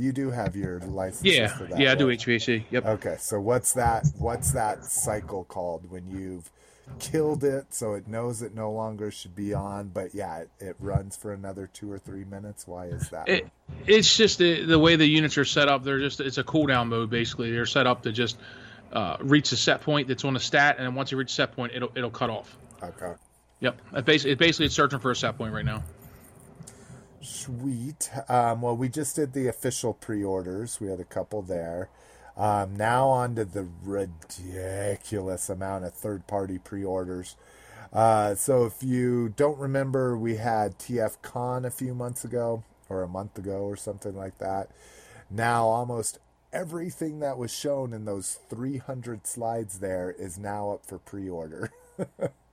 [SPEAKER 1] You do have your license.
[SPEAKER 2] Yeah,
[SPEAKER 1] for that,
[SPEAKER 2] yeah, I do
[SPEAKER 1] right?
[SPEAKER 2] HVAC. Yep.
[SPEAKER 1] Okay, so what's that? What's that cycle called when you've killed it so it knows it no longer should be on, but yeah, it, it runs for another two or three minutes? Why is that?
[SPEAKER 2] It, it's just the, the way the units are set up. They're just it's a cooldown mode basically. They're set up to just uh, reach a set point that's on a stat, and then once you reach set point, it'll it'll cut off.
[SPEAKER 1] okay,
[SPEAKER 2] Yep. It basically, it basically it's searching for a set point right now.
[SPEAKER 1] Sweet. Um, well, we just did the official pre-orders. We had a couple there. Um, now on to the ridiculous amount of third-party pre-orders. Uh, so if you don't remember, we had TF Con a few months ago, or a month ago, or something like that. Now almost everything that was shown in those 300 slides there is now up for pre-order. *laughs*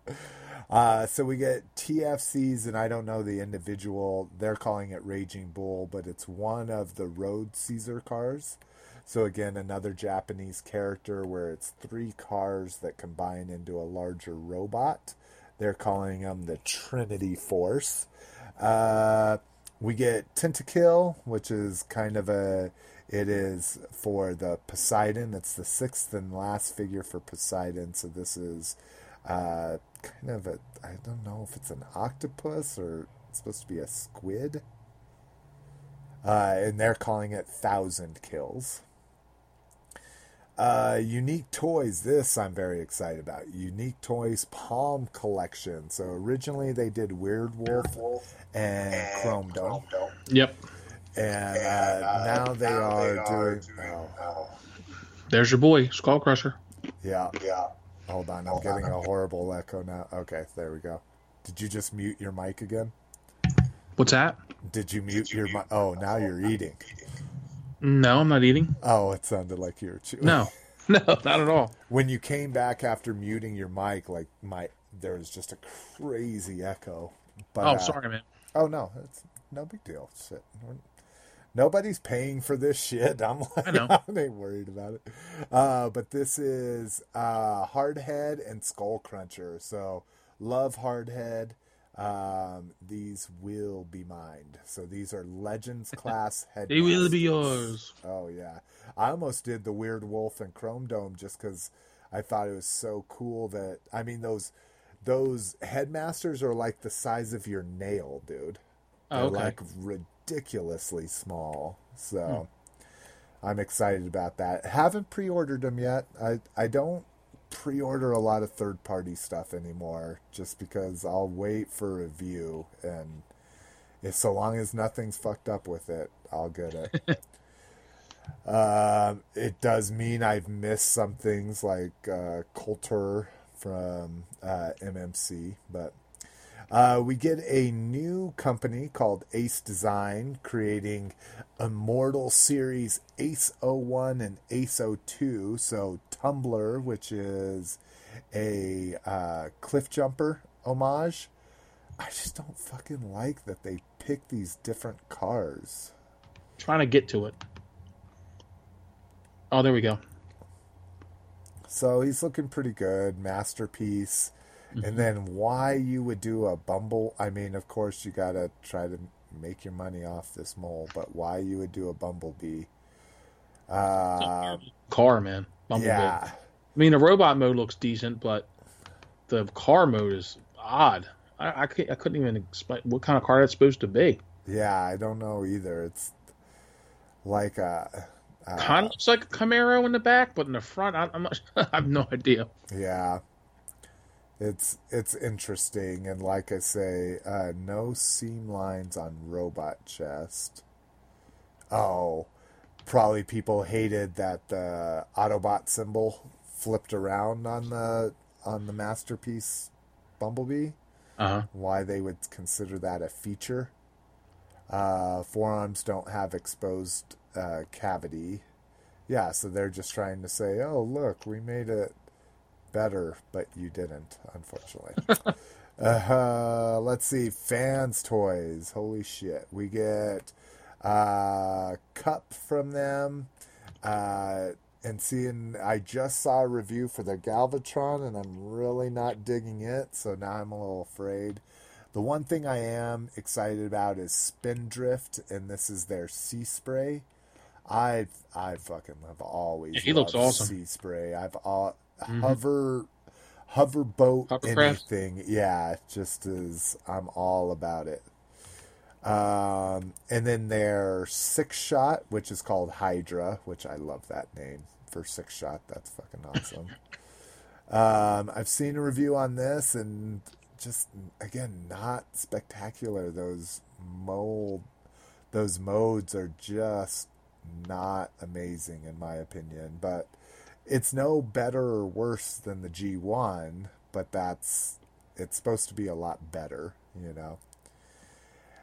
[SPEAKER 1] uh, so we get TFCs, and I don't know the individual. They're calling it Raging Bull, but it's one of the Road Caesar cars. So again, another Japanese character where it's three cars that combine into a larger robot. They're calling them the Trinity Force. Uh, we get Tentakill, which is kind of a. It is for the Poseidon. It's the sixth and last figure for Poseidon. So this is uh, kind of a. I don't know if it's an octopus or it's supposed to be a squid. Uh, and they're calling it Thousand Kills. Uh, unique toys. This I'm very excited about. Unique toys Palm Collection. So originally they did Weird Wolf and Chrome Dome,
[SPEAKER 2] Yep.
[SPEAKER 1] and uh, now they are doing. Oh,
[SPEAKER 2] There's your boy, Skull Crusher.
[SPEAKER 1] yeah, yeah. Hold on, I'm getting a horrible echo now. Okay, there we go. Did you just mute your mic again?
[SPEAKER 2] What's that?
[SPEAKER 1] Did you mute your mic? Oh, now you're eating.
[SPEAKER 2] No, I'm not eating.
[SPEAKER 1] Oh, it sounded like you were chewing.
[SPEAKER 2] No, *laughs* no, not at all.
[SPEAKER 1] when you came back after muting your mic, like my there was just a crazy echo. But
[SPEAKER 2] Oh,
[SPEAKER 1] uh,
[SPEAKER 2] sorry, man.
[SPEAKER 1] Oh no, it's no big deal. Shit, We're- nobody's paying for this shit. *laughs* I'm like,
[SPEAKER 2] I know. *laughs*
[SPEAKER 1] I ain't worried about it. Uh, but this is uh, Hardhead and Skull Cruncher. So love Hardhead. Um, these will be mined. So these are Legends *laughs* class head.
[SPEAKER 2] They will be yours.
[SPEAKER 1] Oh yeah, I almost did the Weird Wolf and Chrome Dome just because I thought it was so cool that I mean those those headmasters are like the size of your nail, dude. They're
[SPEAKER 2] Oh, okay.
[SPEAKER 1] like ridiculously small. So I'm excited about that. Haven't pre-ordered them yet. I I don't pre-order a lot of third-party stuff anymore just because I'll wait for review and if so long as nothing's fucked up with it, I'll get it. *laughs* Um, it does mean I've missed some things like uh, Coulter from uh, MMC, but uh, we get a new company called Ace Design creating Immortal Series Ace 01 and Ace 02. So Tumbler, which is a uh, cliff jumper homage. I just don't fucking like that they pick these different cars.
[SPEAKER 2] Trying to get to it. Oh, there we go.
[SPEAKER 1] So he's looking pretty good, masterpiece. And then why you would do a Bumble? I mean, of course you gotta try to make your money off this mole, but why you would do a Bumblebee? Uh,
[SPEAKER 2] Car, man. Bumblebee.
[SPEAKER 1] yeah,
[SPEAKER 2] I mean, the robot mode looks decent, but the car mode is odd. I, I, I couldn't even explain what kind of car that's supposed to be.
[SPEAKER 1] yeah. I don't know either. It's like a, uh,
[SPEAKER 2] kind of looks like a Camaro in the back, but in the front, I, I'm not. *laughs* I have no idea.
[SPEAKER 1] yeah. It's it's interesting, and like I say, uh, no seam lines on robot chest. Oh, probably people hated that the Autobot symbol flipped around on the on the masterpiece Bumblebee.
[SPEAKER 2] Uh huh.
[SPEAKER 1] Why they would consider that a feature? Uh, forearms don't have exposed uh, cavity. Yeah, so they're just trying to say, "Oh, look, we made it better," but you didn't, unfortunately. *laughs* uh, let's see, fans toys. Holy shit, we get uh, Kup from them. Uh, and seeing, I just saw a review for the Galvatron, and I'm really not digging it. So now I'm a little afraid. The one thing I am excited about is Spindrift, and this is their sea spray. I I fucking have always
[SPEAKER 2] Yeah, he looks awesome.
[SPEAKER 1] Sea spray. I've all hover hover boat
[SPEAKER 2] Hovercraft.
[SPEAKER 1] anything. Yeah, just is. I'm all about it. Um, and then their six shot, which is called Hydra, which I love that name for six shot. That's fucking awesome. *laughs* um, I've seen a review on this, and just again, not spectacular. Those mold, those modes are just not amazing in my opinion. But it's no better or worse than the G1, but that's it's supposed to be a lot better, you know.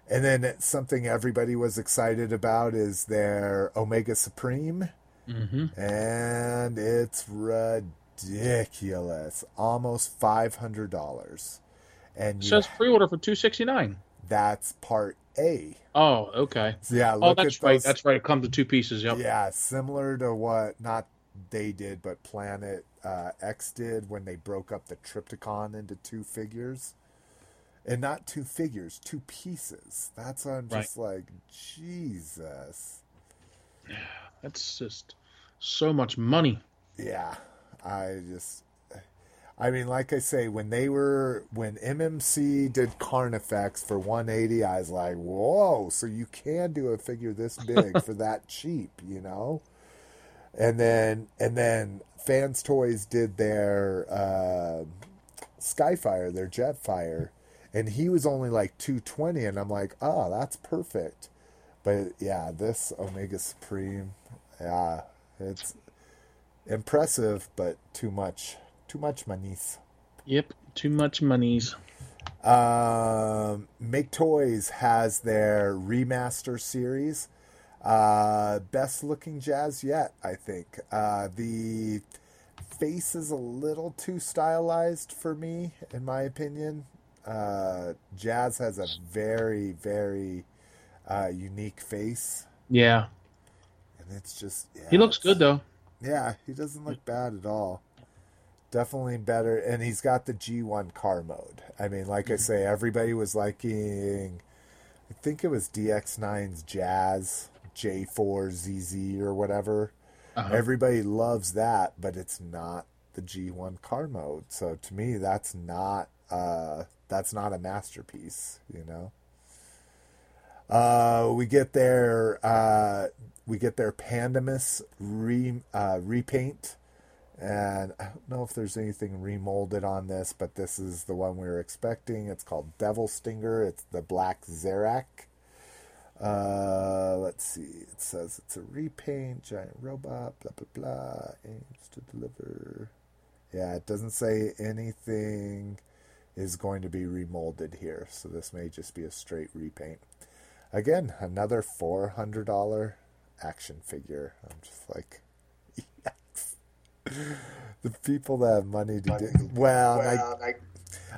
[SPEAKER 1] And then it's something everybody was excited about is their Omega Supreme,
[SPEAKER 2] Mm-hmm.
[SPEAKER 1] and it's ridiculous, almost five hundred dollars. And
[SPEAKER 2] It says pre-order for two sixty nine.
[SPEAKER 1] that's part A.
[SPEAKER 2] Oh, okay.
[SPEAKER 1] So yeah,
[SPEAKER 2] Oh, that's
[SPEAKER 1] at
[SPEAKER 2] right. That's right. It comes in two pieces. Yep.
[SPEAKER 1] Yeah, similar to what not they did, but Planet uh, X did when they broke up the Trypticon into two figures, and not two figures, two pieces. That's why I'm
[SPEAKER 2] Right.
[SPEAKER 1] just like Jesus. *sighs*
[SPEAKER 2] That's just so much money.
[SPEAKER 1] Yeah, I just. I mean, like I say, when they were when MMC did Carnifex for 180, I was like, "Whoa!" So you can do a figure this big *laughs* for that cheap, you know? And then and then Fans Toys did their uh, Skyfire, their Jetfire, and he was only like 220, and I'm like, "Oh, that's perfect." But yeah, this Omega Supreme, yeah, it's impressive, but too much, too much monies.
[SPEAKER 2] Yep. Too much monies.
[SPEAKER 1] Um, Make Toys has their remaster series. Uh, best looking jazz yet, I think. Uh, the face is a little too stylized for me, in my opinion. Uh, jazz has a very, very uh, unique face,
[SPEAKER 2] Yeah.
[SPEAKER 1] and it's just yeah,
[SPEAKER 2] He looks good though.
[SPEAKER 1] Yeah, he doesn't look bad at all. Definitely better, and he's got the G1 car mode. I mean, like I say, everybody was liking. I think it was DX9's Jazz J4ZZ or whatever.
[SPEAKER 2] Uh-huh.
[SPEAKER 1] Everybody loves that, but it's not the G1 car mode. So to me, that's not uh, that's not a masterpiece. You know. Uh, we get their uh, we get their Pandemus re, uh, repaint, and I don't know if there's anything remolded on this, but this is the one we were expecting. It's called Devil Stinger. It's the black Zarak. Uh, let's see. It says it's a repaint, giant robot, blah blah blah. Aims to deliver. Yeah, it doesn't say anything is going to be remolded here, so this may just be a straight repaint. Again, another four hundred dollar action figure. I'm just like, *laughs* yes. The people that have money to do well, I,
[SPEAKER 4] I,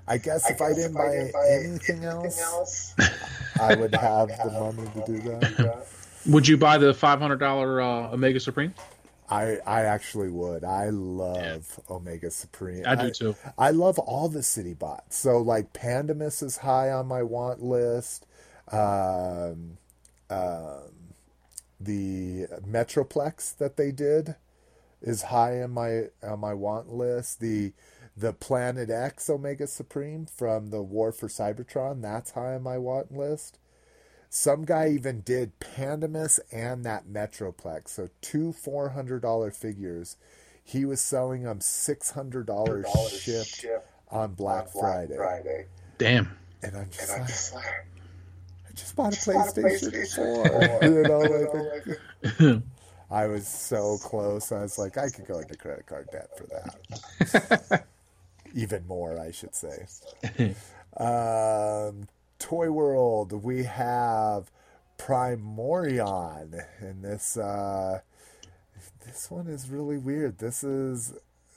[SPEAKER 1] I guess if I didn't buy anything else, *laughs* I would have the money to do that. *laughs*
[SPEAKER 2] Would you buy the five hundred dollar uh, Omega Supreme?
[SPEAKER 1] I I actually would. I love Omega Supreme.
[SPEAKER 2] I do too.
[SPEAKER 1] I love all the city bots. So like Pandemus is high on my want list. Um, um, the Metroplex that they did is high on my on my want list. The the Planet X Omega Supreme from the War for Cybertron that's high on my want list. Some guy even did Pandemus and that Metroplex, so two four hundred dollar figures. He was selling them six hundred dollars shipped on Black Friday.
[SPEAKER 4] Friday.
[SPEAKER 2] Damn.
[SPEAKER 1] and I'm just
[SPEAKER 4] And I'm
[SPEAKER 1] like,
[SPEAKER 4] just like,
[SPEAKER 1] I just bought a
[SPEAKER 4] just bought a
[SPEAKER 1] PlayStation,
[SPEAKER 4] PlayStation
[SPEAKER 1] 4. *laughs* you know,
[SPEAKER 4] you know,
[SPEAKER 1] like,
[SPEAKER 4] like,
[SPEAKER 1] I was so close. I was like, I could go into credit card debt for that. *laughs* Even more, I should say. *laughs* um, Toy World, we have Primorion, and this uh, this one is really weird. This is,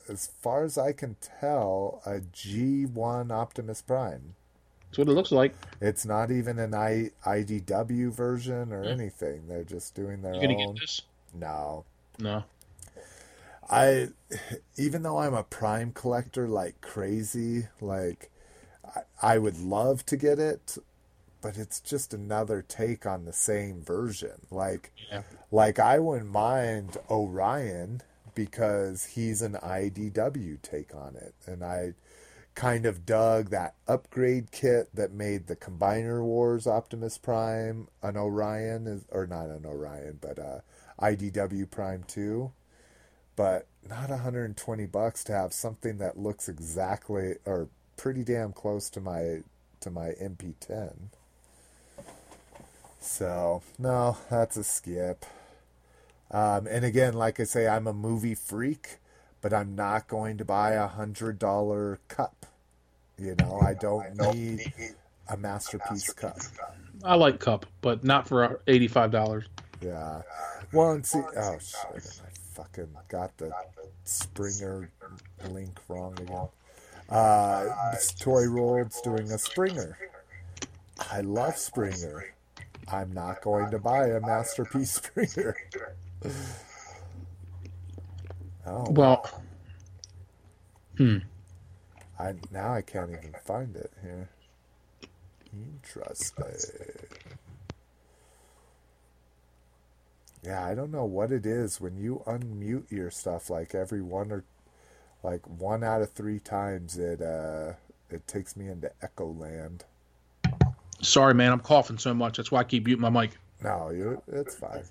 [SPEAKER 1] as far as I can tell, a G1 Optimus Prime.
[SPEAKER 2] That's what it looks like.
[SPEAKER 1] It's not even an I, IDW version or anything. They're just doing their
[SPEAKER 2] You gonna
[SPEAKER 1] own.
[SPEAKER 2] get this?
[SPEAKER 1] No,
[SPEAKER 2] No.
[SPEAKER 1] I, even though I'm a Prime collector like crazy, like I, I would love to get it, but it's just another take on the same version. Like,
[SPEAKER 2] Yeah.
[SPEAKER 1] like I wouldn't mind Orion because he's an IDW take on it, and I kind of dug that upgrade kit that made the Combiner Wars Optimus Prime an Orion, is or not an Orion, but uh, IDW Prime Two but not 120 bucks to have something that looks exactly or pretty damn close to my to my MP10. So no, that's a skip. Um, and again, like I say, I'm a movie freak, but I'm not going to buy a hundred dollar Kup. You know, I don't need a masterpiece Kup.
[SPEAKER 2] I like Kup, but not for eighty five dollars.
[SPEAKER 1] Yeah. Well, and see, oh shit, I fucking got the Springer link wrong again. Uh, Toy World's doing a Springer. I love Springer. I'm not going to buy a masterpiece Springer. *laughs* Oh,
[SPEAKER 2] Well, hmm.
[SPEAKER 1] I now I can't even find it here. Interesting. Yeah, I don't know what it is when you unmute your stuff like every one or like one out of three times it uh it takes me into echo land.
[SPEAKER 2] Sorry, man. I'm coughing so much. That's why I keep muting my mic.
[SPEAKER 1] No, you it's fine.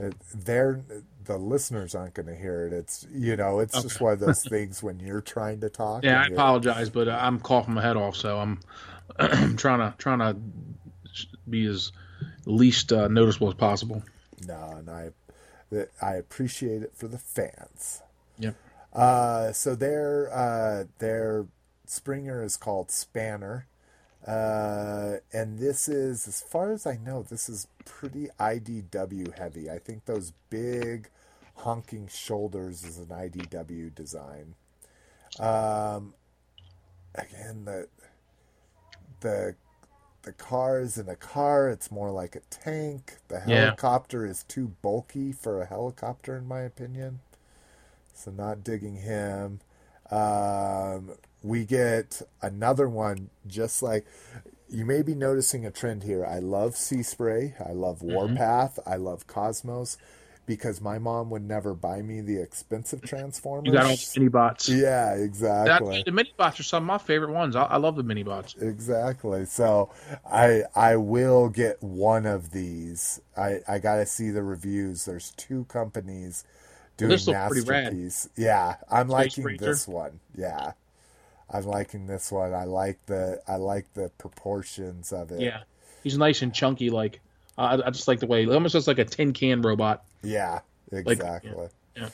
[SPEAKER 1] It, they're the listeners aren't going to hear it. It's you know, it's just one of those *laughs* things when you're trying to talk.
[SPEAKER 2] Yeah, I apologize, but uh, I'm coughing my head off, so I'm, I'm *clears throat* trying to trying to be as least uh, noticeable as possible.
[SPEAKER 1] No, and I, that I appreciate it for the fans.
[SPEAKER 2] Yep.
[SPEAKER 1] Uh, so their uh, their Springer is called Spanner, uh, and this is, as far as I know, this is pretty IDW heavy. I think those big honking shoulders is an IDW design. Um, again, the the the car is in a car. It's more like a tank. The
[SPEAKER 2] Yeah.
[SPEAKER 1] helicopter is too bulky for a helicopter, in my opinion. So not digging him. Um, we get another one just like you may be noticing a trend here. I love Sea Spray. I love Warpath. I love Cosmos because my mom would never buy me the expensive Transformers.
[SPEAKER 2] You got all the mini bots.
[SPEAKER 1] yeah,
[SPEAKER 2] That,
[SPEAKER 1] exactly.
[SPEAKER 2] the mini bots are some of my favorite ones. I, I love the mini bots.
[SPEAKER 1] Exactly. So I I will get one of these. I I got to see the reviews. There's two companies doing
[SPEAKER 2] this looks pretty rad.
[SPEAKER 1] masterpiece. Yeah, I'm liking
[SPEAKER 2] Ranger?
[SPEAKER 1] this one. Yeah. I'm liking this one. I like the I like the proportions of it.
[SPEAKER 2] Yeah, he's nice and chunky. Like I, I just like the way almost looks like a tin can robot.
[SPEAKER 1] Yeah, exactly.
[SPEAKER 2] yeah.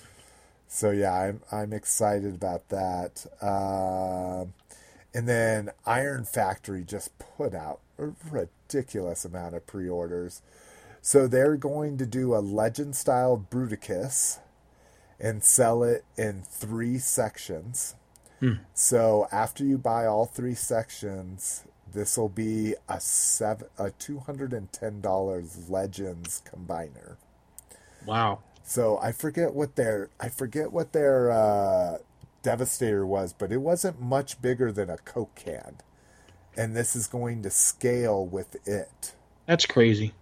[SPEAKER 1] So yeah, I'm I'm excited about that. Um, and then Iron Factory just put out a ridiculous amount of pre-orders. So they're going to do a legend style Bruticus and sell it in three sections. So after you buy all three sections, this will be a seven a two hundred and ten dollars Legends combiner.
[SPEAKER 2] Wow.
[SPEAKER 1] So I forget what their I forget what their uh, Devastator was, but it wasn't much bigger than a Coke can, and this is going to scale with it.
[SPEAKER 2] That's crazy.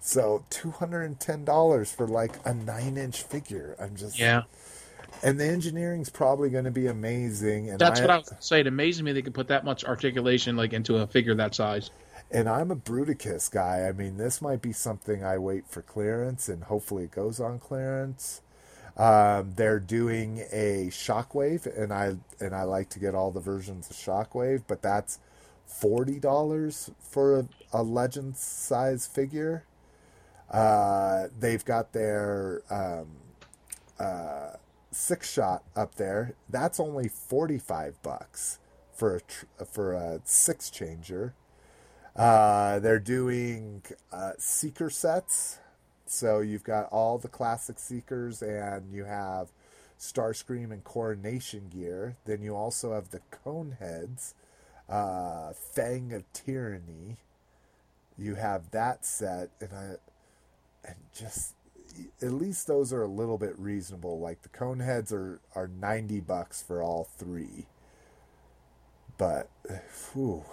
[SPEAKER 1] So two hundred and ten dollars for like a nine inch figure. I'm just
[SPEAKER 2] Yeah.
[SPEAKER 1] and the engineering's probably going to be amazing. And
[SPEAKER 2] That's
[SPEAKER 1] I,
[SPEAKER 2] what I was. It amazes me they could put that much articulation like into a figure that size.
[SPEAKER 1] And I'm a Bruticus guy. I mean, this might be something I wait for clearance, and hopefully it goes on clearance. Um, they're doing a Shockwave, and I and I like to get all the versions of Shockwave, but that's forty dollars for a, a Legends size figure. Uh, they've got their um, uh, six shot up there. That's only forty five bucks for a tr- for a six changer. Uh, they're doing uh, seeker sets. So you've got all the classic seekers, and you have Starscream and Coronation gear. Then you also have the cone heads, uh, Fang of Tyranny. You have that set, and I, and just at least those are a little bit reasonable. Like the cone heads are are ninety bucks for all three. But, *sighs* whew,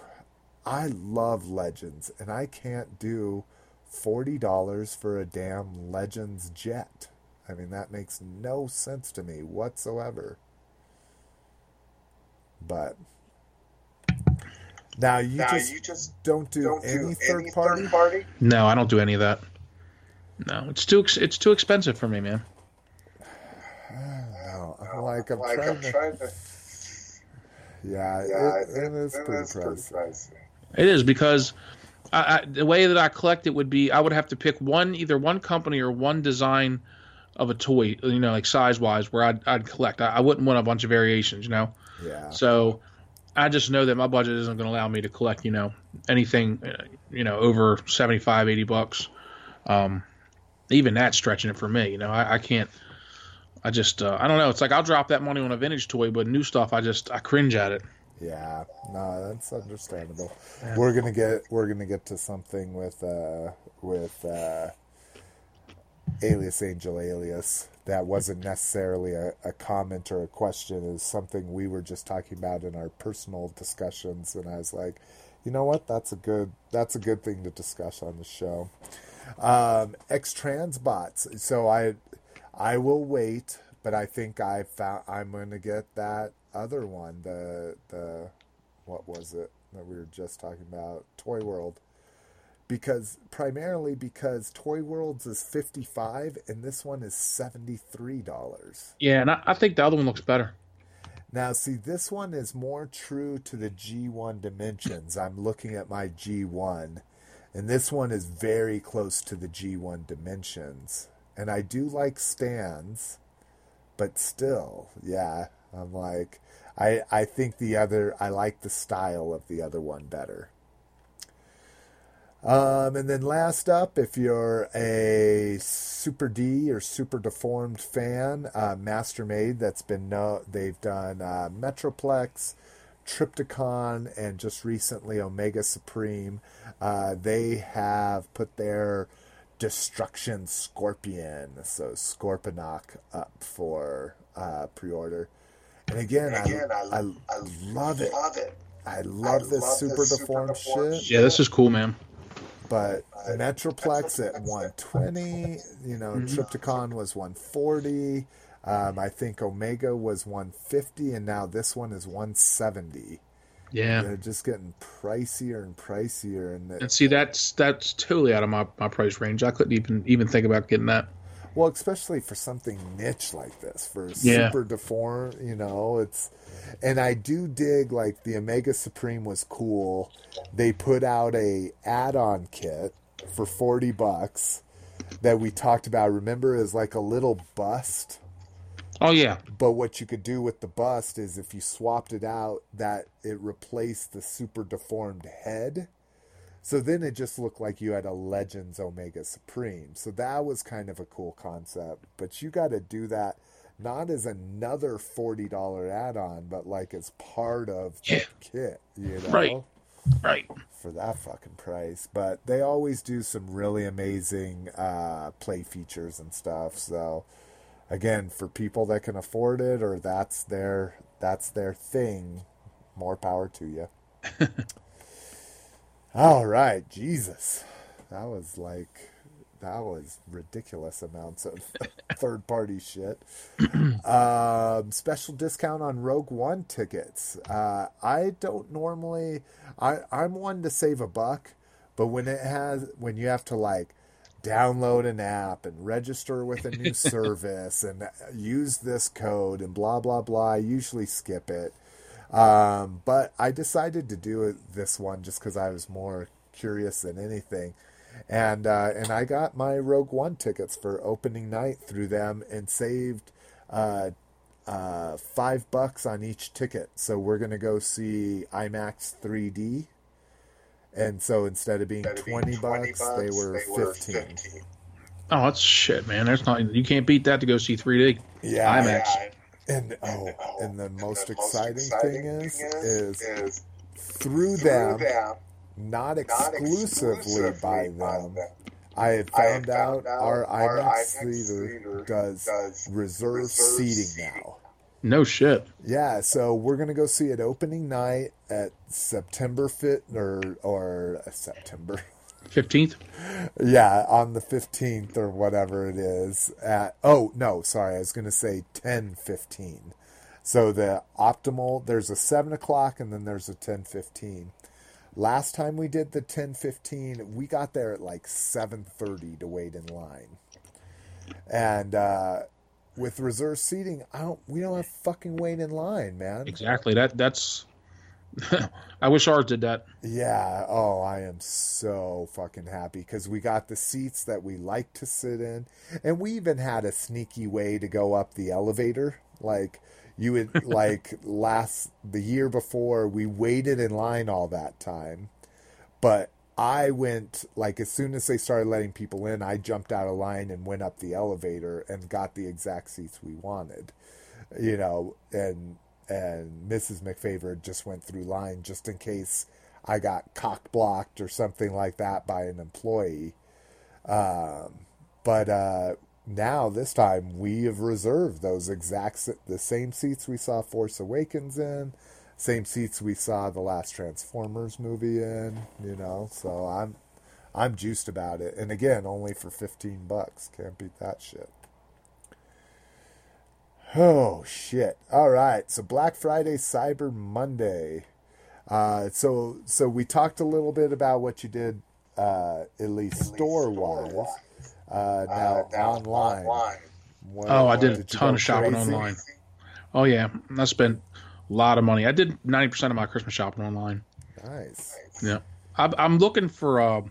[SPEAKER 1] I love Legends, and I can't do forty dollars for a damn Legends jet. I mean, that makes no sense to me whatsoever. But now you
[SPEAKER 4] Now
[SPEAKER 1] just
[SPEAKER 4] you just
[SPEAKER 1] don't do
[SPEAKER 4] don't
[SPEAKER 1] any
[SPEAKER 4] do
[SPEAKER 1] third
[SPEAKER 4] any
[SPEAKER 1] party.
[SPEAKER 4] third party.
[SPEAKER 2] No, I don't do any of that. No, it's too it's too expensive for me, man. *sighs*
[SPEAKER 1] No, I'm like I'm
[SPEAKER 4] Like
[SPEAKER 1] trying
[SPEAKER 4] I'm
[SPEAKER 1] to.
[SPEAKER 4] trying to. *sighs*
[SPEAKER 1] Yeah,
[SPEAKER 4] Yeah,
[SPEAKER 1] it, it is
[SPEAKER 4] it
[SPEAKER 1] pretty
[SPEAKER 4] is pretty
[SPEAKER 1] pricey.
[SPEAKER 2] It is because I, I, the way that I collect it would be I would have to pick one either one company or one design of a toy, you know, like size wise, where I'd, I'd collect. I, I wouldn't want a bunch of variations, you know.
[SPEAKER 1] Yeah,
[SPEAKER 2] So I just know that my budget isn't going to allow me to collect, you know, anything, uh, you know, over 75, 80 bucks. Um, even that's stretching it for me, you know. I, I can't. I just uh, I don't know. It's like I'll drop that money on a vintage toy, but new stuff I just I cringe at it.
[SPEAKER 1] Yeah, no, that's understandable. We're gonna get we're gonna get to something with uh with uh Alias Angel Alias. That wasn't necessarily a, a comment or a question. Is something we were just talking about in our personal discussions, and I was like, you know what? That's a good that's a good thing to discuss on the show. Um, X trans bots. So I I will wait, but I think I found I'm gonna get that other one. The the what was it that we were just talking about? Toy World. Because primarily because Toy World's is fifty five and this one is seventy three dollars.
[SPEAKER 2] Yeah, and I, I think the other one looks better.
[SPEAKER 1] Now, see, this one is more true to the G1 dimensions. I'm looking at my G1, and this one is very close to the G1 dimensions. And I do like stands, but still, yeah, I'm like, I, I think the other, I like the style of the other one better. Um, and then last up, if you're a Super D or Super Deformed fan, uh, Mastermade, that's been no, they've done uh, Metroplex, Trypticon, and just recently Omega Supreme. Uh, they have put their Destruction Scorpion, so Scorponok, up for uh, pre-order. And again,
[SPEAKER 4] Again,
[SPEAKER 1] I, I,
[SPEAKER 4] I-
[SPEAKER 1] I love it.
[SPEAKER 4] Love it.
[SPEAKER 1] I love
[SPEAKER 4] I
[SPEAKER 1] this
[SPEAKER 4] love
[SPEAKER 1] super
[SPEAKER 4] this super
[SPEAKER 1] deformed
[SPEAKER 4] deformed
[SPEAKER 1] shit.
[SPEAKER 2] Yeah, this is cool, man.
[SPEAKER 1] But Metroplex at 120, you know, Trypticon was 140. Um, I think Omega was 150, and now this one is 170.
[SPEAKER 2] Yeah.
[SPEAKER 1] They're just getting pricier and pricier, and it,
[SPEAKER 2] And see, that's that's totally out of my, my price range. I couldn't even even think about getting that.
[SPEAKER 1] Well, especially for something niche like this, for
[SPEAKER 2] Yeah.
[SPEAKER 1] super deformed, you know, it's. And I do dig like the Omega Supreme was cool. They put out a add-on kit for 40 bucks that we talked about. Remember, is like a little bust.
[SPEAKER 2] Oh yeah,
[SPEAKER 1] But what you could do with the bust is if you swapped it out, that it replaced the super deformed head. So then it just looked like you had a Legends Omega Supreme. So that was kind of a cool concept. But you got to do that not as another $40 add on, but like as part of the
[SPEAKER 2] Yeah.
[SPEAKER 1] kit, you know?
[SPEAKER 2] Right. right.
[SPEAKER 1] For that fucking price. But they always do some really amazing uh, play features and stuff. So again, for people that can afford it or that's their that's their thing, more power to you. *laughs* All right, Jesus. That was like that was ridiculous amounts of *laughs* third party shit. *clears throat* Um, special discount on Rogue One tickets. Uh, I don't normally. I I'm one to save a buck, but when it has when you have to like download an app and register with a new *laughs* service and use this code and blah blah blah, I usually skip it. Um, but I decided to do this one just because I was more curious than anything. And uh, and I got my Rogue One tickets for opening night through them and saved uh, uh, five bucks on each ticket. So we're gonna go see IMAX 3D. And so instead of being
[SPEAKER 4] Instead of being
[SPEAKER 1] 20 bucks, they were 15.
[SPEAKER 4] 15.
[SPEAKER 2] Oh, that's shit, man. That's not you can't beat that to go see 3D.
[SPEAKER 1] Yeah,
[SPEAKER 2] IMAX.
[SPEAKER 4] Yeah,
[SPEAKER 1] And oh, and the
[SPEAKER 4] and
[SPEAKER 1] most
[SPEAKER 4] the
[SPEAKER 1] exciting thing is, is
[SPEAKER 4] is
[SPEAKER 1] through
[SPEAKER 4] through
[SPEAKER 1] them,
[SPEAKER 4] them,
[SPEAKER 1] not
[SPEAKER 4] not
[SPEAKER 1] exclusively
[SPEAKER 4] exclusively
[SPEAKER 1] by
[SPEAKER 4] by
[SPEAKER 1] them.
[SPEAKER 4] them.
[SPEAKER 1] I had
[SPEAKER 4] I
[SPEAKER 1] found out
[SPEAKER 4] out
[SPEAKER 1] our
[SPEAKER 4] our
[SPEAKER 1] IMAX
[SPEAKER 4] IMAX
[SPEAKER 1] theater
[SPEAKER 4] theater
[SPEAKER 1] does
[SPEAKER 4] does
[SPEAKER 1] reserve
[SPEAKER 4] reserve
[SPEAKER 1] seating
[SPEAKER 4] seating.
[SPEAKER 1] now.
[SPEAKER 2] No shit.
[SPEAKER 1] Yeah, so we're gonna go see it opening night at September fifth or or uh, September. *laughs*
[SPEAKER 2] Fifteenth.
[SPEAKER 1] Yeah, on the fifteenth or whatever it is. At oh no, sorry, I was gonna say ten fifteen. So the optimal there's a seven o'clock and then there's a ten fifteen. Last time we did the ten fifteen, we got there at like seven thirty to wait in line. And uh with reserve seating, I don't we don't have fucking wait in line, man.
[SPEAKER 2] Exactly. That that's. *laughs* I wish ours did that.
[SPEAKER 1] Yeah. Oh, I am so fucking happy because we got the seats that we like to sit in, and we even had a sneaky way to go up the elevator. Like you would *laughs* like last the year before, we waited in line all that time, but I went like as soon as they started letting people in, I jumped out of line and went up the elevator and got the exact seats we wanted. You know, and and Mrs. McFavor just went through line just in case I got cock blocked or something like that by an employee. Um, but uh, now this time we have reserved those exact the same seats we saw Force Awakens in, same seats we saw the last Transformers movie in. You know, so I'm I'm juiced about it. And again, only for fifteen bucks. Can't beat that shit. Oh shit! All right, so Black Friday, Cyber Monday. Uh, so so we talked a little bit about what you did, uh, at least store wise. Uh, now, now online.
[SPEAKER 2] What, oh, I did a ton of shopping crazy? online. Oh yeah, I spent a lot of money. I did ninety percent of my Christmas shopping online.
[SPEAKER 1] Nice.
[SPEAKER 2] Yeah, I'm, I'm looking for uh,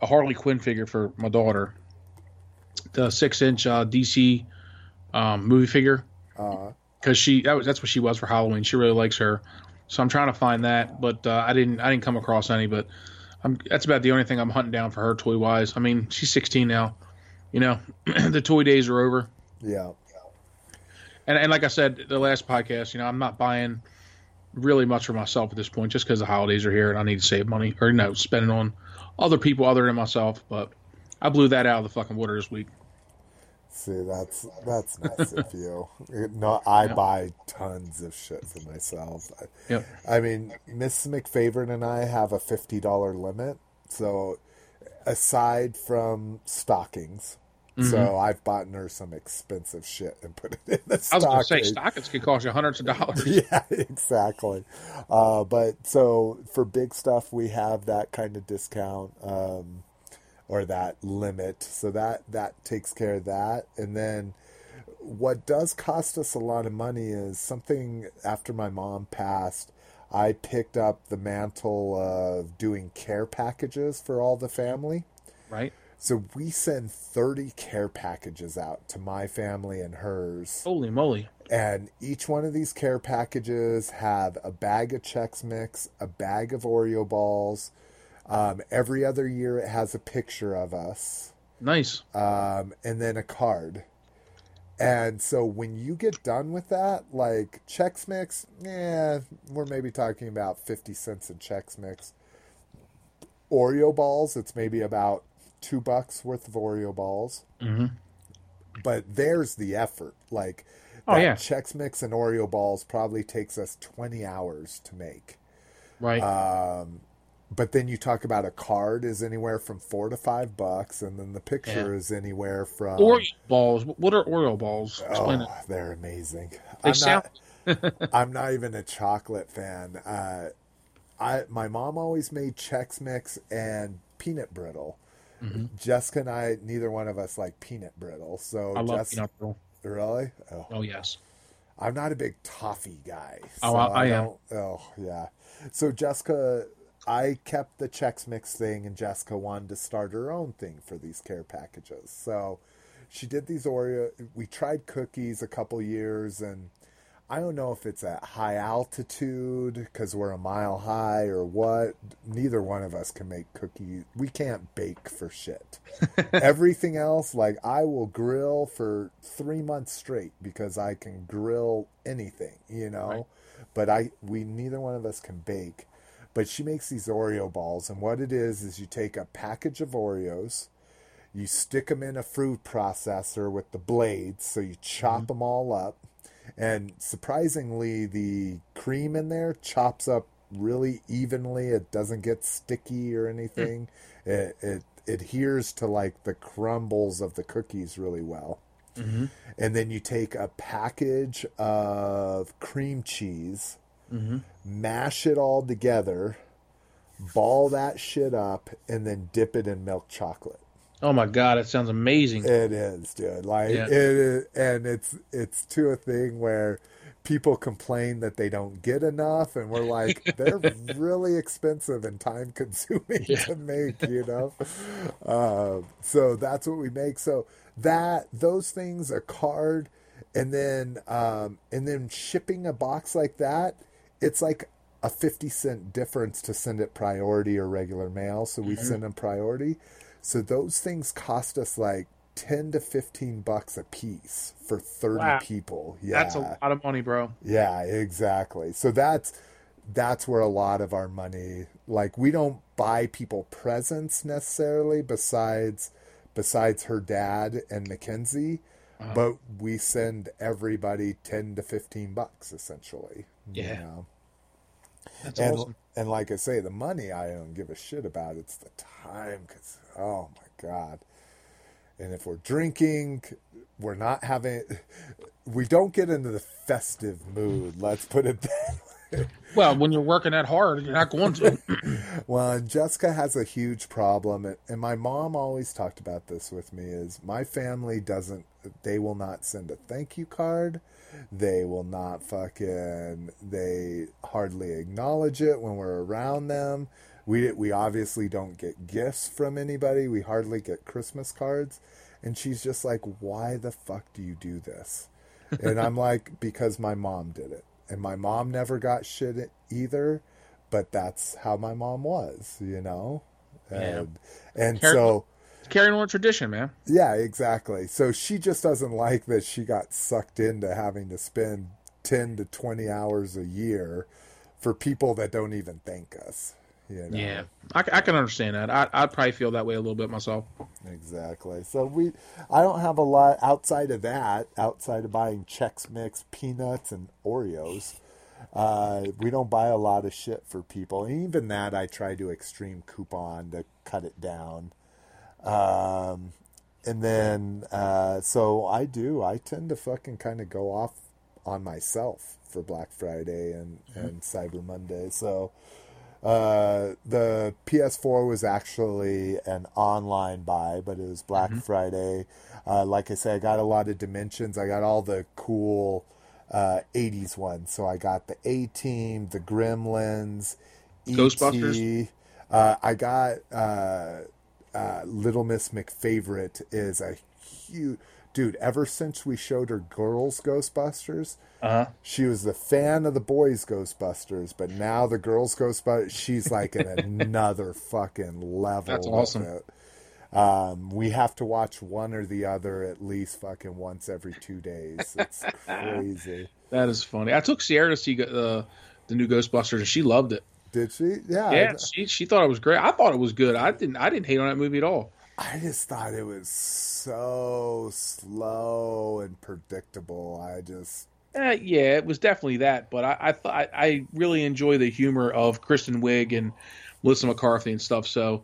[SPEAKER 2] a Harley Quinn figure for my daughter. The six inch uh, DC um, movie figure because uh-huh. she that was that's what she was for Halloween. She really likes her, so I'm trying to find that, but uh, I didn't I didn't come across any. But I'm that's about the only thing I'm hunting down for her toy wise. I mean, she's 16 now. You know, *clears throat* the toy days are over.
[SPEAKER 1] Yeah.
[SPEAKER 2] And and like I said the last podcast, you know, I'm not buying really much for myself at this point, just because the holidays are here and I need to save money or you know spend it on other people other than myself. But I blew that out of the fucking water this week.
[SPEAKER 1] See, that's that's nice of *laughs* you. No, I yeah. buy tons of shit for myself.
[SPEAKER 2] Yep.
[SPEAKER 1] I mean, Miss McFavorite and I have a fifty dollar limit. So, aside from stockings, mm-hmm. so I've bought her some expensive shit and put it in the. I was going to
[SPEAKER 2] say stockings could cost you hundreds of dollars. *laughs*
[SPEAKER 1] yeah, exactly. Uh, but so for big stuff, we have that kind of discount. Um, or that limit. So that that takes care of that. And then what does cost us a lot of money is something after my mom passed, I picked up the mantle of doing care packages for all the family.
[SPEAKER 2] Right.
[SPEAKER 1] So we send 30 care packages out to my family and hers.
[SPEAKER 2] Holy moly.
[SPEAKER 1] And each one of these care packages have a bag of Chex Mix, a bag of Oreo balls, um, every other year, it has a picture of us.
[SPEAKER 2] Nice.
[SPEAKER 1] Um, and then a card. And so when you get done with that, like Chex Mix, yeah, we're maybe talking about 50 cents in Chex Mix. Oreo balls, it's maybe about two bucks worth of Oreo balls.
[SPEAKER 2] Mm-hmm.
[SPEAKER 1] But there's the effort. Like,
[SPEAKER 2] oh, yeah.
[SPEAKER 1] Chex Mix and Oreo balls probably takes us 20 hours to make.
[SPEAKER 2] Right.
[SPEAKER 1] Um, but then you talk about a card is anywhere from four to five bucks, and then the picture yeah. is anywhere from
[SPEAKER 2] Oreo balls. What are Oreo balls?
[SPEAKER 1] Explain oh, it. They're amazing. They I'm sound. Not, *laughs* I'm not even a chocolate fan. Uh, I my mom always made Chex Mix and peanut brittle. Mm-hmm. Jessica and I, neither one of us like peanut brittle. So
[SPEAKER 2] I love Jess, peanut brittle.
[SPEAKER 1] Really?
[SPEAKER 2] Oh. oh yes.
[SPEAKER 1] I'm not a big toffee guy.
[SPEAKER 2] Oh, so oh, I, I am.
[SPEAKER 1] Oh yeah. So Jessica I kept the Chex Mix thing, and Jessica wanted to start her own thing for these care packages. So she did these Oreo. We tried cookies a couple years, and I don't know if it's at high altitude because we're a mile high or what. Neither one of us can make cookies. We can't bake for shit. *laughs* Everything else, like I will grill for three months straight because I can grill anything, you know. Right. But I, we neither one of us can bake. But she makes these Oreo balls, and what it is is you take a package of Oreos, you stick them in a fruit processor with the blades, so you chop mm-hmm. them all up, and surprisingly, the cream in there chops up really evenly. It doesn't get sticky or anything. Mm. It, it adheres to like the crumbles of the cookies really well.
[SPEAKER 2] Mm-hmm.
[SPEAKER 1] And then you take a package of cream cheese
[SPEAKER 2] mm-hmm.
[SPEAKER 1] mash it all together, ball that shit up, and then dip it in milk chocolate.
[SPEAKER 2] Oh my god, it sounds amazing.
[SPEAKER 1] It is, dude. Like yeah. it is, and it's it's to a thing where people complain that they don't get enough, and we're like, *laughs* they're really expensive and time consuming yeah. to make, you know. uh, so that's what we make. So that those things, a card, and then um, and then shipping a box like that it's like a 50 cent difference to send it priority or regular mail. So we mm-hmm. send them priority. So those things cost us like 10 to 15 bucks a piece for 30
[SPEAKER 2] Wow.
[SPEAKER 1] people. Yeah.
[SPEAKER 2] That's a lot of money, bro.
[SPEAKER 1] Yeah, exactly. So that's that's where a lot of our money like we don't buy people presents necessarily besides besides her dad and Mackenzie,
[SPEAKER 2] Uh-huh.
[SPEAKER 1] but we send everybody 10 to 15 bucks essentially. you
[SPEAKER 2] Yeah.
[SPEAKER 1] know?
[SPEAKER 2] That's
[SPEAKER 1] and
[SPEAKER 2] awesome.
[SPEAKER 1] and like I say, the money I don't give a shit about. It's the time because oh my god. And if we're drinking, we're not having. We don't get into the festive mood. Let's put it *laughs* that way.
[SPEAKER 2] Well, when you're working that hard, you're not going to. *clears throat*
[SPEAKER 1] Well, Jessica has a huge problem, and- my mom always talked about this with me. Is my family doesn't? They will not send a thank you card. They will not fucking. They hardly acknowledge it when we're around them. We we obviously don't get gifts from anybody. We hardly get Christmas cards, and she's just like, "Why the fuck do you do this?" And I'm like, "Because my mom did it, and my mom never got shit either." but that's how my mom was, you know? And, and
[SPEAKER 2] Carry-
[SPEAKER 1] so,
[SPEAKER 2] Carrying on tradition, man.
[SPEAKER 1] yeah, exactly. So she just doesn't like that she got sucked into having to spend 10 to 20 hours a year for people that don't even thank us, you know?
[SPEAKER 2] Yeah, I, I can understand that. I, I'd probably feel that way a little bit myself.
[SPEAKER 1] Exactly. So we, I don't have a lot outside of that, outside of buying Chex Mix, peanuts, and Oreos. Uh, we don't buy a lot of shit for people. And even that, I try to extreme coupon to cut it down. Um, and then, uh, so I do, I tend to fucking kind of go off on myself for Black Friday and, and Cyber Monday. So, uh, the PS4 was actually an online buy, but it was Black Friday. Uh, like I said, I got a lot of dimensions. I got all the cool uh, 80s ones. So I got the A Team, the Gremlins, E.T.
[SPEAKER 2] Ghostbusters?
[SPEAKER 1] Uh, I got uh, uh, Little Miss McFavorite is a huge dude. Ever since we showed her girls Ghostbusters,
[SPEAKER 2] Uh huh.
[SPEAKER 1] she was the fan of the boys Ghostbusters, but now the girls Ghostbusters, she's like in *laughs* another fucking level.
[SPEAKER 2] That's awesome.
[SPEAKER 1] Um, we have to watch one or the other at least fucking once every two days. It's *laughs* crazy.
[SPEAKER 2] That is funny. I took Sierra to see uh, the new Ghostbusters, and she loved it.
[SPEAKER 1] Did she? Yeah.
[SPEAKER 2] Yeah, she she thought it was great. I thought it was good. I didn't I didn't hate on that movie at all.
[SPEAKER 1] I just thought it was so slow and predictable. I just
[SPEAKER 2] Uh, yeah, it was definitely that. But I I thought I really enjoy the humor of Kristen Wiig and Melissa McCarthy and stuff. So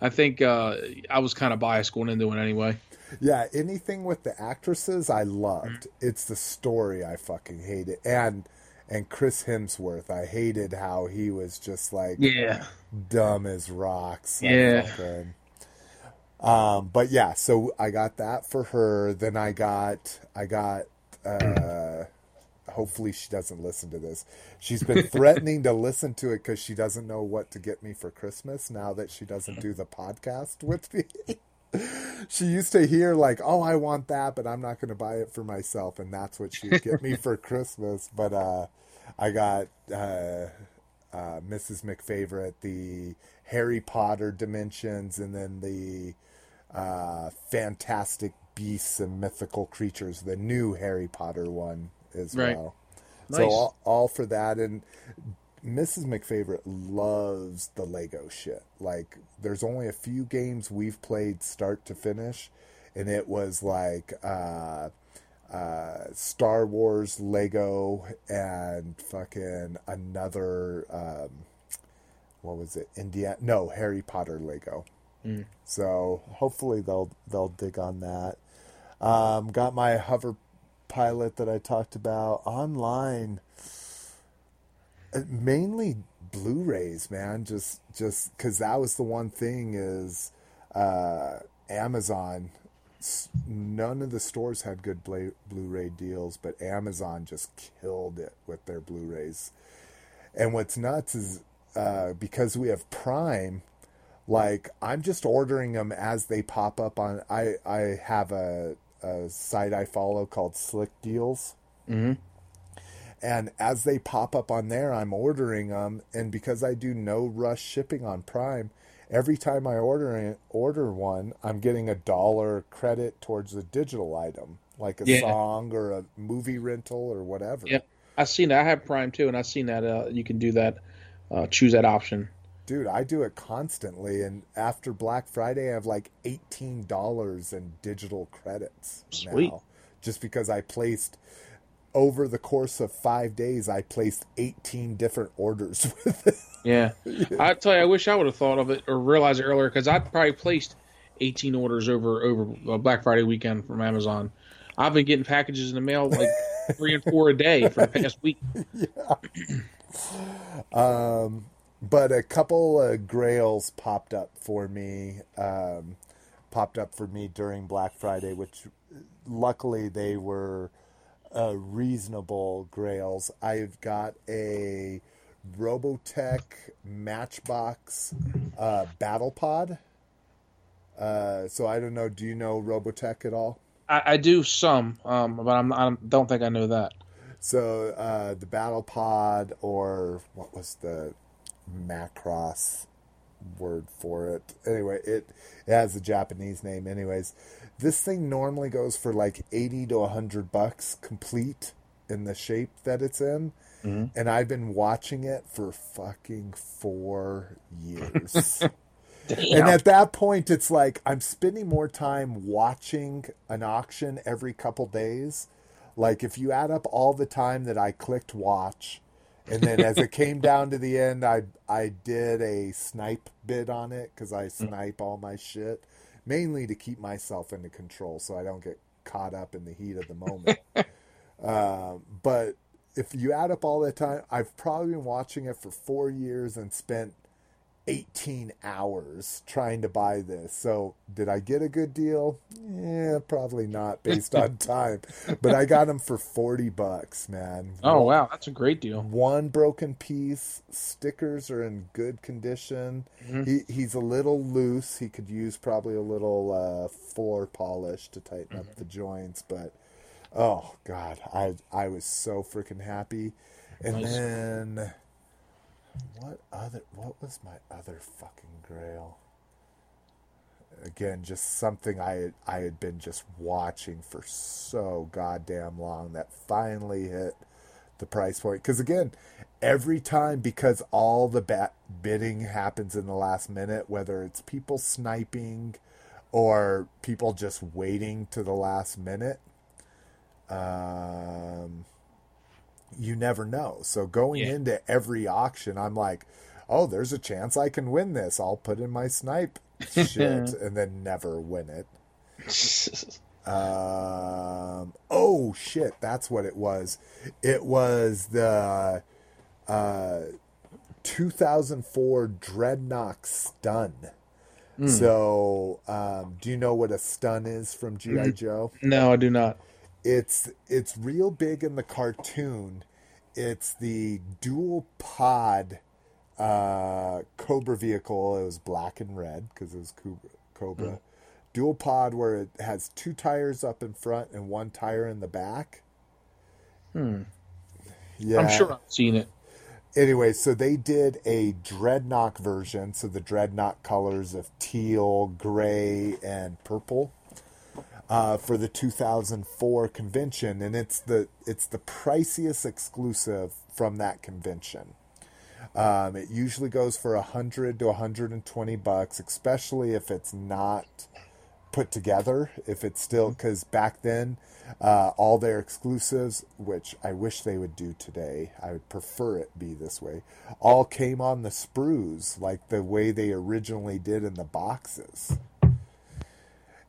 [SPEAKER 2] I think uh, I was kind of biased going into it anyway.
[SPEAKER 1] Yeah, anything with the actresses I loved. It's the story I fucking hated. And and Chris Hemsworth, I hated how he was just like
[SPEAKER 2] Yeah,
[SPEAKER 1] dumb as rocks. like
[SPEAKER 2] Yeah.
[SPEAKER 1] fucking- Um, but yeah, so I got that for her. Then I got I got uh hopefully she doesn't listen to this. She's been *laughs* threatening to listen to it because she doesn't know what to get me for Christmas now that she doesn't do the podcast with me. *laughs* she used to hear like, "Oh, I want that, but I'm not going to buy it for myself," and that's what she'd get me for *laughs* Christmas. But uh, I got uh, uh, Mrs. McFavorite, the Harry Potter dimensions, and then the uh, Fantastic Beasts and Mythical Creatures, the new Harry Potter one as
[SPEAKER 2] Right.
[SPEAKER 1] well.
[SPEAKER 2] Nice.
[SPEAKER 1] So all, all for that, and Mrs. McFavorite loves the Lego shit. Like, there's only a few games we've played start to finish, and it was like uh, uh, Star Wars Lego and fucking another. Um, what was it? Indiana? No, Harry Potter Lego. So hopefully they'll they'll dig on that. Um, got my hover pilot that I talked about online. Uh, Mainly Blu-rays, man. Just just because that was the one thing is uh, Amazon. None of the stores had good Blu- Blu-ray deals, but Amazon just killed it with their Blu-rays. And what's nuts is uh, because we have Prime, like I'm just ordering them as they pop up on. I I have a, a site I follow called Slick Deals,
[SPEAKER 2] Mhm.
[SPEAKER 1] And as they pop up on there, I'm ordering them. And because I do no rush shipping on Prime, every time I order order one, I'm getting a dollar credit towards a digital item, like a
[SPEAKER 2] Yeah.
[SPEAKER 1] song or a movie rental or whatever.
[SPEAKER 2] Yep. I've seen that. I have Prime too, and I've seen that. Uh, you can do that. Uh, choose that option.
[SPEAKER 1] Dude, I do it constantly. And after Black Friday, I have like $18 in digital credits
[SPEAKER 2] Sweet.
[SPEAKER 1] now. Just because I placed, over the course of five days, I placed 18 different orders *laughs* with it.
[SPEAKER 2] Yeah. I tell you, I wish I would have thought of it or realized it earlier because I probably placed 18 orders over over uh, Black Friday weekend from Amazon. I've been getting packages in the mail like three and four a day for the past week. *laughs* *clears throat*
[SPEAKER 1] but a couple of grails popped up for me um, popped up for me during black friday which luckily they were uh, reasonable grails. I've got a robotech matchbox uh, battle pod. Uh, so i don't know do you know robotech at all?
[SPEAKER 2] I, I do some, um, but I'm, I don't think I know that.
[SPEAKER 1] So uh, the battle pod, or what was the Macross word for it? Anyway, it, it has a Japanese name. Anyways, this thing normally goes for like eighty to hundred bucks complete in the shape that it's in, mm-hmm. and I've been watching it for fucking four years. *laughs* And at that point, it's like I'm spending more time watching an auction every couple days. Like if you add up all the time that I clicked watch, and then as it came down to the end, I I did a snipe bid on it because I snipe all my shit, mainly to keep myself into control so I don't get caught up in the heat of the moment. Um, *laughs* but if you add up all that time, I've probably been watching it for four years and spent 18 hours trying to buy this. So, did I get a good deal? Yeah, probably not based on *laughs* time. But I got them for 40 bucks, man.
[SPEAKER 2] Oh wow, that's a great deal.
[SPEAKER 1] One broken piece. Stickers are in good condition. Mm-hmm. He, he's a little loose. He could use probably a little uh, floor polish to tighten up mm-hmm. the joints. But oh god, I I was so freaking happy. And
[SPEAKER 2] Nice.
[SPEAKER 1] then what other? What was my other fucking grail? Again, just something I had, I had been just watching for so goddamn long that finally hit the price point. Because again, every time, because all the bat bidding happens in the last minute, whether it's people sniping or people just waiting to the last minute, um, you never know. So going
[SPEAKER 2] Yeah.
[SPEAKER 1] into every auction, I'm like, oh, there's a chance I can win this. I'll put in my snipe shit *laughs* and then never win it. *laughs* Um, oh shit, that's what it was. It was the uh, 2004 Dreadnought Stun. So, um, do you know what a stun is from GI Joe?
[SPEAKER 2] no, I do not.
[SPEAKER 1] It's it's real big in the cartoon. It's the dual pod uh, Cobra vehicle. It was black and red because it was Cobra. Cobra. Dual pod where it has two tires up in front and one tire in the back. Hmm. Yeah.
[SPEAKER 2] I'm sure I've seen it.
[SPEAKER 1] Anyway, so they did a dreadnought version. So the dreadnought colors of teal, gray, and purple uh, for the 2004 convention, and it's the it's the priciest exclusive from that convention. Um, it usually goes for a hundred to hundred and twenty bucks, especially if it's not put together. If it's still because back then, uh, all their exclusives, which I wish they would do today, I would prefer it be this way, all came on the sprues like the way they originally did in the boxes.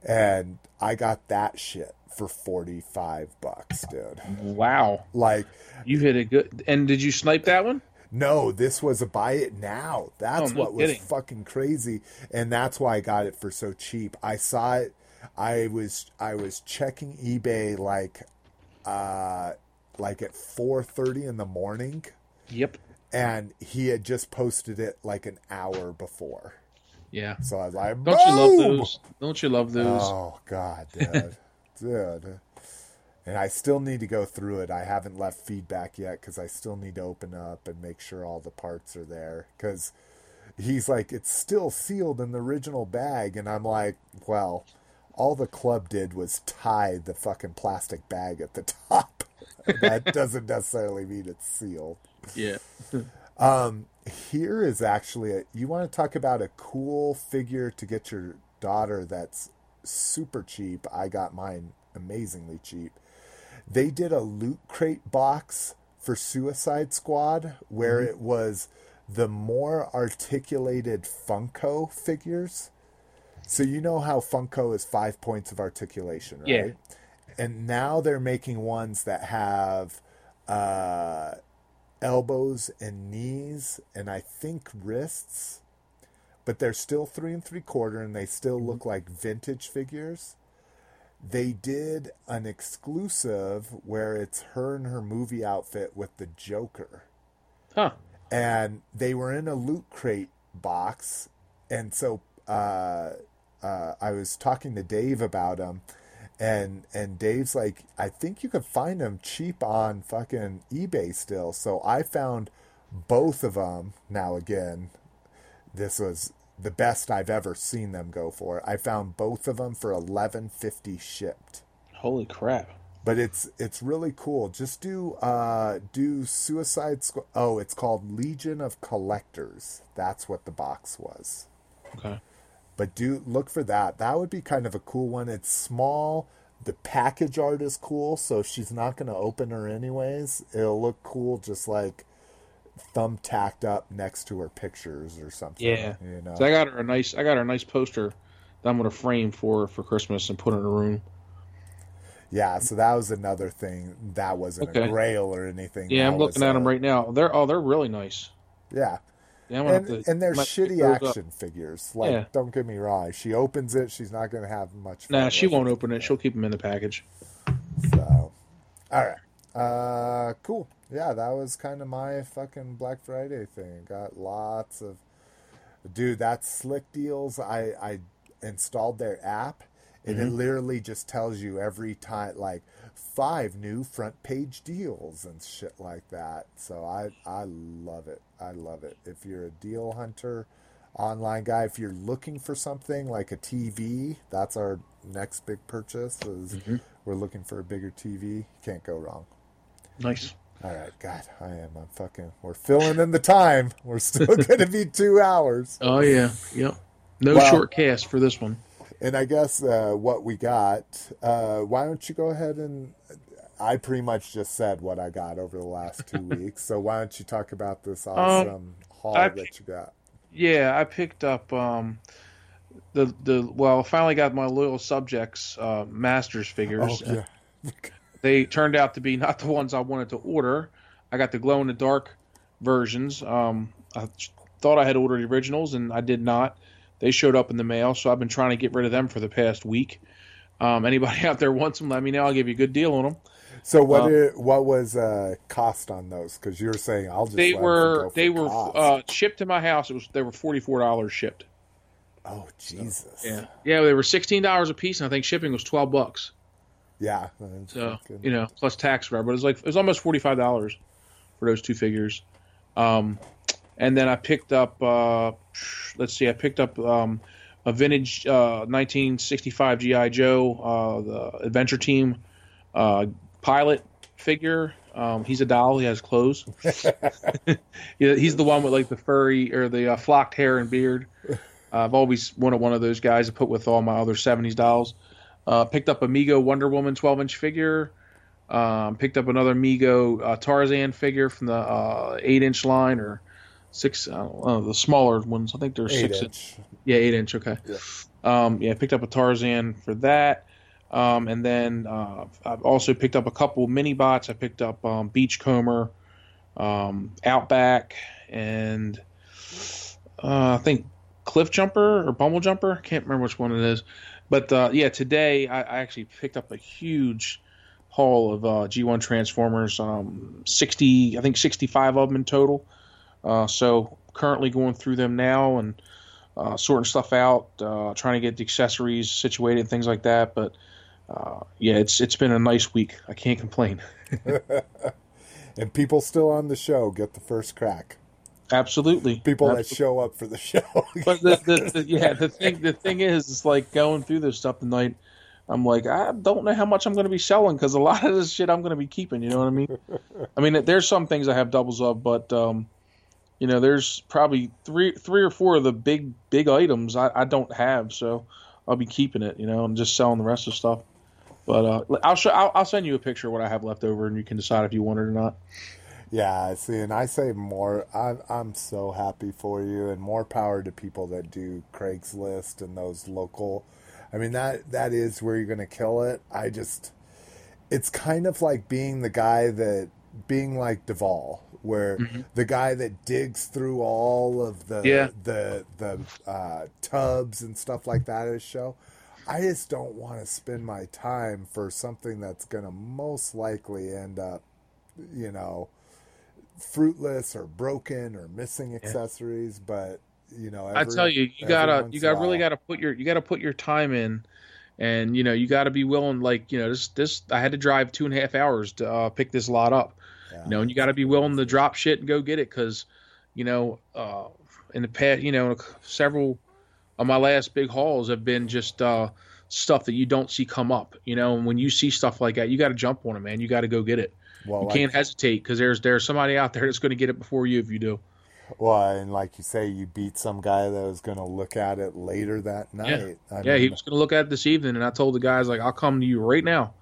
[SPEAKER 1] And I got that shit for 45 bucks, dude.
[SPEAKER 2] Wow,
[SPEAKER 1] Like,
[SPEAKER 2] you hit a good. And did you snipe that one?
[SPEAKER 1] no, this was a buy it now. That's
[SPEAKER 2] Oh, no
[SPEAKER 1] what was
[SPEAKER 2] kidding.
[SPEAKER 1] fucking crazy, and that's why I got it for so cheap. I saw it. I was I was checking eBay like, uh, like at four thirty in the morning,
[SPEAKER 2] Yep.
[SPEAKER 1] and he had just posted it like an hour before.
[SPEAKER 2] Yeah.
[SPEAKER 1] So I was like,
[SPEAKER 2] Don't you love those? Don't you love those?
[SPEAKER 1] Oh god, dude, dude. and I still need to go through it. I haven't left feedback yet because I still need to open up and make sure all the parts are there. Because he's like, it's still sealed in the original bag, and I'm like, well, all the club did was tie the fucking plastic bag at the *laughs* top. that doesn't necessarily mean it's sealed.
[SPEAKER 2] Yeah.
[SPEAKER 1] Um, here is actually a, you want to talk about a cool figure to get your daughter that's super cheap. I got mine amazingly cheap. They did a loot crate box for Suicide Squad where
[SPEAKER 2] Mm-hmm.
[SPEAKER 1] it was the more articulated Funko figures. So you know how Funko is five points of articulation, right?
[SPEAKER 2] Yeah.
[SPEAKER 1] And now they're making ones that have uh, elbows and knees, and I think wrists, but they're still three and three quarter, and they still look like vintage figures. They did an exclusive where it's her in her movie outfit with the Joker
[SPEAKER 2] Huh.
[SPEAKER 1] and they were in a loot crate box and so uh, uh, i was talking to dave about them and and dave's like i think you could find them cheap on fucking ebay still so i found both of them now again this was the best i've ever seen them go for i found both of them for 1150 shipped
[SPEAKER 2] Holy crap.
[SPEAKER 1] but it's it's really cool. Just do uh do Suicide Squad. Oh, it's called Legion of Collectors. That's what the box was.
[SPEAKER 2] Okay.
[SPEAKER 1] But do look for that. That would be kind of a cool one. It's small. The package art is cool, so she's not going to open her anyways. It'll look cool, just like thumbtacked up next to her pictures or something.
[SPEAKER 2] Yeah.
[SPEAKER 1] you know.
[SPEAKER 2] So I got her a nice I got her a nice poster that I'm gonna frame for for Christmas and put in her room.
[SPEAKER 1] Yeah, so that was another thing. That wasn't a
[SPEAKER 2] Okay.
[SPEAKER 1] grail or anything.
[SPEAKER 2] Yeah, I'm
[SPEAKER 1] was
[SPEAKER 2] looking at
[SPEAKER 1] a-
[SPEAKER 2] them right now. They're oh they're really nice.
[SPEAKER 1] Yeah,
[SPEAKER 2] Yeah,
[SPEAKER 1] and,
[SPEAKER 2] to,
[SPEAKER 1] and they're shitty
[SPEAKER 2] those up.
[SPEAKER 1] action figures. Like,
[SPEAKER 2] Yeah.
[SPEAKER 1] don't get me wrong. She opens it, she's not going to have much. Fun
[SPEAKER 2] Nah, she won't open it. She'll keep them in the package.
[SPEAKER 1] So, all right, uh, cool. Yeah, that was kind of my fucking Black Friday thing. Got lots of, dude. That's Slick Deals. I I installed their app, and it literally just tells you every time like five new front page deals and shit like that. So I I love it. I love it. If you're a deal hunter, online guy, if you're looking for something like a TV, that's our next big purchase. Is mm-hmm. we're looking for a bigger TV. Can't go wrong.
[SPEAKER 2] Nice.
[SPEAKER 1] All right, God, I am. I'm fucking. We're filling in the time. We're still *laughs* going to be two hours.
[SPEAKER 2] Oh yeah. Yep. No
[SPEAKER 1] Well-
[SPEAKER 2] short cast for this one.
[SPEAKER 1] And I guess uh, what we got. Uh, why don't you go ahead and? I pretty much just said what I got over the last two *laughs* weeks. So why don't you talk about this awesome haul
[SPEAKER 2] Um, I-
[SPEAKER 1] that you got?
[SPEAKER 2] Yeah, I picked up um the the well, I finally got my loyal subjects uh masters figures.
[SPEAKER 1] Oh yeah. *laughs*
[SPEAKER 2] They turned out to be not the ones I wanted to order. I got the glow in the dark versions. Um I thought I had ordered the originals and I did not. They showed up in the mail, so I've been trying to get rid of them for the past week. Um, anybody *laughs* out there wants them, let me know. I'll give you a good deal on them.
[SPEAKER 1] So what?
[SPEAKER 2] Uh,
[SPEAKER 1] did, what was uh, cost on those? Because you're saying I'll just.
[SPEAKER 2] They were they were uh, shipped to my house. It was they were forty four dollars shipped.
[SPEAKER 1] oh Jesus.
[SPEAKER 2] Yeah, yeah, they were sixteen dollars a piece, and I think shipping was twelve bucks.
[SPEAKER 1] Yeah.
[SPEAKER 2] So
[SPEAKER 1] fucking-
[SPEAKER 2] you know, plus tax, whatever. But it was like it was almost forty five dollars for those two figures. Um, and then I picked up. Uh, let's see, I picked up um, a vintage uh, 1965 GI Joe, uh, the Adventure Team uh, pilot figure. Um, he's a doll. He has clothes. *laughs* he's the one with like the furry or the uh, flocked hair and beard. I've always wanted one of those guys to put with all my other '70s dolls. Uh, picked up a Mego Wonder Woman 12 inch figure. Um, picked up another Mego uh, Tarzan figure from the uh, 8 inch line or six, I know, the smaller ones. I think they're
[SPEAKER 1] eight
[SPEAKER 2] six
[SPEAKER 1] inch.
[SPEAKER 2] yeah, eight inch. Okay.
[SPEAKER 1] Yeah.
[SPEAKER 2] Um, yeah, I picked up a Tarzan for that. Um, and then uh, I've also picked up a couple mini bots. I picked up um, Beachcomber, um, Outback, and uh, I think Cliff Jumper or Bumble Jumper. I can't remember which one it is. But uh, yeah, today I, I actually picked up a huge haul of uh, G1 Transformers. Um, 60, I think 65 of them in total. Uh, so currently going through them now and uh, sorting stuff out, uh, trying to get the accessories situated, things like that. But uh, yeah, it's it's been a nice week. I can't complain. *laughs* *laughs*
[SPEAKER 1] And people still on the show get the first crack.
[SPEAKER 2] Absolutely,
[SPEAKER 1] People that show up for the *laughs* show.
[SPEAKER 2] But the, the, the yeah, the thing the thing is, it's like going through this stuff tonight. I'm like, I don't know how much I'm going to be selling because a lot of this shit I'm going to be keeping. You know what I mean? I mean, there's some things I have doubles of, but um, you know, there's probably three three or four of the big big items I, I don't have, so I'll be keeping it. You know, and just selling the rest of stuff. But uh, I'll show I'll, I'll send you a picture of what I have left over, and you can decide if you want it or not.
[SPEAKER 1] Yeah, see, and I say more. I'm I'm so happy for you, and more power to people that do Craigslist and those local. I mean that that is where you're going to kill it. I just, it's kind of like being the guy that being like Duvall, where the guy that digs through all of the
[SPEAKER 2] Yeah.
[SPEAKER 1] the the uh, tubs and stuff like that at a show. I just don't want to spend my time for something that's going to most likely end up, you know, fruitless or broken or missing accessories. But you know,
[SPEAKER 2] I tell you, you gotta, you
[SPEAKER 1] in a
[SPEAKER 2] got really gotta put your, you gotta put your time in, and you know, you gotta be willing. Like, you know, this, this, I had to drive two and a half hours to uh, pick this lot up.
[SPEAKER 1] Yeah.
[SPEAKER 2] You know, and you gotta be willing to drop shit and go get it because, you know, uh, in the past, you know, several of my last big hauls have been just uh, stuff that you don't see come up. You know, and when you see stuff like that, you got to jump on it, man. You got to go get it.
[SPEAKER 1] Well,
[SPEAKER 2] you
[SPEAKER 1] like,
[SPEAKER 2] can't hesitate because there's there's somebody out there that's going to get it before you if you do.
[SPEAKER 1] well, and like you say, you beat some guy that was going to look at it later that night. I
[SPEAKER 2] Yeah, he was going to look at it this evening, and I told the guys like, "I'll come to you right now."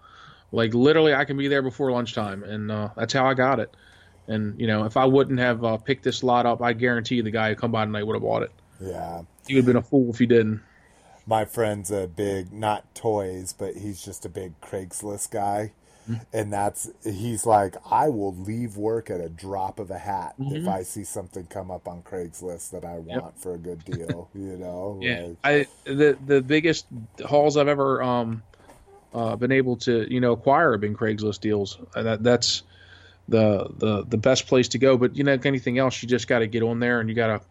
[SPEAKER 2] Like literally, I can be there before lunchtime, and uh, that's how I got it. And you know, if I wouldn't have uh, picked this lot up, I guarantee you the guy who come by tonight would have bought it.
[SPEAKER 1] yeah.
[SPEAKER 2] He would have been a fool if he didn't.
[SPEAKER 1] my friend's a big not toys but he's just a big craigslist guy and that's he's like i will leave work at a drop of a hat if i see something come up on craigslist that i want for a good deal you know *laughs*
[SPEAKER 2] Yeah,
[SPEAKER 1] like,
[SPEAKER 2] I the the biggest hauls I've ever um uh, been able to you know acquire have been Craigslist deals. Uh, That that's the the the best place to go. But you know, like anything else, you just got to get on there and you got to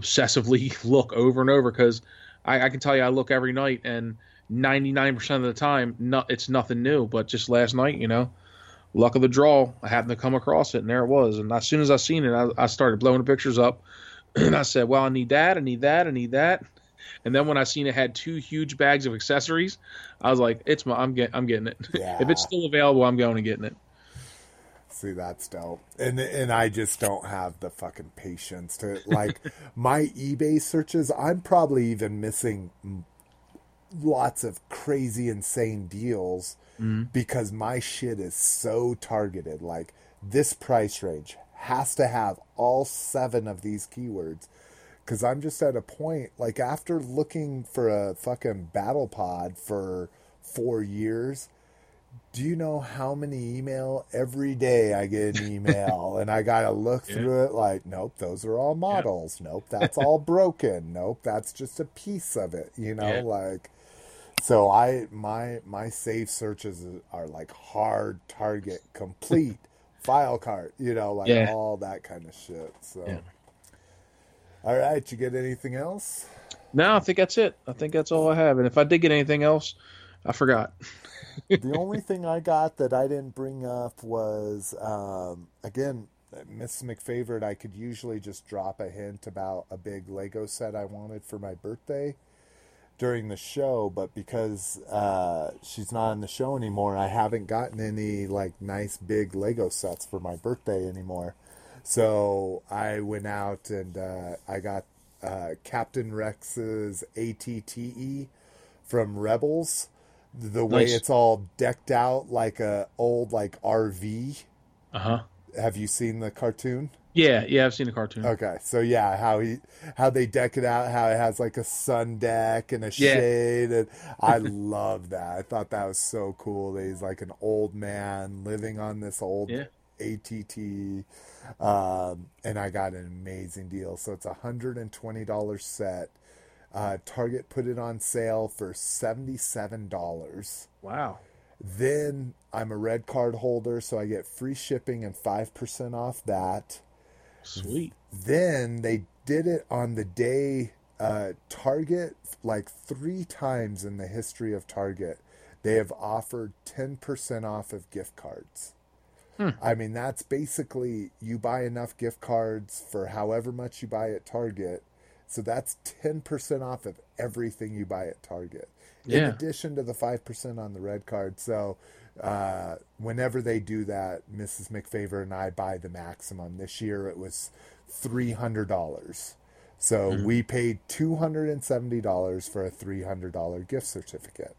[SPEAKER 2] obsessively *laughs* look over and over because I, I can tell you I look every night and 99% of the time no, it's nothing new. But just last night, you know. Luck of the draw, I happened to come across it, and there it was. And as soon as I seen it, I, I started blowing the pictures up, *clears throat* and I said, "Well, I need that, I need that, I need that." And then when I seen it had two huge bags of accessories, I was like, "It's my, I'm getting, I'm getting it.
[SPEAKER 1] Yeah. *laughs*
[SPEAKER 2] if it's still available, I'm going and getting it."
[SPEAKER 1] see that's dope and and i just don't have the fucking patience to like *laughs* my ebay searches i'm probably even missing lots of crazy insane deals mm-hmm. because my shit is so targeted like this price range has to have all seven of these keywords because i'm just at a point like after looking for a fucking battle pod for four years do you know how many email every day I get an email *laughs* and I gotta look through it like, nope, those are all models. Nope, *laughs* that's all broken. Nope, that's just a piece of it. You know,
[SPEAKER 2] Yeah.
[SPEAKER 1] like so I my my safe searches are like hard target complete *laughs* file cart, you know, like
[SPEAKER 2] Yeah.
[SPEAKER 1] all that kind of shit. So
[SPEAKER 2] Yeah.
[SPEAKER 1] All right, you get anything else?
[SPEAKER 2] No, I think that's it. I think that's all I have. And if I did get anything else, I forgot.
[SPEAKER 1] the only *laughs* thing I got that I didn't bring up was um, again, Miss McFavorite. I could usually just drop a hint about a big Lego set I wanted for my birthday during the show, but because uh, she's not on the show anymore, I haven't gotten any like nice big Lego sets for my birthday anymore. So I went out and uh, I got uh, Captain Rex's ATTE from Rebels. The way
[SPEAKER 2] Nice.
[SPEAKER 1] it's all decked out like a old like RV.
[SPEAKER 2] Uh huh.
[SPEAKER 1] Have you seen the cartoon?
[SPEAKER 2] Yeah, yeah, I've seen the cartoon.
[SPEAKER 1] Okay, so yeah, how he how they deck it out, how it has like a sun deck and a
[SPEAKER 2] Yeah.
[SPEAKER 1] shade, and *laughs* I love that. I thought that was so cool. That he's like an old man living on this old
[SPEAKER 2] Yeah.
[SPEAKER 1] ATT, um, and I got an amazing deal. So it's a hundred and twenty dollars set. Uh, Target put it on sale for seventy seven dollars.
[SPEAKER 2] Wow.
[SPEAKER 1] Then I'm a red card holder, so I get free shipping and five percent off that
[SPEAKER 2] Sweet.
[SPEAKER 1] then they did it on the day uh, Target, like three times in the history of Target, they have offered 10% off of gift cards. I mean, that's basically you buy enough gift cards for however much you buy at Target. So that's 10% off of everything you buy at Target. In addition to the 5% on the red card. So uh, whenever they do that, Mrs. McFavor and I buy the maximum. This year it was $300. So we paid $270 for a $300 gift certificate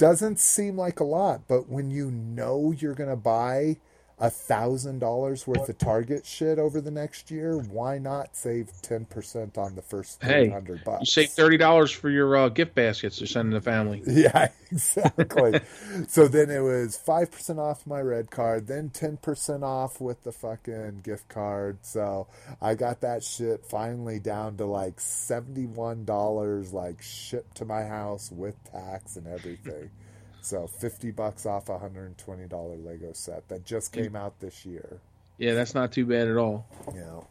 [SPEAKER 1] doesn't seem like a lot, but when you know you're going to buy a thousand dollars worth of Target shit over the next year, why not save ten percent on the first
[SPEAKER 2] Hey,
[SPEAKER 1] three hundred bucks?
[SPEAKER 2] You save thirty dollars for your uh, gift baskets you're sending the family. *laughs*
[SPEAKER 1] Yeah, exactly. *laughs* so then it was five percent off my red card, then ten percent off with the fucking gift card. So I got that shit finally down to like seventy one dollars, like shipped to my house with tax and everything. *laughs* So fifty bucks off a hundred and twenty dollar Lego set that just came out this year.
[SPEAKER 2] Yeah, that's not too bad at all.
[SPEAKER 1] Know.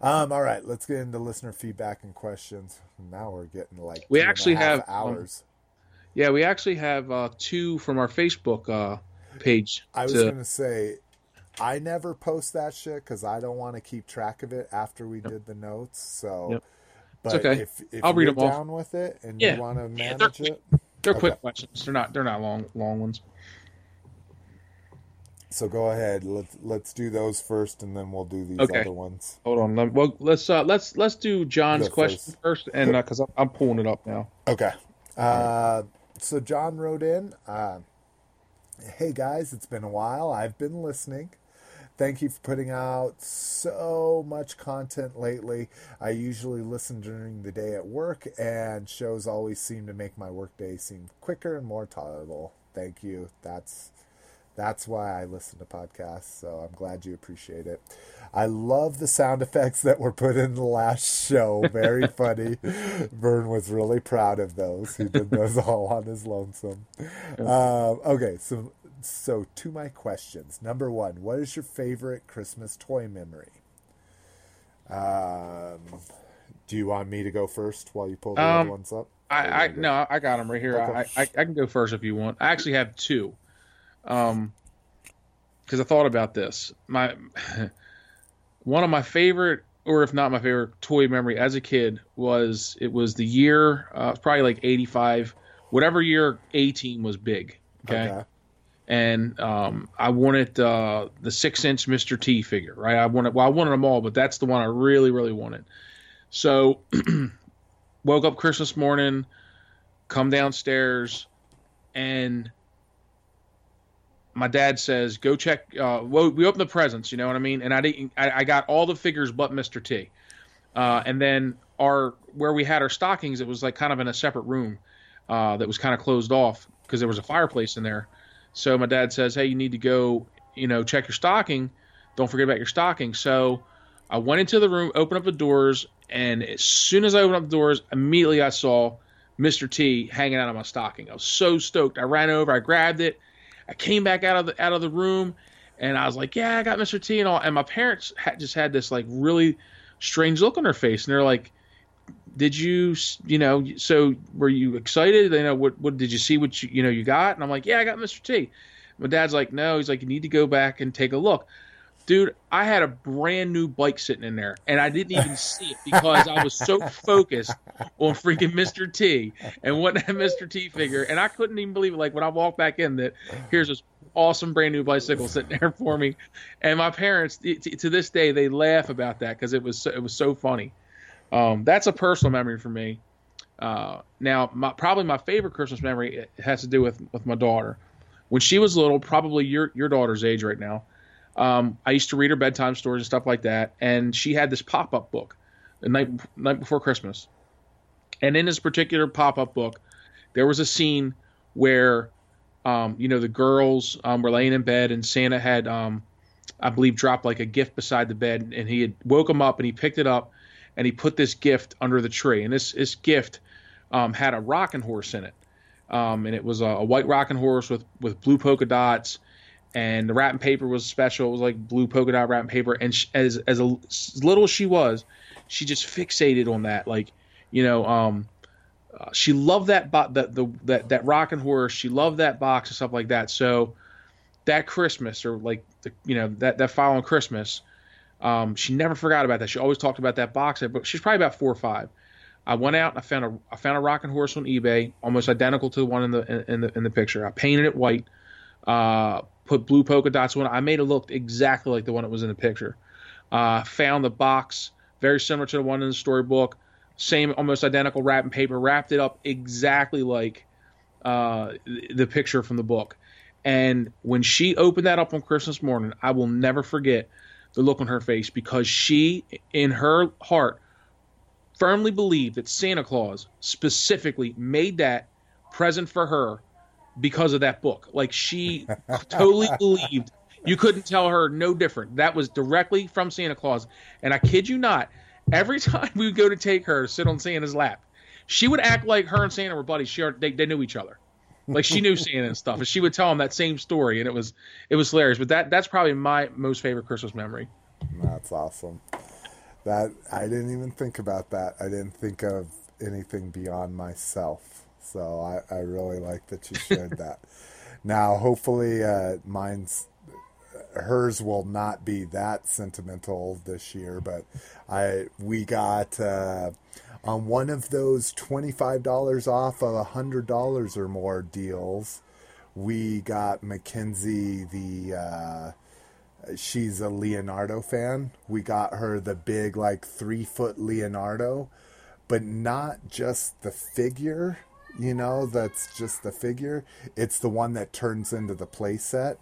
[SPEAKER 1] Um, all right, let's get into listener feedback and questions. Now we're getting like
[SPEAKER 2] We
[SPEAKER 1] two and a
[SPEAKER 2] actually have, um,
[SPEAKER 1] hours.
[SPEAKER 2] Yeah, we actually have uh, two from our Facebook uh, page.
[SPEAKER 1] I was
[SPEAKER 2] to-
[SPEAKER 1] gonna say, I never post that shit because I don't want to keep track of it after we did the notes. So,
[SPEAKER 2] Yep.
[SPEAKER 1] but
[SPEAKER 2] okay.
[SPEAKER 1] if, if
[SPEAKER 2] I'll read
[SPEAKER 1] you're
[SPEAKER 2] them off.
[SPEAKER 1] down with it and
[SPEAKER 2] Yeah.
[SPEAKER 1] you want to manage
[SPEAKER 2] they're-
[SPEAKER 1] it,
[SPEAKER 2] They're quick
[SPEAKER 1] Okay.
[SPEAKER 2] questions. They're not. They're not long long ones.
[SPEAKER 1] so go ahead. Let's let's do those first, and then we'll do these
[SPEAKER 2] Okay.
[SPEAKER 1] other ones.
[SPEAKER 2] Hold on. Let, well, let's uh, let's let's do John's
[SPEAKER 1] Go
[SPEAKER 2] question first, and because I'm, I'm pulling it up now.
[SPEAKER 1] Okay. Uh, so John wrote in, uh, "Hey guys, it's been a while. I've been listening. Thank you for putting out so much content lately. I usually listen during the day at work, and shows always seem to make my workday seem quicker and more tolerable. Thank you. That's that's why I listen to podcasts, so I'm glad you appreciate it. I love the sound effects that were put in the last show. Very *laughs* funny. Vern was really proud of those. He did those all on his lonesome. Um, okay, so so to my questions. Number one, what is your favorite Christmas toy memory? Um, do you want me to go first while you pull the
[SPEAKER 2] Um,
[SPEAKER 1] other ones up?
[SPEAKER 2] I, I no, I got them right here.
[SPEAKER 1] Okay.
[SPEAKER 2] I, I I can go first if you want. I actually have two. Um, because I thought about this. My *laughs* one of my favorite, or if not my favorite, toy memory as a kid was it was the year, uh, probably like '85, whatever year A Team was big. Okay. And um, I wanted uh, the six inch Mr. T figure, right? I wanted, well, I wanted them all, but that's the one I really, really wanted. So, *clears throat* woke up Christmas morning, come downstairs, and my dad says, "Go check." Uh, well, we opened the presents, you know what I mean? And I didn't. I, I got all the figures but Mr. T. Uh, and then our where we had our stockings, it was like kind of in a separate room uh, that was kind of closed off because there was a fireplace in there. So my dad says, "Hey, you need to go, you know, check your stocking. Don't forget about your stocking." So I went into the room, opened up the doors, and as soon as I opened up the doors, immediately I saw Mr. T hanging out of my stocking. I was so stoked. I ran over, I grabbed it, I came back out of the out of the room, and I was like, "Yeah, I got Mr. T and all." And my parents had just had this like really strange look on their face, and they're like, "Did you, you know, so were you excited? You know, what what did you see? What you you know you got?" And I'm like, "Yeah, I got Mr. T." My dad's like, "No." He's like, "You need to go back and take a look." Dude, I had a brand new bike sitting in there, and I didn't even see it because I was so focused on freaking Mr. T and what that Mr. T figure, and I couldn't even believe it. Like when I walked back in, that here's this awesome brand new bicycle sitting there for me, and my parents to this day they laugh about that because it was so, it was so funny. Um, that's a personal memory for me. Uh, now, my, probably my favorite Christmas memory has to do with with my daughter. When she was little, probably your your daughter's age right now. Um, I used to read her bedtime stories and stuff like that, and she had this pop up book the night night before Christmas. And in this particular pop up book, there was a scene where, um, you know, the girls um, were laying in bed, and Santa had, um, I believe, dropped like a gift beside the bed, and he had woke them up, and he picked it up, and he put this gift under the tree, and this this gift um, had a rocking horse in it, um, and it was a, a white rocking horse with with blue polka dots and the wrapping paper was special. It was like blue polka dot wrapping paper, and she, as as, a, as little as she was, she just fixated on that. Like, you know, um, uh, she loved that bo- that the that that rocking horse. She loved that box and stuff like that. So that Christmas or like the you know that that following Christmas, um, she never forgot about that. She always talked about that box. But she's probably about four or five. I went out and I found a I found a rocking horse on eBay, almost identical to the one in the in the in the picture. I painted it white, uh, put blue polka dots on it. I made it look exactly like the one that was in the picture. Uh, found the box very similar to the one in the storybook, same almost identical wrapping paper. Wrapped it up exactly like uh, the picture from the book. And when she opened that up on Christmas morning, I will never forget the look on her face because she, in her heart, firmly believed that Santa Claus specifically made that present for her because of that book. Like she *laughs* totally believed you couldn't tell her no different. That was directly from Santa Claus. And I kid you not, every *laughs* time we would go to take her to sit on Santa's lap, she would act like her and Santa were buddies. She they, they knew each other. Like she knew Santa and stuff, and she would tell him that same story, and it was it was hilarious. But that that's probably my most favorite Christmas memory.
[SPEAKER 1] That's awesome. That I didn't even think about that. I didn't think of anything beyond myself. So I, I really like that you shared that. *laughs* Now, hopefully, uh, mine's hers will not be that sentimental this year, but I we got uh, on one of those twenty five dollars off of a hundred dollars or more deals. We got Mackenzie the. Uh, she's a Leonardo fan. We got her the big like three foot Leonardo, but not just the figure. You know, that's just the figure. It's the one that turns into the playset.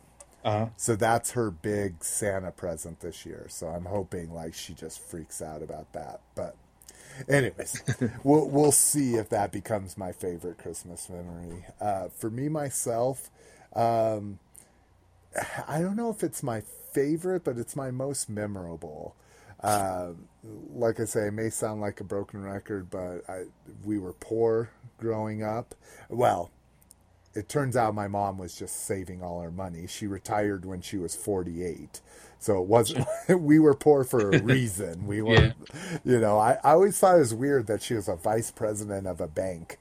[SPEAKER 2] Uh-huh.
[SPEAKER 1] So that's her big Santa present this year. So I'm hoping like she just freaks out about that. But anyways, *laughs* we'll we'll see if that becomes my favorite Christmas memory. Uh, for me myself, um, I don't know if it's my favorite, but it's my most memorable. Uh, like I say, it may sound like a broken record, but I, we were poor growing up. Well, it turns out my mom was just saving all her money. She retired when she was 48. So it wasn't, *laughs* we were poor for a reason. We were, *laughs*
[SPEAKER 2] Yeah.
[SPEAKER 1] you know, I, I always thought it was weird that she was a vice president of a bank,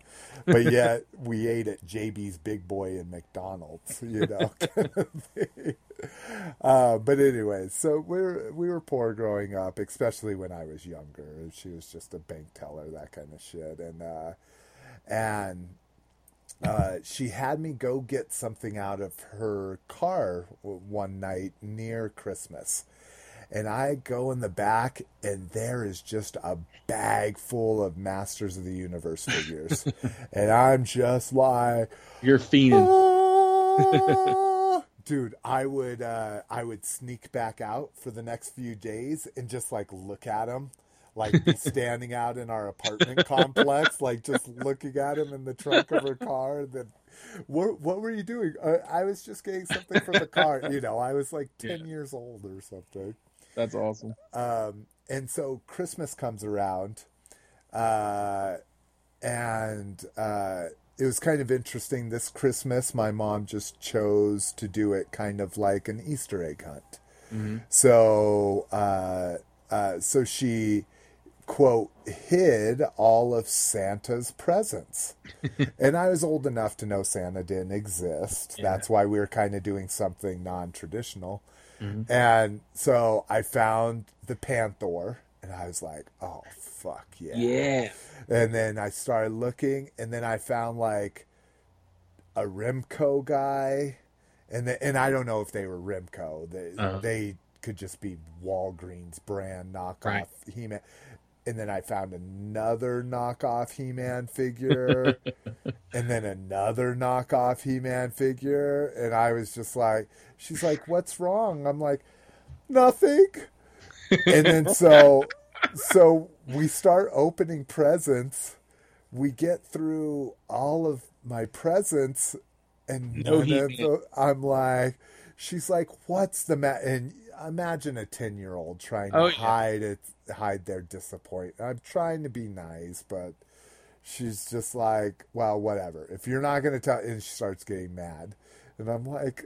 [SPEAKER 1] but *laughs* yet we ate at JB's Big Boy and McDonald's, you know. kind of thing. uh, but anyway, so we were, we were poor growing up, especially when I was younger. She was just a bank teller, that kind of shit. And, uh, and uh, she had me go get something out of her car one night near Christmas. And I go in the back, and there is just a bag full of Masters of the Universe figures. *laughs* and I'm just like,
[SPEAKER 2] You're fiending.
[SPEAKER 1] "Ah." dude, I would uh, I would sneak back out for the next few days and just like look at them, like be standing out in our apartment complex, like just looking at him in the trunk of her car. And then, what what were you doing? Uh, I was just getting something from the car. You know, I was like ten years old or something.
[SPEAKER 2] That's awesome.
[SPEAKER 1] Um, and so Christmas comes around, uh, and uh, it was kind of interesting. This Christmas, my mom just chose to do it kind of like an Easter egg hunt. So, uh, uh, so she quote hid all of Santa's presents, *laughs* and I was old enough to know Santa didn't exist. That's why we were kind of doing something non-traditional. And so I found the Panthor, and I was like, "Oh fuck yeah!"
[SPEAKER 2] Yeah.
[SPEAKER 1] And then I started looking, and then I found like a Remco guy, and the, and I don't know if they were Remco. They
[SPEAKER 2] Uh-huh.
[SPEAKER 1] they could just be Walgreens brand knockoff
[SPEAKER 2] Right.
[SPEAKER 1] He-Man. And then I found another knockoff He-Man figure, *laughs* and then another knockoff He-Man figure, and I was just like, "She's like, what's wrong?" I'm like, "Nothing." and then *laughs* so so we start opening presents we get through all of my presents and
[SPEAKER 2] No
[SPEAKER 1] none
[SPEAKER 2] He-Man.
[SPEAKER 1] the, i'm like she's like what's the ma-? and imagine a 10 year old trying to
[SPEAKER 2] Oh, yeah.
[SPEAKER 1] hide it hide their disappointment i'm trying to be nice but she's just like well whatever if you're not going to tell and she starts getting mad and i'm like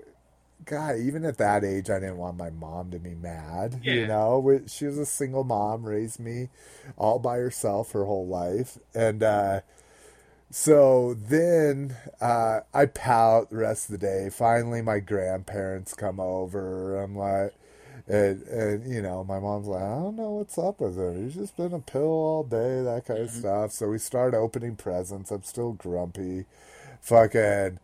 [SPEAKER 1] God, even at that age, I didn't want my mom to be mad. You know, she was a single mom, raised me all by herself her whole life, and uh, so then uh, I pout the rest of the day. Finally, my grandparents come over. I'm like, and, and you know, my mom's like, I don't know what's up with him. He's just been a pill all day, that kind of stuff. So we start opening presents. I'm still grumpy. Fucking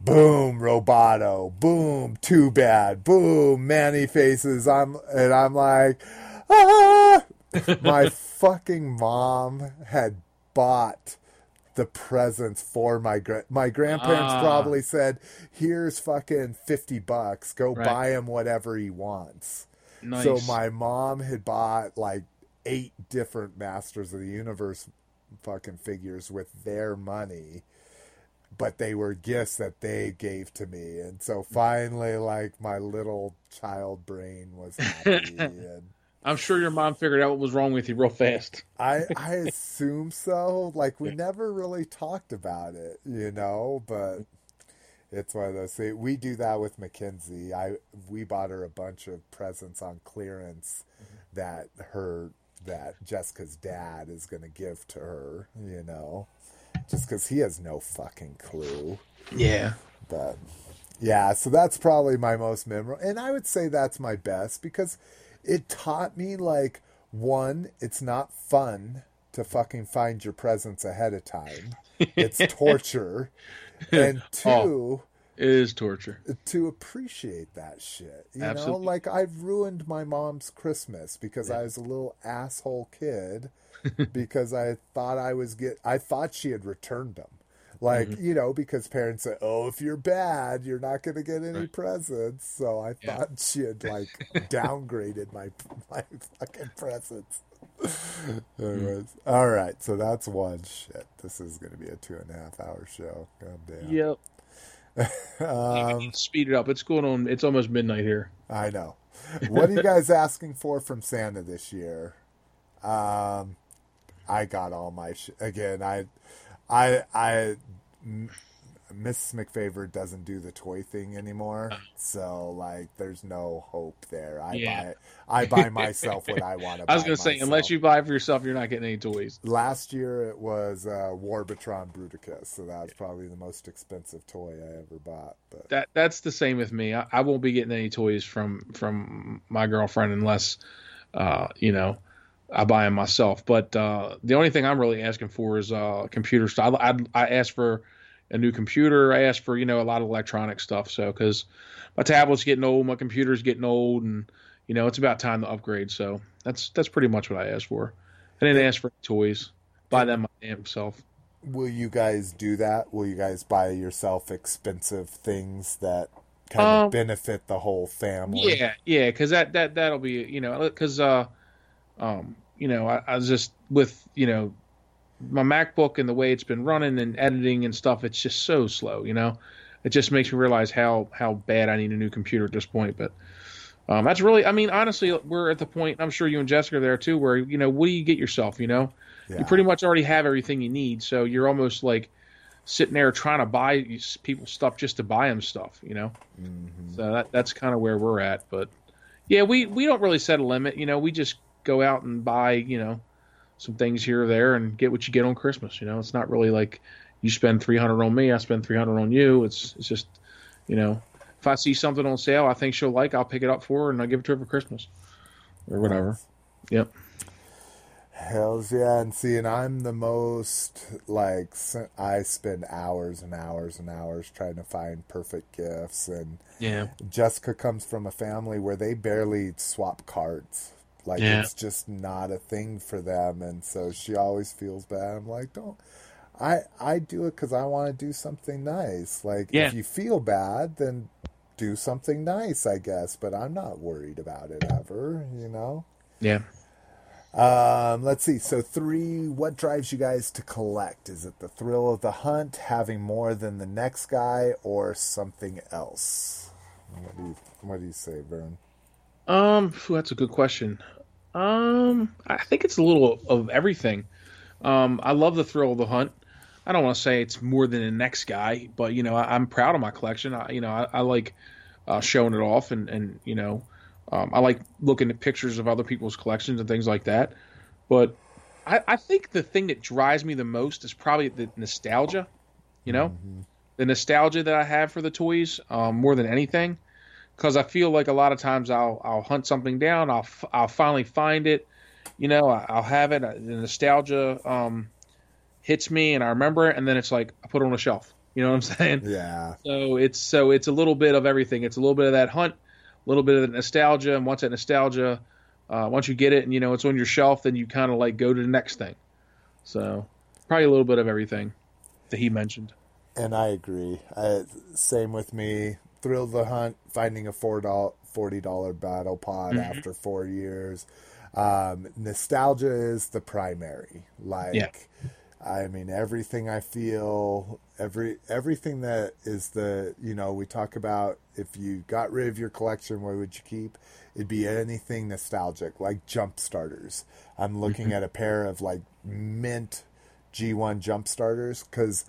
[SPEAKER 1] boom, Roboto. Boom, Two Bad. Boom, Man-E-Faces. I'm and I'm like, ah. *laughs* my fucking mom had bought the presents for my gra- my grandparents
[SPEAKER 2] Ah.
[SPEAKER 1] probably said, "Here's fucking fifty bucks. Go
[SPEAKER 2] Right.
[SPEAKER 1] buy him whatever he wants."
[SPEAKER 2] Nice.
[SPEAKER 1] So my mom had bought like eight different Masters of the Universe fucking figures with their money, but they were gifts that they gave to me, and so finally, like my little child brain was *laughs* happy. and
[SPEAKER 2] I'm sure your mom figured out what was wrong with you real fast.
[SPEAKER 1] I *laughs* I assume so. Like we never really talked about it, you know, but. It's one of those things. We do that with Mackenzie. I we bought her a bunch of presents on clearance that her that Jessica's dad is going to give to her. You know, just because he has no fucking clue.
[SPEAKER 2] Yeah.
[SPEAKER 1] But yeah, so that's probably my most memorable, and I would say that's my best because it taught me like one, it's not fun to fucking find your presents ahead of time. It's *laughs* torture. And *laughs* oh, two,
[SPEAKER 2] Oh. It is torture.
[SPEAKER 1] to appreciate that shit. You
[SPEAKER 2] Absolutely.
[SPEAKER 1] know, like I've ruined my mom's Christmas because I was a little asshole kid *laughs* because I thought I was get I thought she had returned them. Like,
[SPEAKER 2] Mm-hmm.
[SPEAKER 1] you know, because parents say, "Oh, if you're bad, you're not going to get any
[SPEAKER 2] Right.
[SPEAKER 1] presents." So I
[SPEAKER 2] Yeah.
[SPEAKER 1] thought she had *laughs* like downgraded my my fucking presents. *laughs* Anyways, all right. So that's one shit. This is going to be a two and a half hour show. God damn.
[SPEAKER 2] Yep. *laughs*
[SPEAKER 1] Um,
[SPEAKER 2] Speed it up. It's going on. It's almost midnight here.
[SPEAKER 1] I know. What are you guys asking for from Santa this year? Um, I got all my sh- again. I, I, I. Miss McFavor doesn't do the toy thing anymore, so like, there's no hope there. I
[SPEAKER 2] Yeah.
[SPEAKER 1] buy, I buy *laughs* myself what I want to.
[SPEAKER 2] I was going to say, unless you buy for yourself, you're not getting any toys.
[SPEAKER 1] Last year it was uh, Warbotron Bruticus, so that was probably the most expensive toy I ever bought. But
[SPEAKER 2] That that's the same with me. I, I won't be getting any toys from from my girlfriend unless, uh, you know, I buy them myself. But uh, the only thing I'm really asking for is uh, computer stuff. I, I I asked for a new computer. I asked for you know a lot of electronic stuff. So because my tablet's getting old, my computer's getting old, and you know it's about time to upgrade. So that's that's pretty much what I asked for. I didn't ask for toys. Buy them my damn self.
[SPEAKER 1] Will you guys do that? Will you guys buy yourself expensive things that kind of
[SPEAKER 2] Um,
[SPEAKER 1] benefit the whole family?
[SPEAKER 2] Yeah, yeah, because that that that'll be you know because uh, um, you know I, I was just with you know my MacBook and the way it's been running and editing and stuff. It's just so slow. You know, it just makes me realize how how bad I need a new computer at this point. But um, that's really, I mean, honestly, we're at the point. I'm sure you and Jessica are there too, where you know, what do you get yourself? You know,
[SPEAKER 1] Yeah.
[SPEAKER 2] you pretty much already have everything you need, so you're almost like sitting there trying to buy people stuff just to buy them stuff. You know.
[SPEAKER 1] Mhm.
[SPEAKER 2] So that that's kind of where we're at. But yeah, we we don't really set a limit. You know, we just go out and buy you know some things here or there and get what you get on Christmas. You know, it's not really like you spend three hundred on me, I spend three hundred on you. It's it's just you know if I see something on sale I think she'll like, I'll pick it up for her and I'll give it to her for Christmas or whatever. Yep.
[SPEAKER 1] Hells yeah, and see, and I'm the most like I spend hours and hours and hours trying to find perfect gifts, and
[SPEAKER 2] Yeah.
[SPEAKER 1] Jessica comes from a family where they barely swap cards. Like
[SPEAKER 2] Yeah.
[SPEAKER 1] it's just not a thing for them, and so she always feels bad. I'm like, don't. I I do it because I want to do something nice. Like
[SPEAKER 2] Yeah.
[SPEAKER 1] if you feel bad, then do something nice, I guess. But I'm not worried about it ever. You know.
[SPEAKER 2] Yeah.
[SPEAKER 1] Um, let's see. So three, what drives you guys to collect? Is it the thrill of the hunt, having more than the next guy, or something else? What do you What do you say, Vern?
[SPEAKER 2] Um, that's a good question. Um, I think it's a little of everything. Um, I love the thrill of the hunt. I don't want to say it's more than the next guy, but you know, I, I'm proud of my collection. I, you know, I, I like uh, showing it off, and and you know, um, I like looking at pictures of other people's collections and things like that. But I, I think the thing that drives me the most is probably the nostalgia. You know,
[SPEAKER 1] Mm-hmm.
[SPEAKER 2] the nostalgia that I have for the toys um, more than anything, because I feel like a lot of times I'll I'll hunt something down, I'll I'll finally find it, you know, I- I'll have it. The nostalgia um, hits me, and I remember it, and then it's like I put it on a shelf. You know what I'm *laughs* saying?
[SPEAKER 1] Yeah.
[SPEAKER 2] So it's so it's a little bit of everything. It's a little bit of that hunt, a little bit of the nostalgia, and once that nostalgia, uh, once you get it and you know it's on your shelf, then you kind of like go to the next thing. So probably a little bit of everything that he mentioned.
[SPEAKER 1] And I agree. I, same with me. Thrilled the hunt, finding a four dollar forty dollar battle pod
[SPEAKER 2] Mm-hmm.
[SPEAKER 1] after four years. Um, nostalgia is the primary. Like,
[SPEAKER 2] Yeah.
[SPEAKER 1] I mean, everything I feel, every everything that is the you know we talk about. If you got rid of your collection, what would you keep? It'd be anything nostalgic, like jump starters. I'm looking at a pair of like mint G1 jump starters because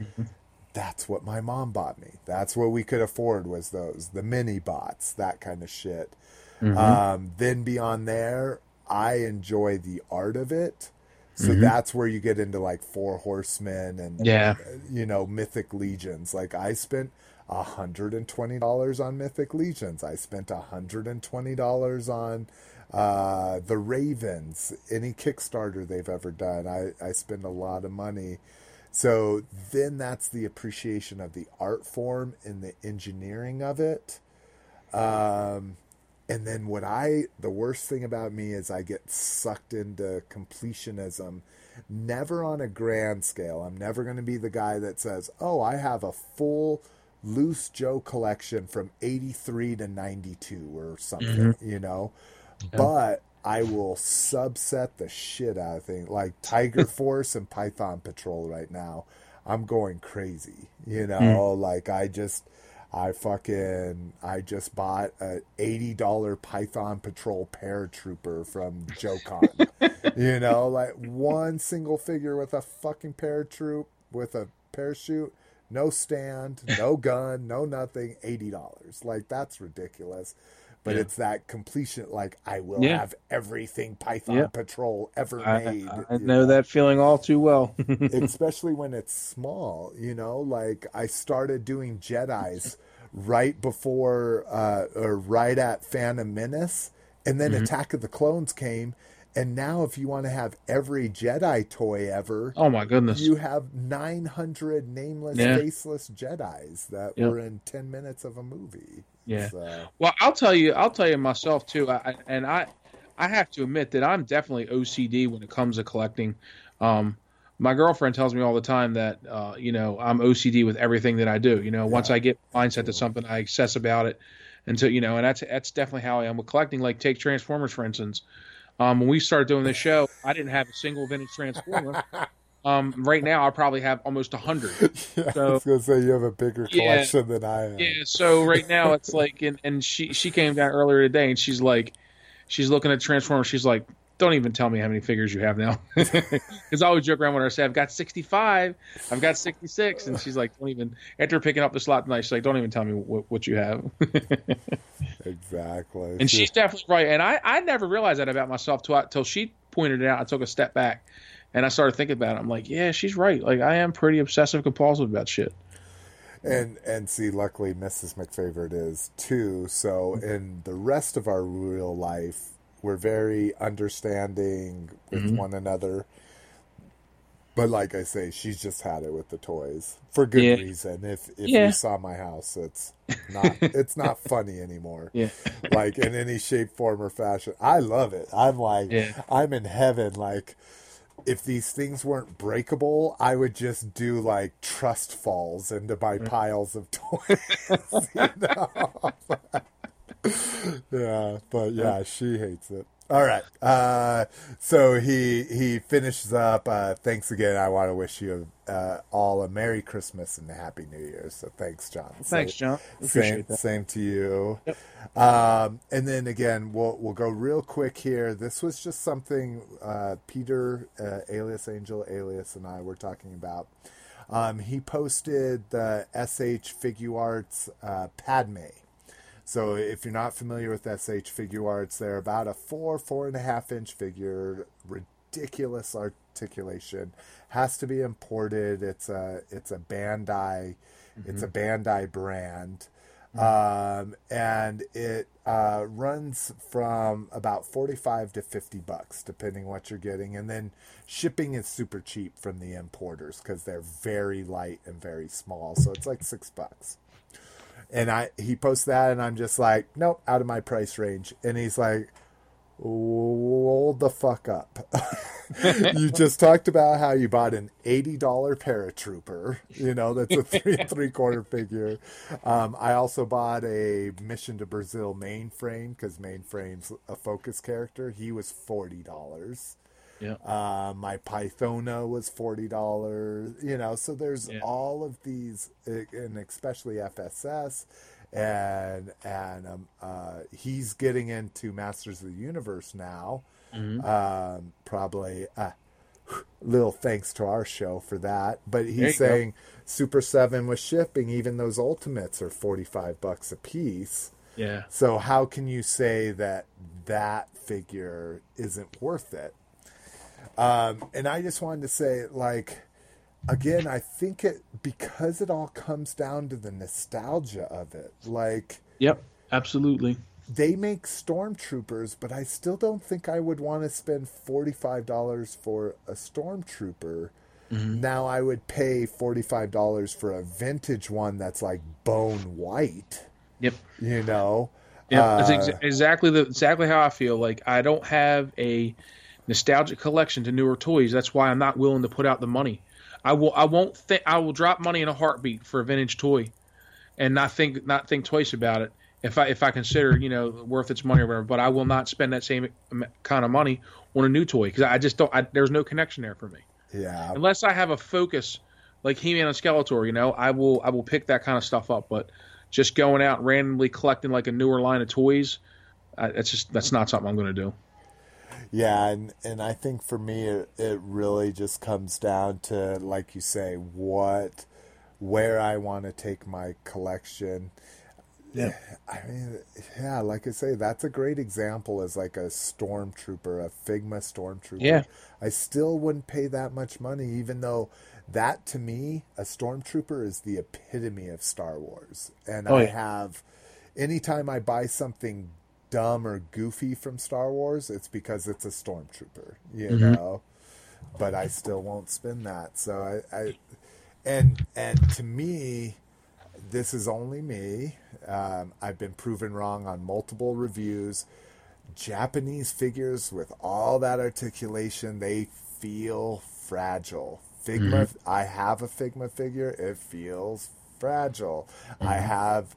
[SPEAKER 1] that's what my mom bought me. That's what we could afford was those the mini bots, that kind of shit. Um, then beyond there, I enjoy the art of it. So that's where you get into like Four Horsemen and
[SPEAKER 2] Yeah.
[SPEAKER 1] you know Mythic Legions. Like I spent hundred and twenty dollars on Mythic Legions. I spent hundred and twenty dollars on uh, the Ravens. Any Kickstarter they've ever done, I I spend a lot of money. So then that's the appreciation of the art form and the engineering of it. Um, and then what I, the worst thing about me is I get sucked into completionism, never on a grand scale. I'm never going to be the guy that says, oh, I have a full loose Joe collection from 83 to 92 or something, you know? But I will subset the shit out of things like Tiger *laughs* Force and Python Patrol right now. I'm going crazy, you hmm. know, like I just I fucking I just bought a eighty dollar Python Patrol paratrooper from JoeCon. *laughs* you know, like one single figure with a fucking paratroop with a parachute, no stand, no gun, no nothing, eighty dollars. Like that's ridiculous. But
[SPEAKER 2] Yeah.
[SPEAKER 1] it's that completion like I will
[SPEAKER 2] Yeah.
[SPEAKER 1] have everything Python
[SPEAKER 2] Yeah.
[SPEAKER 1] Patrol ever
[SPEAKER 2] I,
[SPEAKER 1] made.
[SPEAKER 2] I
[SPEAKER 1] you
[SPEAKER 2] know that feeling all too well. *laughs*
[SPEAKER 1] especially when it's small you know like i started doing jedis right before uh or right at phantom menace and then attack of the clones came and now if you want to have every jedi toy ever
[SPEAKER 2] oh my goodness.
[SPEAKER 1] you have 900 nameless
[SPEAKER 2] Yeah.
[SPEAKER 1] faceless jedis that
[SPEAKER 2] Yep.
[SPEAKER 1] were in 10 minutes of a movie
[SPEAKER 2] Yeah.
[SPEAKER 1] so,
[SPEAKER 2] Well, I'll tell you, I'll tell you myself too. I, and I, I have to admit that I'm definitely OCD when it comes to collecting. Um, my girlfriend tells me all the time that uh, you know I'm OCD with everything that I do. You know, once I get mindset to something, I obsess about it until you know, and that's that's definitely how I am with collecting. Like take Transformers for instance. Um, when we started doing this show, I didn't have a single vintage Transformer. *laughs* Um, right now, I probably have almost a hundred.
[SPEAKER 1] yeah, *laughs* i
[SPEAKER 2] So-
[SPEAKER 1] was gonna say you have a bigger
[SPEAKER 2] Yeah.
[SPEAKER 1] collection than i am
[SPEAKER 2] Yeah, so right now it's like, and, and she she came down earlier today, and she's like, she's looking at Transformers. She's like, don't even tell me how many figures you have now, *laughs* because I always joke around with her. I say I've got sixty five, I've got sixty six, and she's like, don't even. After picking up the slot tonight, she's like, don't even tell me what, what you have. *laughs*
[SPEAKER 1] exactly
[SPEAKER 2] and she's definitely right. And I I never realized that about myself till I, till she pointed it out. I took a step back, and I started thinking about it. I'm like, yeah, she's right. Like I am pretty obsessive compulsive about shit.
[SPEAKER 1] And and see, luckily, Mrs. McFavorite is too. So in the rest of our real life, we're very understanding with
[SPEAKER 2] Mm-hmm.
[SPEAKER 1] one another. But like I say, she's just had it with the toys for good
[SPEAKER 2] Yeah.
[SPEAKER 1] reason. If if
[SPEAKER 2] Yeah.
[SPEAKER 1] you saw my house, it's not it's not *laughs* funny anymore.
[SPEAKER 2] Yeah.
[SPEAKER 1] Like in any shape, form, or fashion. I love it. I'm like. I'm in heaven. Like if these things weren't breakable, I would just do like trust falls into my mm. piles of *laughs* toys. *laughs* yeah, but yeah, she hates it. All right. Uh, so he he finishes up. Uh, thanks again. I want to wish you uh, all a Merry Christmas and a Happy New Year. So thanks, John.
[SPEAKER 2] Thanks,
[SPEAKER 1] So-
[SPEAKER 2] John.
[SPEAKER 1] same, same to you. Um, and then again, we'll we'll go real quick here. This was just something uh, Peter, uh, alias Angel, alias, and I were talking about. Um, he posted the SH Figuarts uh, Padme. So if you're not familiar with SH Figuarts, they're about a four, four and a half inch figure, ridiculous articulation. Has to be imported. It's a it's a Bandai, it's a Bandai brand, um, and it uh, runs from about forty five to fifty bucks depending what you're getting, and then shipping is super cheap from the importers because they're very light and very small, so it's like six bucks. And I he posts that, and I'm just like, nope, out of my price range. And he's like, hold the fuck up. *laughs* you just talked about how you bought an eighty dollar paratrooper. You know that's a three *laughs* three quarter figure. Um, I also bought a Mission to Brazil mainframe because mainframe's a focus character. He was forty dollars.
[SPEAKER 2] Yeah.
[SPEAKER 1] Uh, my Pythona was forty dollars. You know, so there's
[SPEAKER 2] Yeah.
[SPEAKER 1] all of these, and especially FSS, and and um, uh, he's getting into Masters of the Universe now.
[SPEAKER 2] Mm-hmm.
[SPEAKER 1] Um, probably uh, *sighs* little thanks to our show for that. But he's
[SPEAKER 2] you go.
[SPEAKER 1] saying Super Seven with shipping, even those ultimates are forty five bucks a piece.
[SPEAKER 2] Yeah.
[SPEAKER 1] So how can you say that that figure isn't worth it? Um, and I just wanted to say, like, again, I think it because it all comes down to the nostalgia of it. Like,
[SPEAKER 2] Yep. Absolutely.
[SPEAKER 1] they make stormtroopers, but I still don't think I would want to spend forty five dollars for a stormtrooper. Now I would pay forty five dollars for a vintage one that's like bone white.
[SPEAKER 2] Yep.
[SPEAKER 1] You know.
[SPEAKER 2] Yeah, that's
[SPEAKER 1] Uh,
[SPEAKER 2] ex- exactly the exactly how I feel. Like I don't have a nostalgic collection to newer toys. That's why I'm not willing to put out the money. I will. I won't think. I will drop money in a heartbeat for a vintage toy, and not think not think twice about it. If I if I consider you know worth its money or whatever, but I will not spend that same kind of money on a new toy because I just don't. I, there's no connection there for me
[SPEAKER 1] yeah.
[SPEAKER 2] unless I have a focus like He-Man and Skeletor. You know, I will I will pick that kind of stuff up. But just going out randomly collecting like a newer line of toys, I, that's just that's not something I'm going to do.
[SPEAKER 1] Yeah, and and I think for me it, it really just comes down to like you say what where I want to take my collection.
[SPEAKER 2] Yeah.
[SPEAKER 1] I mean, yeah, like I say, that's a great example as like a stormtrooper, a Figma stormtrooper.
[SPEAKER 2] Yeah.
[SPEAKER 1] I still wouldn't pay that much money, even though that to me, a stormtrooper is the epitome of Star Wars. And
[SPEAKER 2] Oh,
[SPEAKER 1] I
[SPEAKER 2] yeah.
[SPEAKER 1] have, anytime I buy something dumb or goofy from Star Wars, it's because it's a stormtrooper, you
[SPEAKER 2] Mm-hmm.
[SPEAKER 1] know. But I still won't spend that. So I, I and and to me, this is only me. Um, I've been proven wrong on multiple reviews. Japanese figures with all that articulation, they feel fragile. Figma, I have a Figma figure, it feels fragile. I have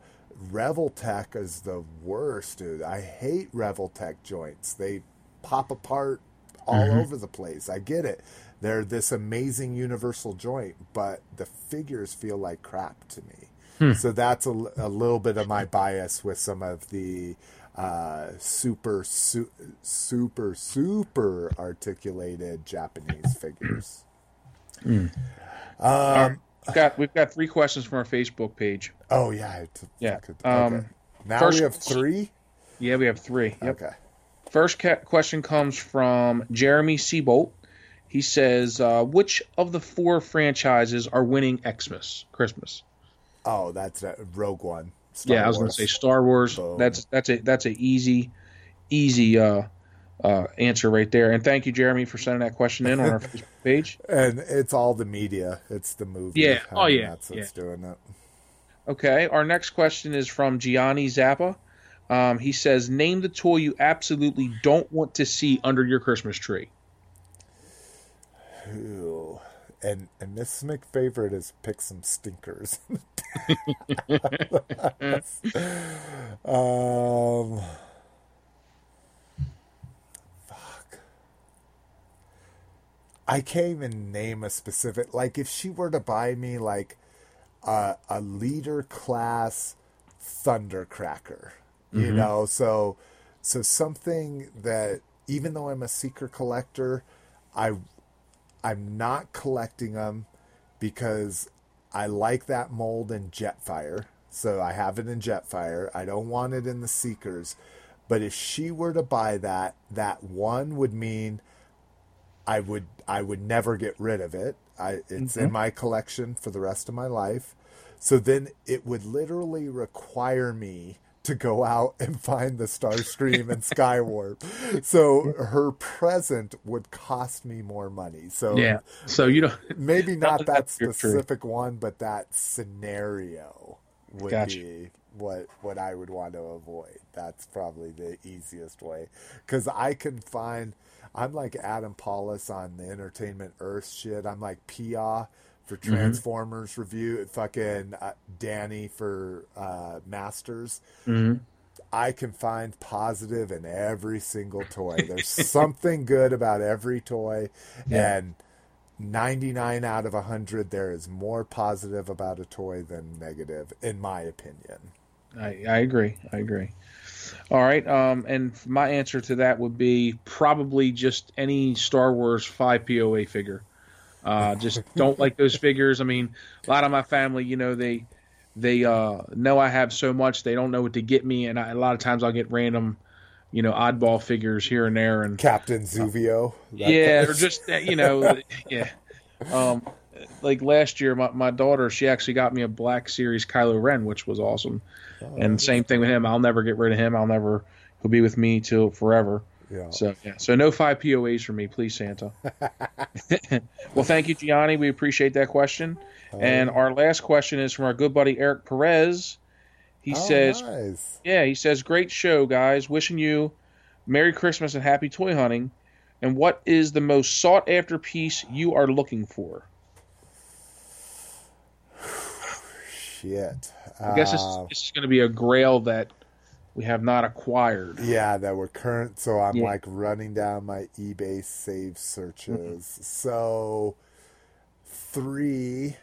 [SPEAKER 1] Revoltech is the worst, dude. I hate Revoltech joints. They pop apart all over the place. I get it. They're this amazing universal joint, but the figures feel like crap to me. So that's a, a little bit of my bias with some of the uh, super, su- super, super articulated Japanese figures. Um,
[SPEAKER 2] We've got we've got three questions from our Facebook page.
[SPEAKER 1] oh yeah,
[SPEAKER 2] Yeah,
[SPEAKER 1] fucking-
[SPEAKER 2] um,
[SPEAKER 1] okay. Now
[SPEAKER 2] first-
[SPEAKER 1] we have three.
[SPEAKER 2] Yeah, we have three. Yep.
[SPEAKER 1] Okay.
[SPEAKER 2] First ca- question comes from Jeremy Seabolt. He says, uh, "Which of the four franchises are winning Xmas Christmas?"
[SPEAKER 1] Oh, that's a Rogue One. Star
[SPEAKER 2] yeah, I was going to say Star Wars.
[SPEAKER 1] Boom.
[SPEAKER 2] That's that's a that's a easy easy uh, uh, answer right there. And thank you, Jeremy, for sending that question in on our *laughs* Facebook page.
[SPEAKER 1] and it's all the media. It's the movie.
[SPEAKER 2] Yeah. Oh, yeah.
[SPEAKER 1] That's what's doing it.
[SPEAKER 2] Okay, our next question is from Gianni Zappa. Um, he says, "Name the toy you absolutely don't want to see under your Christmas tree."
[SPEAKER 1] Ooh. And and Miss McFavorite has picked some stinkers. *laughs* *laughs* um, I can't even name a specific. Like, if she were to buy me like a a leader class Thundercracker, you mm-hmm. know, so so something that even though I'm a seeker collector, I I'm not collecting them because I like that mold in Jetfire. So I have it in Jetfire. I don't want it in the Seekers. But if she were to buy that, that one would mean I would I would never get rid of it. I it's in my collection for the rest of my life. So then it would literally require me to go out *laughs* and find the Starscream and Skywarp. So her present would cost me more money. So
[SPEAKER 2] Yeah. So you don't. *laughs*
[SPEAKER 1] maybe not *laughs* that specific one, but that scenario would
[SPEAKER 2] Gotcha.
[SPEAKER 1] be what what I would want to avoid. That's probably the easiest way because I can find. I'm like Adam Pawlus on the Entertainment Earth shit. I'm like Peaugh for
[SPEAKER 2] Mm-hmm.
[SPEAKER 1] Transformers review. Fucking uh, Danny for uh, Masters.
[SPEAKER 2] Mhm.
[SPEAKER 1] I can find positive in every single toy. There's something *laughs* good about every toy,
[SPEAKER 2] Yeah.
[SPEAKER 1] and 99 out of 100, there is more positive about a toy than negative, in my opinion.
[SPEAKER 2] I, I agree. I agree. All right. Um, and my answer to that would be probably just any Star Wars five POA figure. Uh, just *laughs* don't like those figures. I mean, a lot of my family, you know, they they uh, know I have so much they don't know what to get me, and I, a lot of times I'll get random, you know, oddball figures here and there, and
[SPEAKER 1] Captain Zuvio. that-
[SPEAKER 2] yeah, or just uh, you know, *laughs* yeah. Um, like last year, my, my daughter she actually got me a Black Series Kylo Ren, which was awesome. Oh, and same thing with him. I'll never get rid of him. I'll never. He'll be with me till forever.
[SPEAKER 1] Yeah.
[SPEAKER 2] So yeah. So no five POAs for me, please, Santa. *laughs* well, thank you, Gianni. We appreciate that question. Oh, and our last question is from our good buddy Eric Perez. He
[SPEAKER 1] Oh,
[SPEAKER 2] says,
[SPEAKER 1] nice.
[SPEAKER 2] yeah, he says, great show, guys. Wishing you Merry Christmas and Happy Toy Hunting. And what is the most sought after piece you are looking for?
[SPEAKER 1] Shit.
[SPEAKER 2] I guess this, is-
[SPEAKER 1] Uh,
[SPEAKER 2] is going to be a grail that we have not acquired.
[SPEAKER 1] Yeah, that we're current. So I'm
[SPEAKER 2] Yeah.
[SPEAKER 1] like running down my eBay save searches. So three,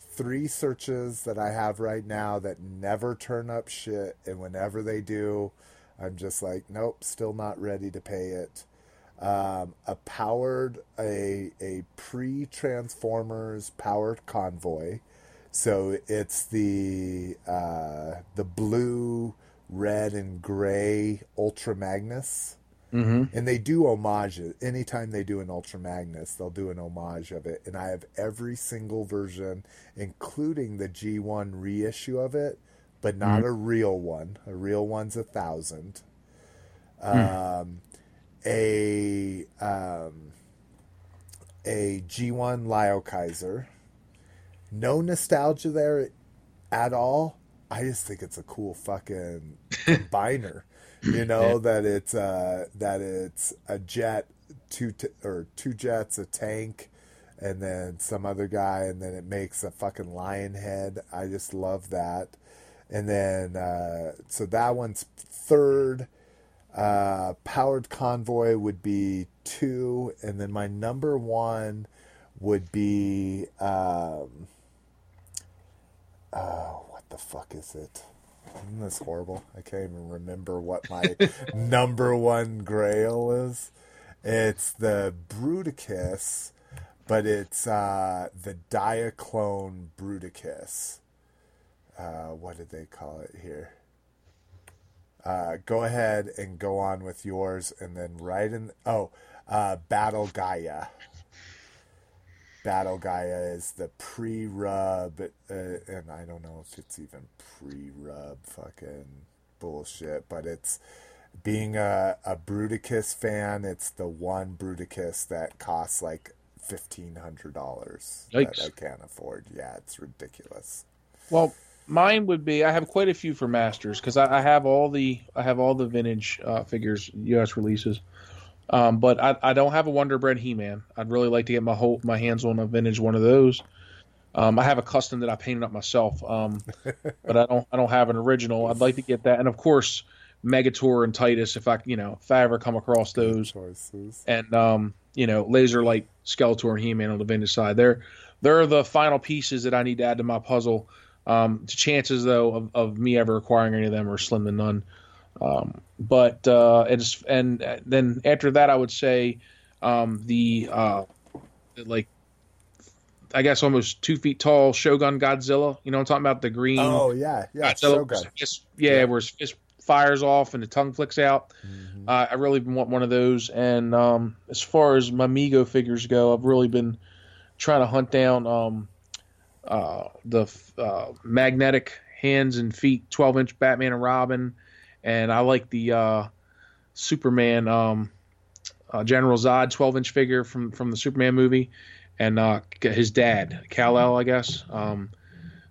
[SPEAKER 1] three searches that I have right now that never turn up shit, and whenever they do, I'm just like, nope, still not ready to pay it. Um, a powered a a pre Transformers powered convoy. So it's the uh, the blue, red, and gray Ultra Magnus,
[SPEAKER 2] Mm-hmm.
[SPEAKER 1] and they do homages. Anytime they do an Ultra Magnus, they'll do an homage of it. And I have every single version, including the G1 reissue of it, but not a real one. A real one's a thousand. Um, a um, a G1 Liokaiser. No nostalgia there at all. I just think it's a cool fucking combiner. You *laughs* know that it's uh that it's a jet, two t- or two jets, a tank, and then some other guy, and then it makes a fucking lion head. I just love that. And then uh, so that one's third. Uh, powered convoy would be two, and then my number one would be um, oh, what the fuck is it? Isn't this horrible? I can't even remember what my *laughs* number one grail is. It's the Bruticus, but it's uh, the Diaclone Bruticus. Uh, what did they call it here? Uh, go ahead and go on with yours, and then right in oh, uh, Battle Gaia. Battle Gaia is the pre-rub, uh, and I don't know if it's even pre-rub fucking bullshit, but it's being a, a Bruticus fan. It's the one Bruticus that costs like fifteen hundred dollars that I can't afford. Yeah, it's ridiculous.
[SPEAKER 2] Well, mine would be I have quite a few for Masters because I, I have all the I have all the vintage uh, figures U.S. releases, um, but I, I don't have a Wonder Bread He-Man. I'd really like to get my whole my hands on a vintage one of those. Um, I have a custom that I painted up myself, um, *laughs* but I don't I don't have an original. I'd like to get that, and of course Megator and Tytus if I you know if I ever come across those
[SPEAKER 1] Choices.
[SPEAKER 2] and um, you know, laser light Skeletor and He-Man on the vintage side. They're they're the final pieces that I need to add to my puzzle. Um, the chances though of, of me ever acquiring any of them are slim to none. Um, but uh, it's and then after that, I would say um, the uh, like I guess almost two feet tall Shogun Godzilla. You know, I'm talking about the green.
[SPEAKER 1] Oh yeah, yeah,
[SPEAKER 2] Godzilla,
[SPEAKER 1] Shogun.
[SPEAKER 2] where his fist- yeah, where his fist fires off and the tongue flicks out.
[SPEAKER 1] Mhm.
[SPEAKER 2] Uh, I really want one of those. And um, as far as my Mego figures go, I've really been trying to hunt down um, uh, the uh, magnetic hands and feet 12 inch Batman and Robin. And I like the uh, Superman um, uh, General Zod 12 inch figure from, from the Superman movie. And uh, his dad, Kal El, I guess. Um,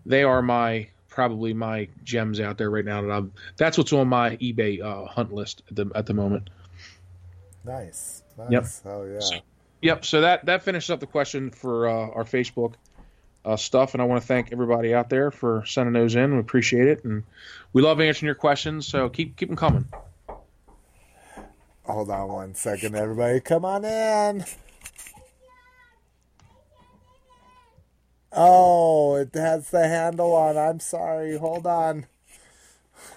[SPEAKER 2] they are my probably my gems out there right now. That I'm, that's what's on my eBay uh, hunt list at the at the moment.
[SPEAKER 1] Nice. Nice.
[SPEAKER 2] Yep.
[SPEAKER 1] Oh yeah.
[SPEAKER 2] So- Yep. So that that finishes up the question for uh, our Facebook uh, stuff, and I want to thank everybody out there for sending those in. We appreciate it, and we love answering your questions. So keep keep them coming.
[SPEAKER 1] Hold on one second, everybody. Come on in. Oh, it has the handle on. I'm sorry. Hold on.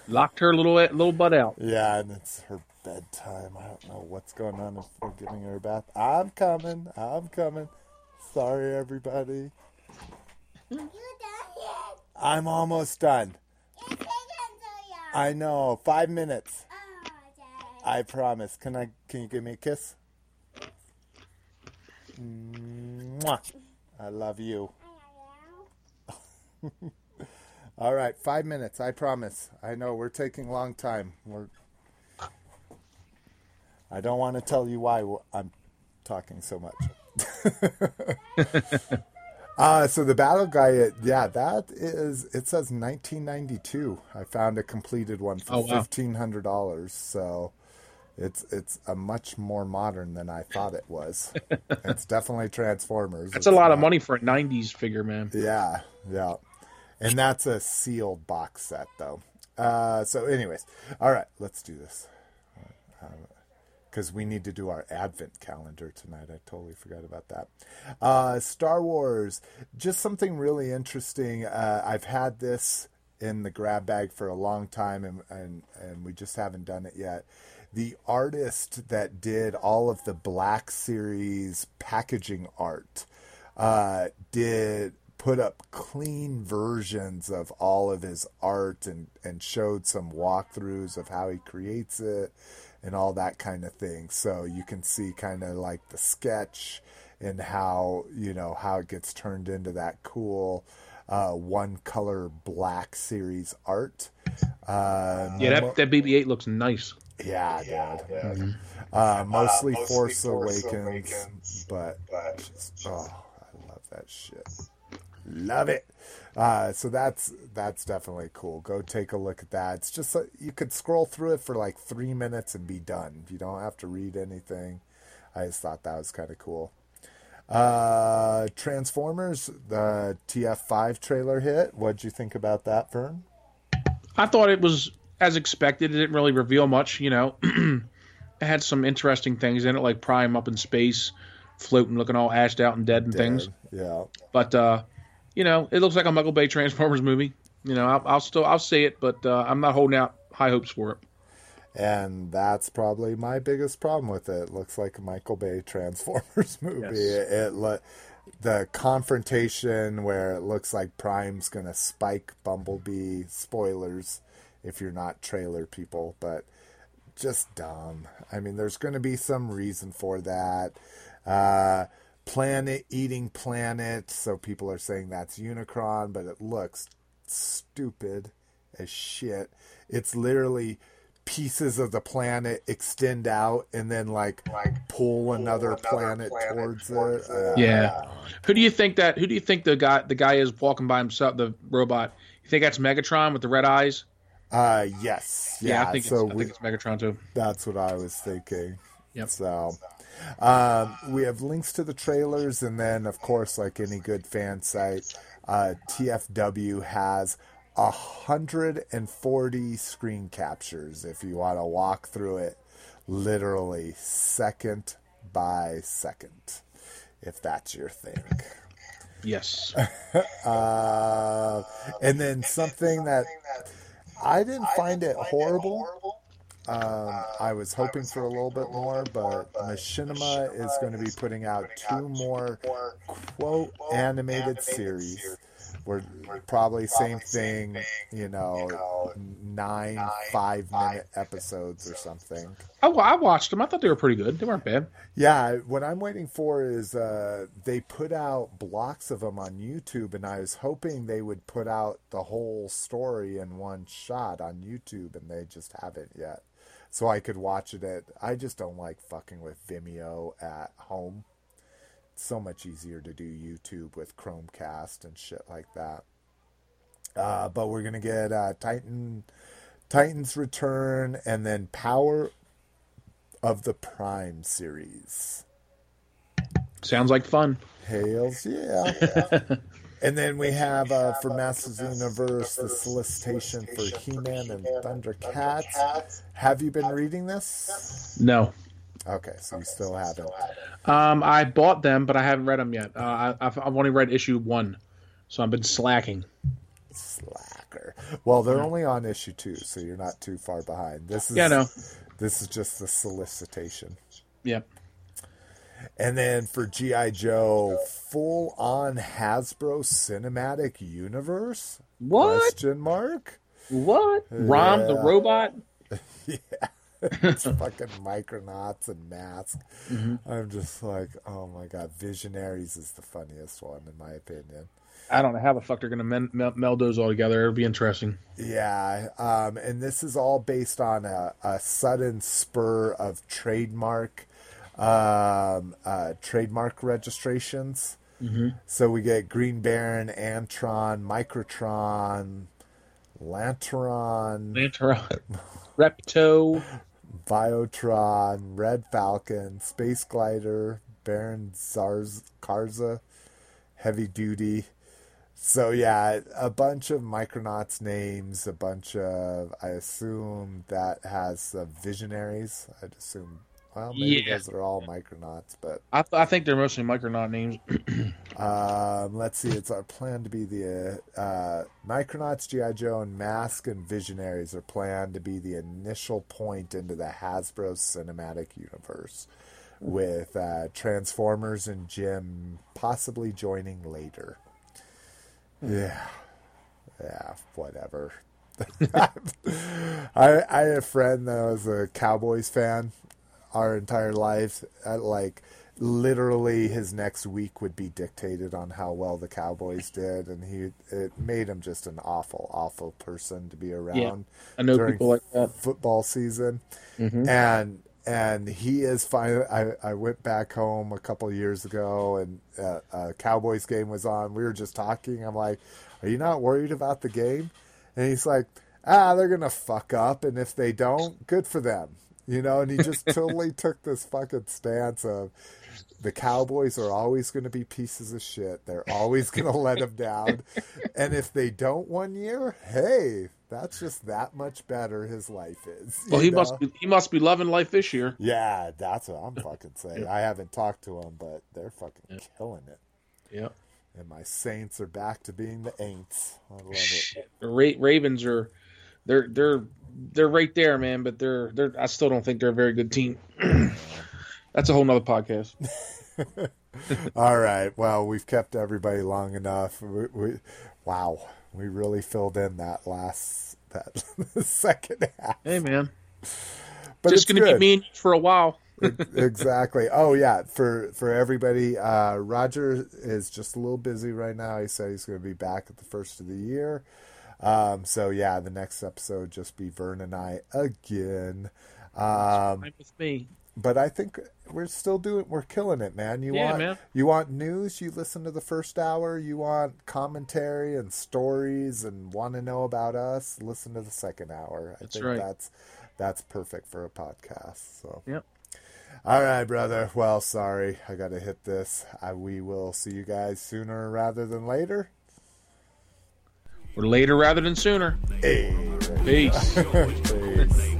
[SPEAKER 2] Locked her little little butt out.
[SPEAKER 1] Yeah, and it's her bedtime. I don't know what's going on if we're giving her a bath. I'm coming. I'm coming. Sorry, everybody.
[SPEAKER 4] You done yet?
[SPEAKER 1] I'm almost done.
[SPEAKER 4] It's taken so long.
[SPEAKER 1] I know. Five minutes.
[SPEAKER 4] Oh,
[SPEAKER 1] I promise. Can I? Can you give me a kiss? Mwah. I love you. *laughs* All right, five minutes. I promise. I know we're taking a long time. We're. I don't want to tell you why I'm talking so much. *laughs* *laughs* uh, so the Battle Gaia, yeah, that is. It says 1992. I found a completed one for
[SPEAKER 2] Oh, wow.
[SPEAKER 1] fifteen hundred dollars. So. It's it's a much more modern than I thought it was. *laughs* it's definitely Transformers.
[SPEAKER 2] That's
[SPEAKER 1] It's
[SPEAKER 2] a lot of money for a '90s figure, man.
[SPEAKER 1] yeah, yeah. And that's a sealed box set, though. Uh, so, anyways, all right, let's do this. Because we need to do our advent calendar tonight. I totally forgot about that. Uh, Star Wars, just something really interesting. Uh, I've had this in the grab bag for a long time, and, and, and we just haven't done it yet. The artist that did all of the Black Series packaging art uh, did put up clean versions of all of his art and, and showed some walkthroughs of how he creates it and all that kind of thing. So you can see kind of like the sketch and how, you know, how it gets turned into that cool uh, one color black series art. Uh,
[SPEAKER 2] Yeah, that that BB-8 looks nice.
[SPEAKER 1] yeah, dude. Uh, mostly, Force, Awakens, but just, oh, I love that shit. Love it. Uh, so that's that's definitely cool. Go take a look at that. It's just like, you could scroll through it for like three minutes and be done. You don't have to read anything. I just thought that was kind of cool. Uh, Transformers, the TF5 trailer hit. What'd you think about that, Vern?
[SPEAKER 2] I thought it was as expected. It didn't really reveal much, you know. *clears throat* it had some interesting things in it, like Prime up in space, floating, looking all ashed out and dead and things.
[SPEAKER 1] Yeah.
[SPEAKER 2] But uh, you know, it looks like a Michael Bay Transformers movie. You know, I'll, I'll still I'll see it, but uh, I'm not holding out high hopes for it.
[SPEAKER 1] And that's probably my biggest problem with it. It looks like a Michael Bay Transformers *laughs* movie.
[SPEAKER 2] Yes.
[SPEAKER 1] It, it le- the confrontation where it looks like Prime's gonna spike Bumblebee. Spoilers if you're not trailer people, but just dumb. I mean, there's going to be some reason for that. Uh, planet eating planet, so people are saying that's Unicron, but it looks stupid as shit. It's literally pieces of the planet extend out and then like, pull another, planet, towards, it. Uh,
[SPEAKER 2] Yeah. Who do you think that? Who do you think the guy the guy is walking by himself? The robot. You think that's Megatron with the red eyes?
[SPEAKER 1] Uh, yes. Yeah.
[SPEAKER 2] I think
[SPEAKER 1] so
[SPEAKER 2] it's, I
[SPEAKER 1] we,
[SPEAKER 2] think it's Megatron too.
[SPEAKER 1] That's what I was thinking.
[SPEAKER 2] Yep.
[SPEAKER 1] So, um, we have links to the trailers, and then, of course, like any good fan site, uh, TFW has 140 screen captures if you want to walk through it literally second by second, if that's your thing.
[SPEAKER 2] Yes. *laughs*
[SPEAKER 1] Uh, and then something that I didn't find it horrible. Um, I was hoping for a little bit more, but Machinima is going to be putting out two more quote animated series we're probably same thing. You know, nine five minute episodes or something.
[SPEAKER 2] I, I watched them. I thought they were pretty good. They weren't bad.
[SPEAKER 1] Yeah, what I'm waiting for is uh, they put out blocks of them on YouTube, and I was hoping they would put out the whole story in one shot on YouTube, and they just haven't yet. So I could watch it at. I just don't like fucking with Vimeo at home. It's so much easier to do YouTube with Chromecast and shit like that. Uh, but we're gonna get uh, Titan, Titan's Return, and then Power of the Prime series.
[SPEAKER 2] Sounds like fun.
[SPEAKER 1] Hails, yeah. *laughs* and then we have uh, for Masters of the Universe the solicitation for He-Man and Thundercats. Have you been reading this?
[SPEAKER 2] No.
[SPEAKER 1] Okay, so you still haven't.
[SPEAKER 2] Um, I bought them, but I haven't read them yet. Uh, I, I've, I've only read issue one, so I've been slacking.
[SPEAKER 1] Slacker. Well, they're only on issue two, so you're not too far behind. This is
[SPEAKER 2] Yeah, no.
[SPEAKER 1] this is just the solicitation.
[SPEAKER 2] Yep.
[SPEAKER 1] And then for G.I. Joe, full on Hasbro cinematic universe?
[SPEAKER 2] What?
[SPEAKER 1] Question mark?
[SPEAKER 2] What? Rom the robot? *laughs* Yeah.
[SPEAKER 1] it's *laughs* fucking Micronauts and Mask.
[SPEAKER 2] Mm-hmm.
[SPEAKER 1] I'm just like, oh my god, Visionaries is the funniest one in my opinion.
[SPEAKER 2] I don't know how the fuck they're gonna men- mel- meld those all together. It'll be interesting.
[SPEAKER 1] Yeah, um, and this is all based on a, a sudden spur of trademark, um, uh, trademark registrations.
[SPEAKER 2] Mm-hmm.
[SPEAKER 1] So we get Green Baron, Antron, Microtron, Lantron,
[SPEAKER 2] Lantern, *laughs* Repto.
[SPEAKER 1] Biotron, Red Falcon, Space Glider, Baron Zarz- Karza, Heavy Duty. So yeah, a bunch of Micronauts names, a bunch of I assume that has uh, visionaries. I'd assume well maybe
[SPEAKER 2] Yeah.
[SPEAKER 1] those are all Micronauts, but
[SPEAKER 2] I, th- I think they're mostly Micronaut names. *clears throat*
[SPEAKER 1] um, let's see. It's our plan to be the uh, uh, Micronauts, GI Joe, and Mask and Visionaries are planned to be the initial point into the Hasbro cinematic universe, with uh, Transformers and Jim possibly joining later. Yeah, yeah, whatever. *laughs* I I had a friend that was a Cowboys fan our entire life. Uh, like literally, his next week would be dictated on how well the Cowboys did, and he it made him just an awful, awful person to be around.
[SPEAKER 2] Yeah, I know people like that.
[SPEAKER 1] football season, and and he is fine. I I went back home a couple years ago, and uh, a Cowboys game was on. We were just talking. I'm like, "Are you not worried about the game?" And he's like, "Ah, they're gonna fuck up, and if they don't, good for them." You know, and he just totally *laughs* took this fucking stance of the Cowboys are always going to be pieces of shit. They're always going to let them down. And if they don't one year, hey, that's just that much better his life is.
[SPEAKER 2] Well, he
[SPEAKER 1] know?
[SPEAKER 2] must be, he must be loving life this year.
[SPEAKER 1] Yeah, that's what I'm fucking saying. I haven't talked to him, but they're fucking killing it.
[SPEAKER 2] Yeah.
[SPEAKER 1] And my Saints are back to being the Aints. I love it.
[SPEAKER 2] The Ra- Ravens are they're they're they're right there, man. But they're they're I still don't think they're a very good team. *clears throat* That's a whole nother podcast. *laughs*
[SPEAKER 1] All right. Well, we've kept everybody long enough. We, we, wow, we really filled in that last that *laughs* second half.
[SPEAKER 2] Hey, man,
[SPEAKER 1] But
[SPEAKER 2] just gonna be mean for a while.
[SPEAKER 1] exactly. Oh yeah, for for everybody, uh, Roger is just a little busy right now. He said he's going to be back at the first of the year. Um, so yeah, the next episode just be Vern and I again. Um,
[SPEAKER 2] with me.
[SPEAKER 1] but I think we're still doing we're killing it, man. You
[SPEAKER 2] Yeah,
[SPEAKER 1] want
[SPEAKER 2] man.
[SPEAKER 1] you want news, you listen to the first hour, you want commentary and stories and want to know about us, listen to the second hour. I
[SPEAKER 2] That's
[SPEAKER 1] think
[SPEAKER 2] right.
[SPEAKER 1] that's that's perfect for a podcast. So
[SPEAKER 2] Yep.
[SPEAKER 1] all right, brother. Well, sorry, I got to hit this. I, we will see you guys sooner rather than later.
[SPEAKER 2] Or later rather than sooner.
[SPEAKER 1] Hey.
[SPEAKER 2] Peace. *laughs*
[SPEAKER 1] Peace.